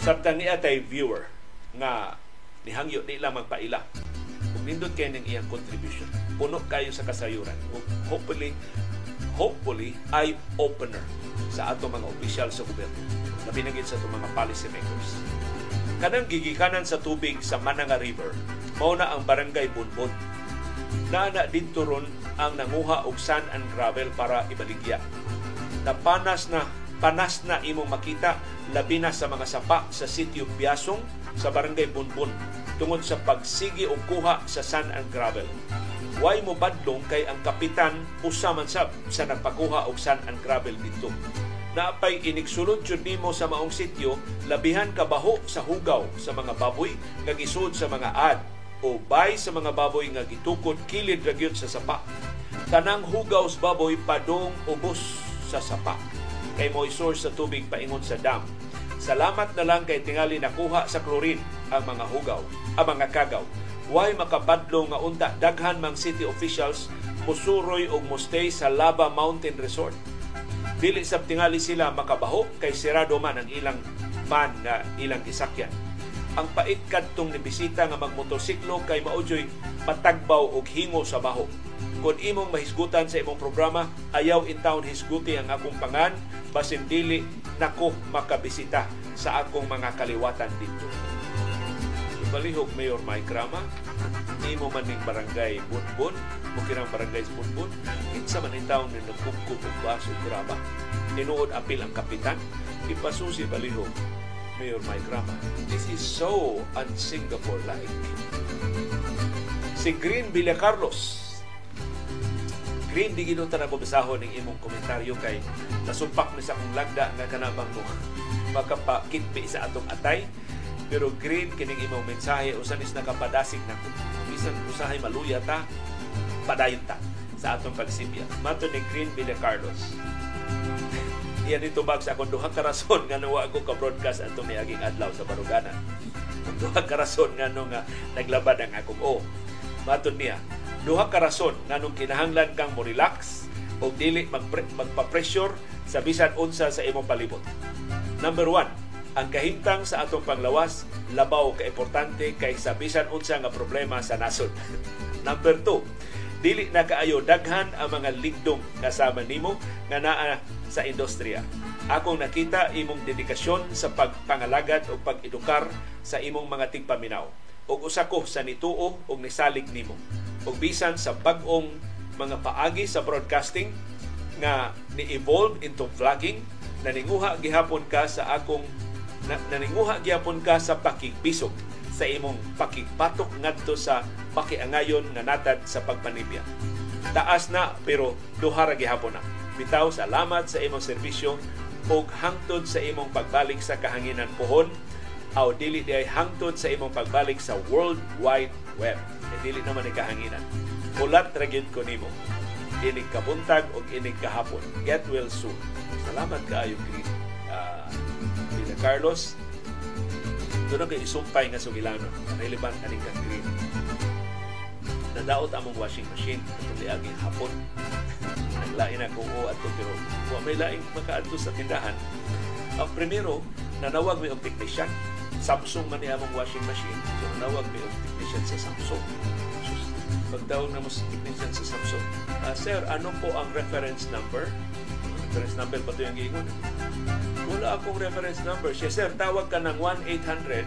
Sabtan niya tay viewer nga nihangyo di lang magpaila. Kung nindot kayo ng iyang contribution puno kayo sa kasayuran. Hopefully hopefully eye opener sa ato mga opisyal sa gobyerno na pinagit sa ato mga policy makers. Kanang gigikanan sa tubig sa Mananga River mao na ang barangay Bunbon. Na na dito ron ang nanguha og sand and gravel para ibaligya. Napanas na panas na imong makita labi na sa mga sapa sa sitio Biasong sa barangay Bunbon tungod sa pagsigi o kuha sa sand and gravel. Way mo badlong kay ang kapitan usa man sab sa nagpakuha og sand and gravel dito. Naapay iniksulod jud nimo sa maong sitio labihan kabaho sa hugaw sa mga baboy nga gisud sa mga ad o bay sa mga baboy nga gitukod kilid ra sa sapa. Tanang hugaw sa baboy padong ubos sa sapa. Kay mo source sa tubig paingon sa dam Salamat na lang kay tingali nakuha sa chlorine ang mga hugaw, ang mga kagaw. Why makabadlo nga unta daghan mang city officials musuroy og mustay sa Lava Mountain Resort. Dili sab tingali sila makabaho kay sirado man ang ilang van nga ilang gisakyan. Ang pait kadtong bisita nga magmotorsiklo kay maudyoy matagbaw og hingo sa baho. Kung imong mahisgutan sa imong programa, ayaw in town hisguti ang akong pangan, basin dili nako makabisita sa akong mga kaliwatan dito. Balihog Mayor Mike Rama, imo man ning barangay Bunbun, mukirang barangay Bunbun, kinsa man itaw ni nagkukub og baso graba. Tinuod apil ang kapitan, ipasusi balihog Mayor Mike Rama. This is so un-Singapore-like. Si Green Villa Carlos, Green, di ginuta na ko bisahon ng imong komentaryo kay nasumpak ni sa akong lagda nga kanabang mo makapakitpi sa atong atay. Pero green kining imong mensahe usan is nakapadasig na bisan usahay maluya ta padayon ta sa atong pagsibya. Mato ni Green Villa Carlos. Iyan ito bag sa akong duha ka rason nga nawa ako ka-broadcast atong niaging adlaw sa Baruganan. Duha ka rason nga nung nga naglabad ang akong o. Mato niya, duha ka rason nganong kinahanglan kang mo relax o dili magpa-pressure sa bisan unsa sa imong palibot. Number one, ang kahimtang sa atong panglawas labaw ka importante kay sa bisan unsa nga problema sa nasod. Number two, dili na kaayo daghan ang mga ligdong kasama nimo nga naa sa industriya. Akong nakita imong dedikasyon sa pagpangalagad o pag-edukar sa imong mga tigpaminaw. Og usa ko sa nituo og nisalig nimo ug bisan sa bag-ong mga paagi sa broadcasting nga ni-evolve into vlogging naninguha gihapon ka sa akong na, naninguha gihapon ka sa pakigbisog sa imong pakigpatok ngadto sa pakiangayon nga natad sa pagpanibya. Taas na pero duha ra gihapon na. Bitaw salamat sa imong serbisyo ug hangtod sa imong pagbalik sa kahanginan pohon aw dili di hangtod sa imong pagbalik sa World Wide Web e dili naman ni kahanginan. Ulat ra ko nimo. Inig kabuntag o inig kahapon. Get well soon. Salamat kaayo Green. Uh, Dina Carlos, doon kay isumpay nga sugilano. Relevant aning kang Green. Nadaot among washing machine itong liaging hapon. Naglain akong o ato pero wa may laing makaadto sa tindahan. Ang primero, nanawag may og technician. Samsung man niya among washing machine. So nanawag may og technician sa Samsung. Pagtawag na mo sa technician sa Samsung, uh, Sir, ano po ang reference number? Reference number pa ito yung giingon. Wala akong reference number. Siya, Sir, tawag ka ng 1-800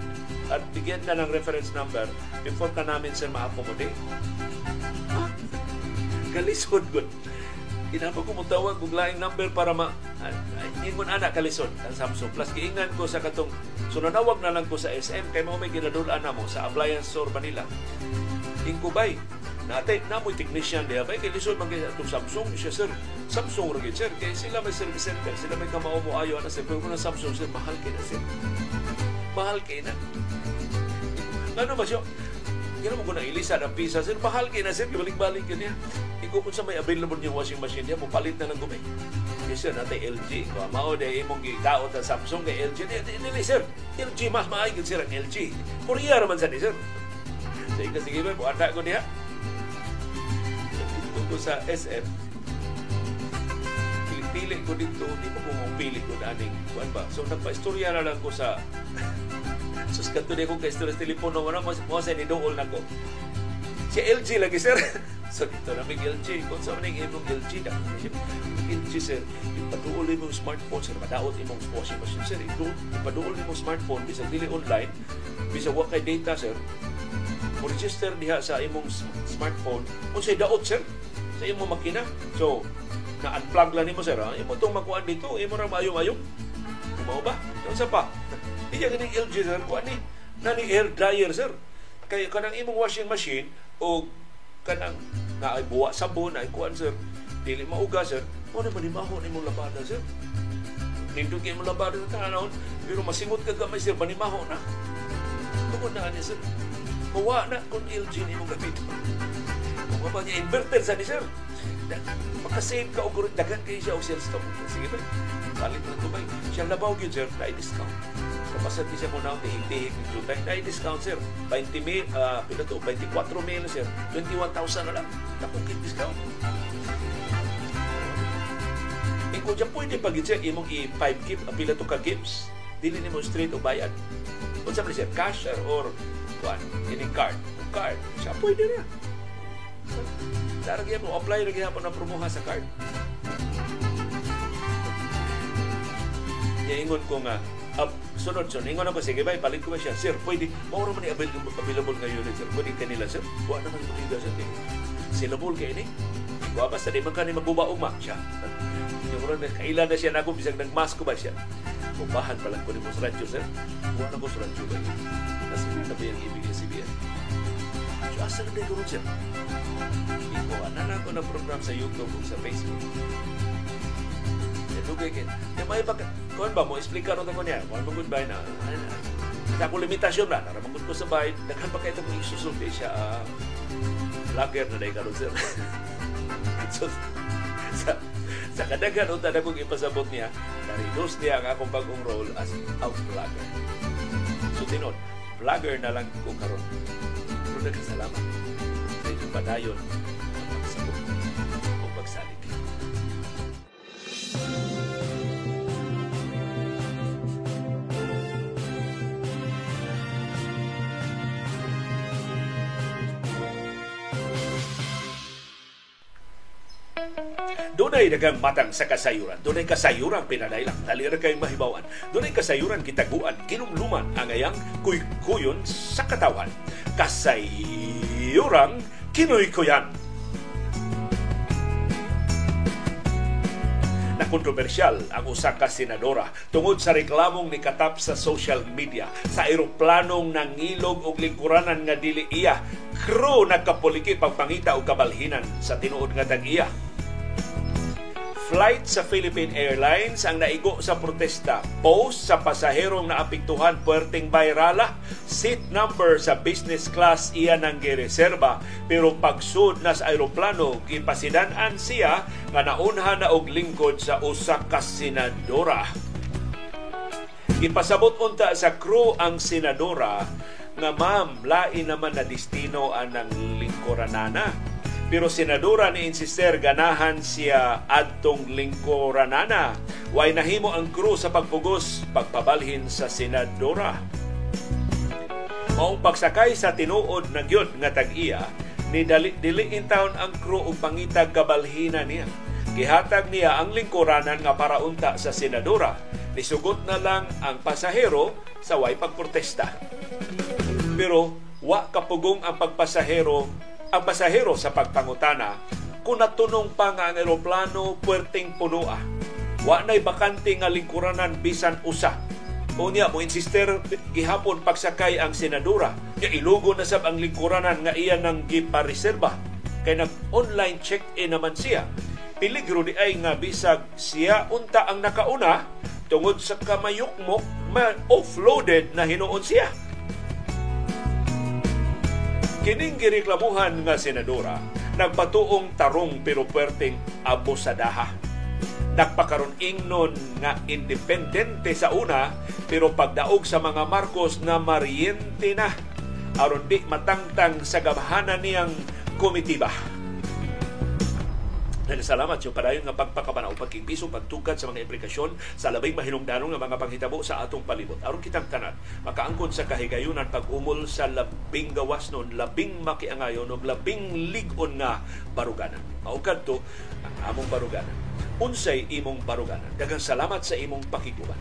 at bigyan ka ng reference number before ka namin, Sir, ma-accommodate. Ah, kalisod good. Inapa ko mo tawag kung laing number para ma... Ingon anak kalisod ang Samsung. Plus, giingan ko sa katong... So, nanawag na lang ko sa SM kay mo may ginadulaan na mo sa Appliance Store Manila. Inkubay, Nate, na mo technician diha kay lisod man kay Samsung siya sir. Samsung ra sir kay sila may service center, sila may kamao mo ayo na sir pero na Samsung sir mahal kay na sir. Mahal kay na. Ngano ba siya? Kaya mo ko na ng pisa sir, mahal kay na sir, balik-balik ka niya. Ikaw kung sa may available yung washing machine niya, palit na ng gumi. Yes, sir, natay LG. Kung mao de imong gidaot sa Samsung kay LG. Dili, sir. LG, mas maayos sir ang LG. Korea naman sa ni, sir. Sige, sige ba, buwan ko niya. Tungkol sa SF, pili ko dito, di ko kung pili ko na aning kuan ba. So nagpa-istorya na lang ko sa Sus di ko kay istorya sa telepono mo mo sa ni dool na ko. Si LG lagi sir. so dito na may LG. Kung sa maning imong LG na. LG sir, ipaduol imong smartphone sir, madaot imong washing machine sir. Ipaduol imong smartphone bisag dili online, bisag wa kay data sir. Mo register diha sa imong smartphone, unsay daot sir sa imong makina. So, na-unplug lang nimo sir. Ha? Imo tong makuan dito, imo ra maayong-ayong. Mao ba? Ano sa pa? Iya ganing LG sir, kuan ni nani air dryer sir. Kay kanang imong washing machine o kanang na ay buwa sabon ay kuan sir. Dili mauga sir. Mo na manimaho nimo labada sir. Kay mo labada sa tanawon, pero masimot ka gamay sir panimaho na. Tungod na ni sir. Mawa na kung LG nimo gamit. Kung ba niya inverter sa ni sir makasave ka og dagan kay siya og sales stock. Sige ba? Palit na tumay. Siya labaw gyud sir, na discount. Kapasad ki siya mo na tihig-tihig ng jutay. Na discount sir. 20 mil, uh, pila to, 24 mil sir. 21,000 na lang. Tapos discount. E kung dyan pwede pag sir, imong i-5 gift, pila to ka gifts, dili ni mo straight o bayad. Kung sa sir, cash or kuan, ini card. Card, siya pwede na. Daragyan mo, apply lagi po na promoha sa card. Ingon ko nga, uh, sunod sunod, ingon ako, sige ba, palit ko ba siya? Sir, pwede, mauro man available, available ngayon, sir. Pwede kanila, sir. Buwa naman yung liga, sir. Sila bol kayo ni. Buwa basta di man ka ni magbubauma siya. Yung na, kailan na siya na ako, bisag nagmask ko ba siya? Bubahan pa lang ko ni mo sa radyo, sir. Buwa na ko sa radyo ba yun? Na ba yung ibig ng CBN? So, asa na sir? Iko, anan ko na program sa YouTube o sa Facebook. Dugay kay. Di may baka kon ba mo explain ron ko niya. Mo mo goodbye na. Sa ko limitasyon na, naramangod ko sa bahay, daghan pa kay itong isusulti siya vlogger na dahil karon sir. so, sa, sa kadaghan unta na kong ipasabot niya, na-reduce niya ang akong bagong role as out vlogger. So tinon, vlogger na lang ko karon. Pero nagkasalamat. Sa inyong padayon Dunay dagang matang sa kasayuran. Dunay kasayuran pinadailang. Dali ra kay mahibawan. Dunay kasayuran kitaguan, kinumluman ang ayang kuykuyon sa katawan. Kasayuran kinuykuyan. na kontrobersyal ang usa ka senadora tungod sa reklamong ni Katap sa social media sa eroplanong nangilog og lingkuranan nga dili iya crew nagkapoliki pagpangita og kabalhinan sa tinuod nga tag-iya flight sa Philippine Airlines ang naigo sa protesta. Post sa pasaherong naapektuhan puerting bayrala. Seat number sa business class iya nang gireserba. Pero pagsud na sa aeroplano, gipasidanan siya nga naunha na og lingkod sa usa ka senadora. Ipasabot unta sa crew ang senadora nga ma'am, lain naman na destino anang lingkoranana pero senadora ni insister ganahan siya adtong lingkoranana. Way nahimo ang crew sa pagpugos pagpabalhin sa senadora. Maong pagsakay sa tinuod na gyud nga tag-iya ni dali, dili in town ang crew ug pangitag kabalhina niya. Gihatag niya ang lingkuranan nga para unta sa senadora. Nisugot na lang ang pasahero sa way pagprotesta. Pero wa kapugong ang pagpasahero ang pasahero sa pagpangutana kung natunong pa nga ang eroplano puwerteng punoa. Wa na'y bakante nga lingkuranan bisan usa. Unya mo insister gihapon pagsakay ang senadora. Ya ilugo na sab ang lingkuranan nga iya nang gipareserba. Kay nag online check-in naman siya. Peligro di ay nga bisag siya unta ang nakauna tungod sa kamayukmok ma offloaded na hinuon siya Kining gireklamuhan nga senadora Nagpatuong tarong pero puwerteng abosadaha. Nagpakaroon ingnon nga independente sa una pero pagdaog sa mga Marcos na mariente na aron di matangtang sa gamhanan niyang komitiba. Nagsalamat yung padayon nga pagpakabanaw, pagkimpiso, pagtugad sa mga implikasyon sa labing mahinungdanong nga mga panghitabo sa atong palibot. Aron kitang tanan, makaangkon sa kahigayunan pag-umol sa labing gawas nun, labing makiangayon, o labing ligon nga baruganan. Maugad to, ang among baruganan. Unsay imong baruganan. Dagang salamat sa imong pakiguban.